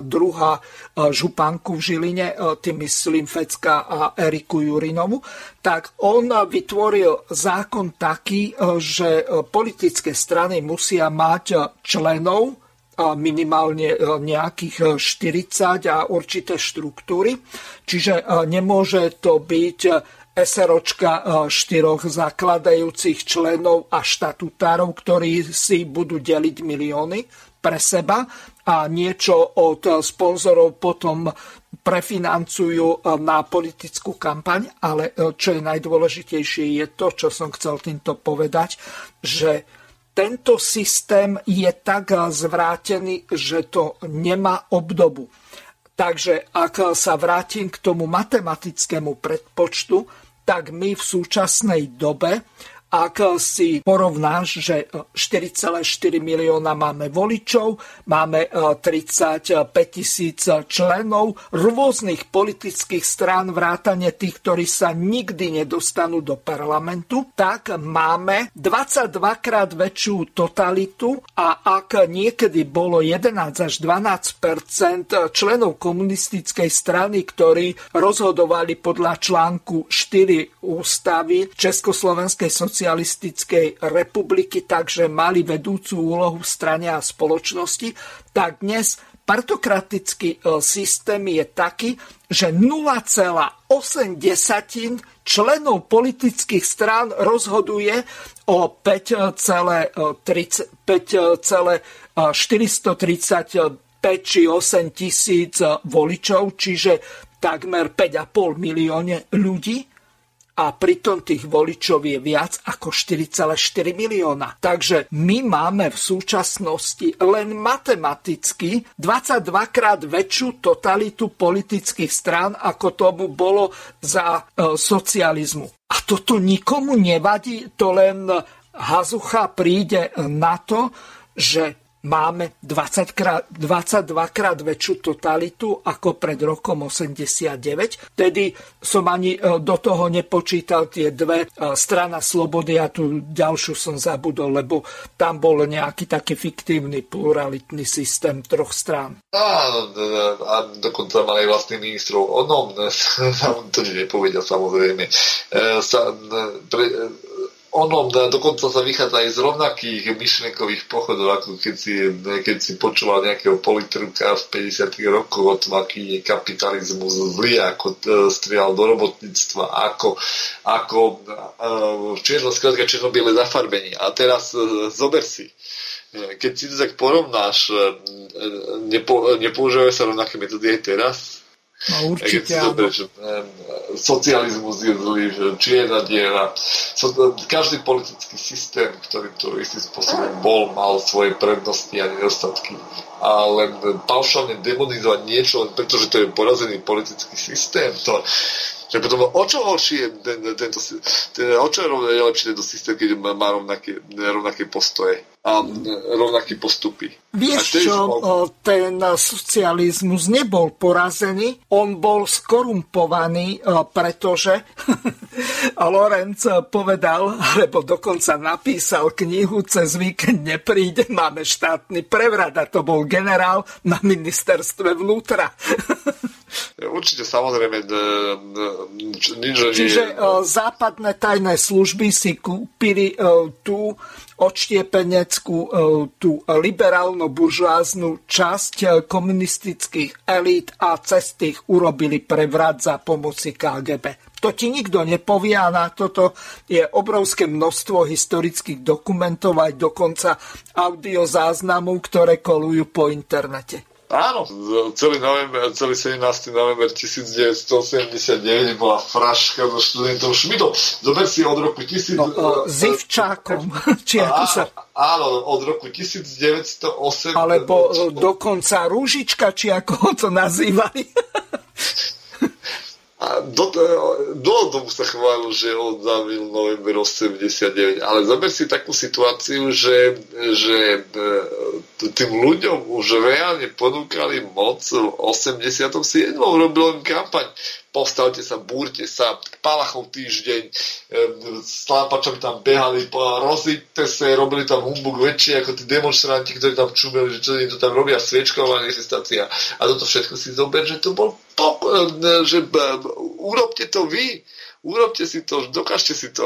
Speaker 1: druhá županku v Žiline, tým myslím Fecka a Eriku Jurinovu, tak on vytvoril zákon taký, že politické strany musia mať členov minimálne nejakých 40 a určité štruktúry. Čiže nemôže to byť SROčka štyroch zakladajúcich členov a štatutárov, ktorí si budú deliť milióny pre seba a niečo od sponzorov potom prefinancujú na politickú kampaň, ale čo je najdôležitejšie je to, čo som chcel týmto povedať, že tento systém je tak zvrátený, že to nemá obdobu. Takže ak sa vrátim k tomu matematickému predpočtu, tak my v súčasnej dobe ak si porovnáš, že 4,4 milióna máme voličov, máme 35 e, tisíc členov rôznych politických strán, vrátane tých, ktorí sa nikdy nedostanú do parlamentu, tak máme 22 krát väčšiu totalitu a ak niekedy bolo 11 až 12% členov komunistickej strany, ktorí rozhodovali podľa článku 4 ústavy Československej sociálnej socialistickej republiky, takže mali vedúcu úlohu v strane a spoločnosti, tak dnes partokratický e, systém je taký, že 0,8 členov politických strán rozhoduje o 5,435 či 8 tisíc voličov, čiže takmer 5,5 milióne ľudí a pritom tých voličov je viac ako 4,4 milióna. Takže my máme v súčasnosti len matematicky 22 krát väčšiu totalitu politických strán, ako tomu bolo za e, socializmu. A toto nikomu nevadí, to len Hazucha príde na to, že máme 20 krát, 22 krát väčšiu totalitu ako pred rokom 89. Tedy som ani e, do toho nepočítal tie dve e, strana slobody a tu ďalšiu som zabudol, lebo tam bol nejaký taký fiktívny pluralitný systém troch strán.
Speaker 4: A, a dokonca mali vlastný ministrov onom, to nepovedia samozrejme. E, sa, pre, ono dokonca sa vychádza aj z rovnakých myšlienkových pochodov, ako keď si, keď si počúval nejakého politruka v 50. rokoch o tom, aký je kapitalizmus zlý, ako e, strial do robotníctva, ako, ako v čierno, skrátka čierno-biele zafarbenie. A teraz e, zober si, e, keď si to tak porovnáš, nepo, nepoužívajú sa rovnaké metódy aj teraz?
Speaker 1: No určite
Speaker 4: áno. Že, socializmus je zlý, že čierna diera. Každý politický systém, ktorý to istým spôsobom bol, mal svoje prednosti a nedostatky. Ale paušálne demonizovať niečo, pretože to je porazený politický systém, to, že potom o čo horší je ten, tento, ten, o čo je lepšie tento systém, keď má rovnaké, rovnaké postoje a rovnaké postupy.
Speaker 1: Vieš čo, ten socializmus nebol porazený, on bol skorumpovaný, pretože Lorenz povedal, alebo dokonca napísal knihu Cez víkend nepríde, máme štátny prevrat a to bol generál na ministerstve vnútra.
Speaker 4: Určite samozrejme nič,
Speaker 1: Čiže západné tajné služby si kúpili tú odštiepeneckú e, tú liberálno-buržoáznu časť e, komunistických elít a cez tých urobili prevrat za pomoci KGB. To ti nikto nepovie a na toto je obrovské množstvo historických dokumentov aj dokonca audiozáznamov, ktoré kolujú po internete.
Speaker 4: Áno, celý, november, celý 17. november 1989 bola fraška so študentom Šmidom. Zober si od roku 1000... No,
Speaker 1: uh, Zivčákom, či ako sa...
Speaker 4: Áno, od roku 1908...
Speaker 1: Alebo uh, dokonca Rúžička, či ako ho to nazývali.
Speaker 4: A do, dlho tomu sa chválil, že ho zabil november 89, ale zober si takú situáciu, že, že e, tým ľuďom už reálne ponúkali moc v 87. robil im kampaň postavte sa, búrte sa, Palachov týždeň, s tlápačami tam behali, rozíte sa, robili tam humbug väčšie ako tí demonstranti, ktorí tam čumeli, že čo to tam robia, sviečková manifestácia. A toto všetko si zober, že to bol pok- že urobte to vy urobte si to, dokážte si to.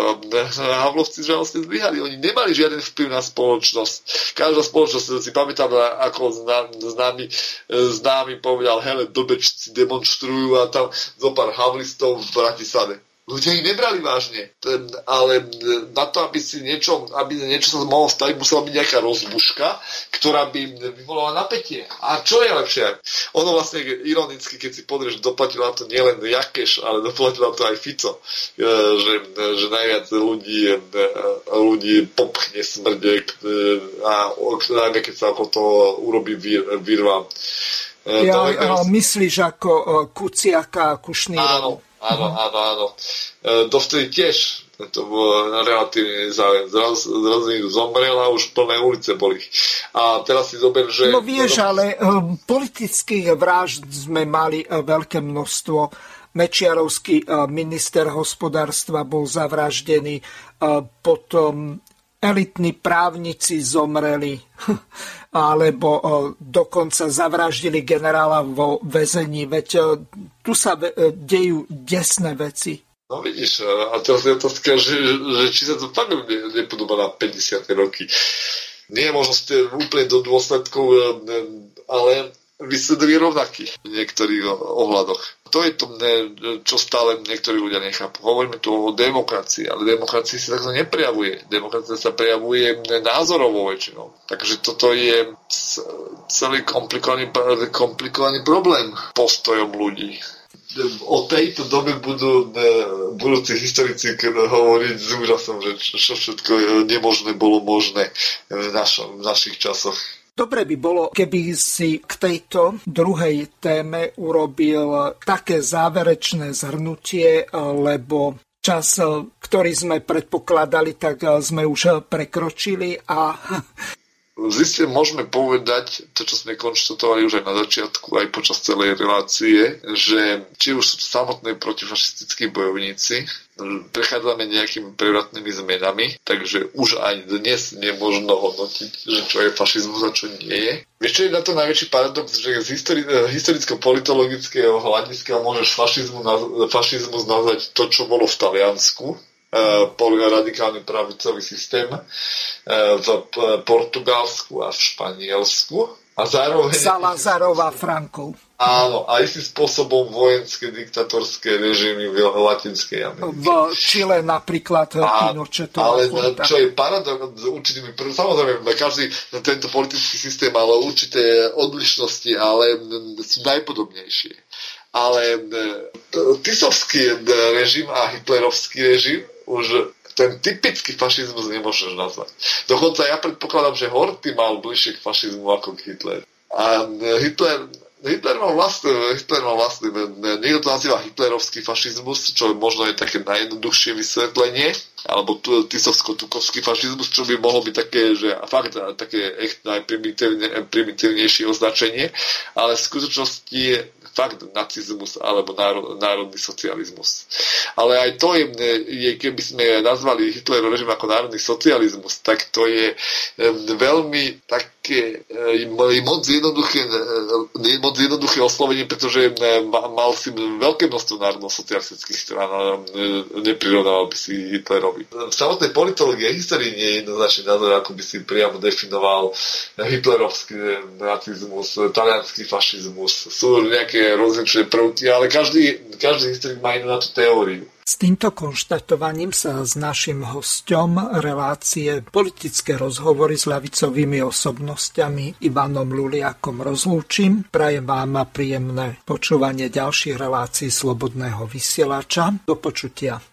Speaker 4: Havlovci vlastne zlyhali, oni nemali žiaden vplyv na spoločnosť. Každá spoločnosť, si pamätám, ako známy, známy povedal, hele, blbečci demonstrujú a tam zo pár havlistov v Bratislave. Ľudia ich nebrali vážne. Ale na to, aby si niečo, aby niečo sa mohlo stať, musela byť nejaká rozbuška, ktorá by vyvolala napätie. A čo je lepšie? Ono vlastne ironicky, keď si podrieš, doplatil na to nielen Jakeš, ale doplatil na to aj Fico. E, že, že najviac ľudí, e, ľudí popchne smrdek e, a najmä keď sa okolo toho urobí výrva.
Speaker 1: Ja, myslíš ako Kuciaka a Kušnýra?
Speaker 4: Áno, áno, áno, áno. Dovtedy tiež to bolo relatívne záujem. Zrazu, zrazu zomrel a už plné ulice boli. A teraz si zober, že...
Speaker 1: No vieš, ale um, politických vražd sme mali uh, veľké množstvo. Mečiarovský uh, minister hospodárstva bol zavraždený, uh, potom elitní právnici zomreli, alebo dokonca zavraždili generála vo väzení. Veď tu sa dejú desné veci.
Speaker 4: No vidíš, a teraz je otázka, že, že či sa to fakt nepodobá na 50. roky. Nie je možno úplne do dôsledkov, e, ale výsledok je rovnaký v niektorých ohľadoch. To je to, čo stále niektorí ľudia nechápu. Hovoríme tu o demokracii, ale demokracia sa takto neprejavuje. Demokracia sa prejavuje názorovo väčšinou. Takže toto je celý komplikovaný, komplikovaný problém postojom ľudí o tejto dobe budú e, budúci historici hovoriť s úžasom, že čo všetko nemožné bolo možné v, našom, v našich časoch.
Speaker 1: Dobre by bolo, keby si k tejto druhej téme urobil také záverečné zhrnutie, lebo čas, ktorý sme predpokladali, tak sme už prekročili a
Speaker 4: Ziste môžeme povedať to, čo sme konštatovali už aj na začiatku, aj počas celej relácie, že či už sú samotné protifašistickí bojovníci, prechádzame nejakými prevratnými zmenami, takže už aj dnes nemôžno hodnotiť, že čo je fašizmus a čo nie je. Vieš, čo je na to najväčší paradox, že z histori- historicko-politologického hľadiska môžeš fašizmus, naz- fašizmus nazvať to, čo bolo v Taliansku, E, radikálny pravicový systém e, v Portugalsku a v Španielsku. A zároveň...
Speaker 1: Salazarova Frankov.
Speaker 4: Áno, a istým spôsobom vojenské diktatorské režimy v Latinskej Amerike.
Speaker 1: V Čile napríklad a,
Speaker 4: Ale čo je paradox s určitými... Samozrejme, každý tento politický systém má určité odlišnosti, ale sú najpodobnejšie. Ale e, Tisovský režim a hitlerovský režim už ten typický fašizmus nemôžeš nazvať. Dokonca ja predpokladám, že Horty mal bližšie k fašizmu ako k Hitler. A Hitler, Hitler mal vlastný, Hitler mal vlastný, niekto to nazýva hitlerovský fašizmus, čo možno je také najjednoduchšie vysvetlenie, alebo tisovsko-tukovský fašizmus, čo by mohlo byť také, že fakt také echt najprimitívnejšie označenie, ale v skutočnosti fakt nacizmus alebo národný socializmus. Ale aj to je, je keby sme nazvali Hitlerov režim ako národný socializmus, tak to je veľmi také moc jednoduché, moc jednoduché oslovenie, pretože mal si veľké množstvo národno-socialistických strán a neprirovnával by si Hitlerovi. V samotnej politológii a histórii nie je jednoznačný názor, ako by si priamo definoval hitlerovský nacizmus, talianský fašizmus. Sú nejaké rozličné prvky, ale každý, každý historik má inú na tú teóriu.
Speaker 1: S týmto konštatovaním sa s našim hostom relácie politické rozhovory s ľavicovými osobnostiami Ivanom Luliakom rozlúčim. Prajem vám príjemné počúvanie ďalších relácií Slobodného vysielača. Do počutia.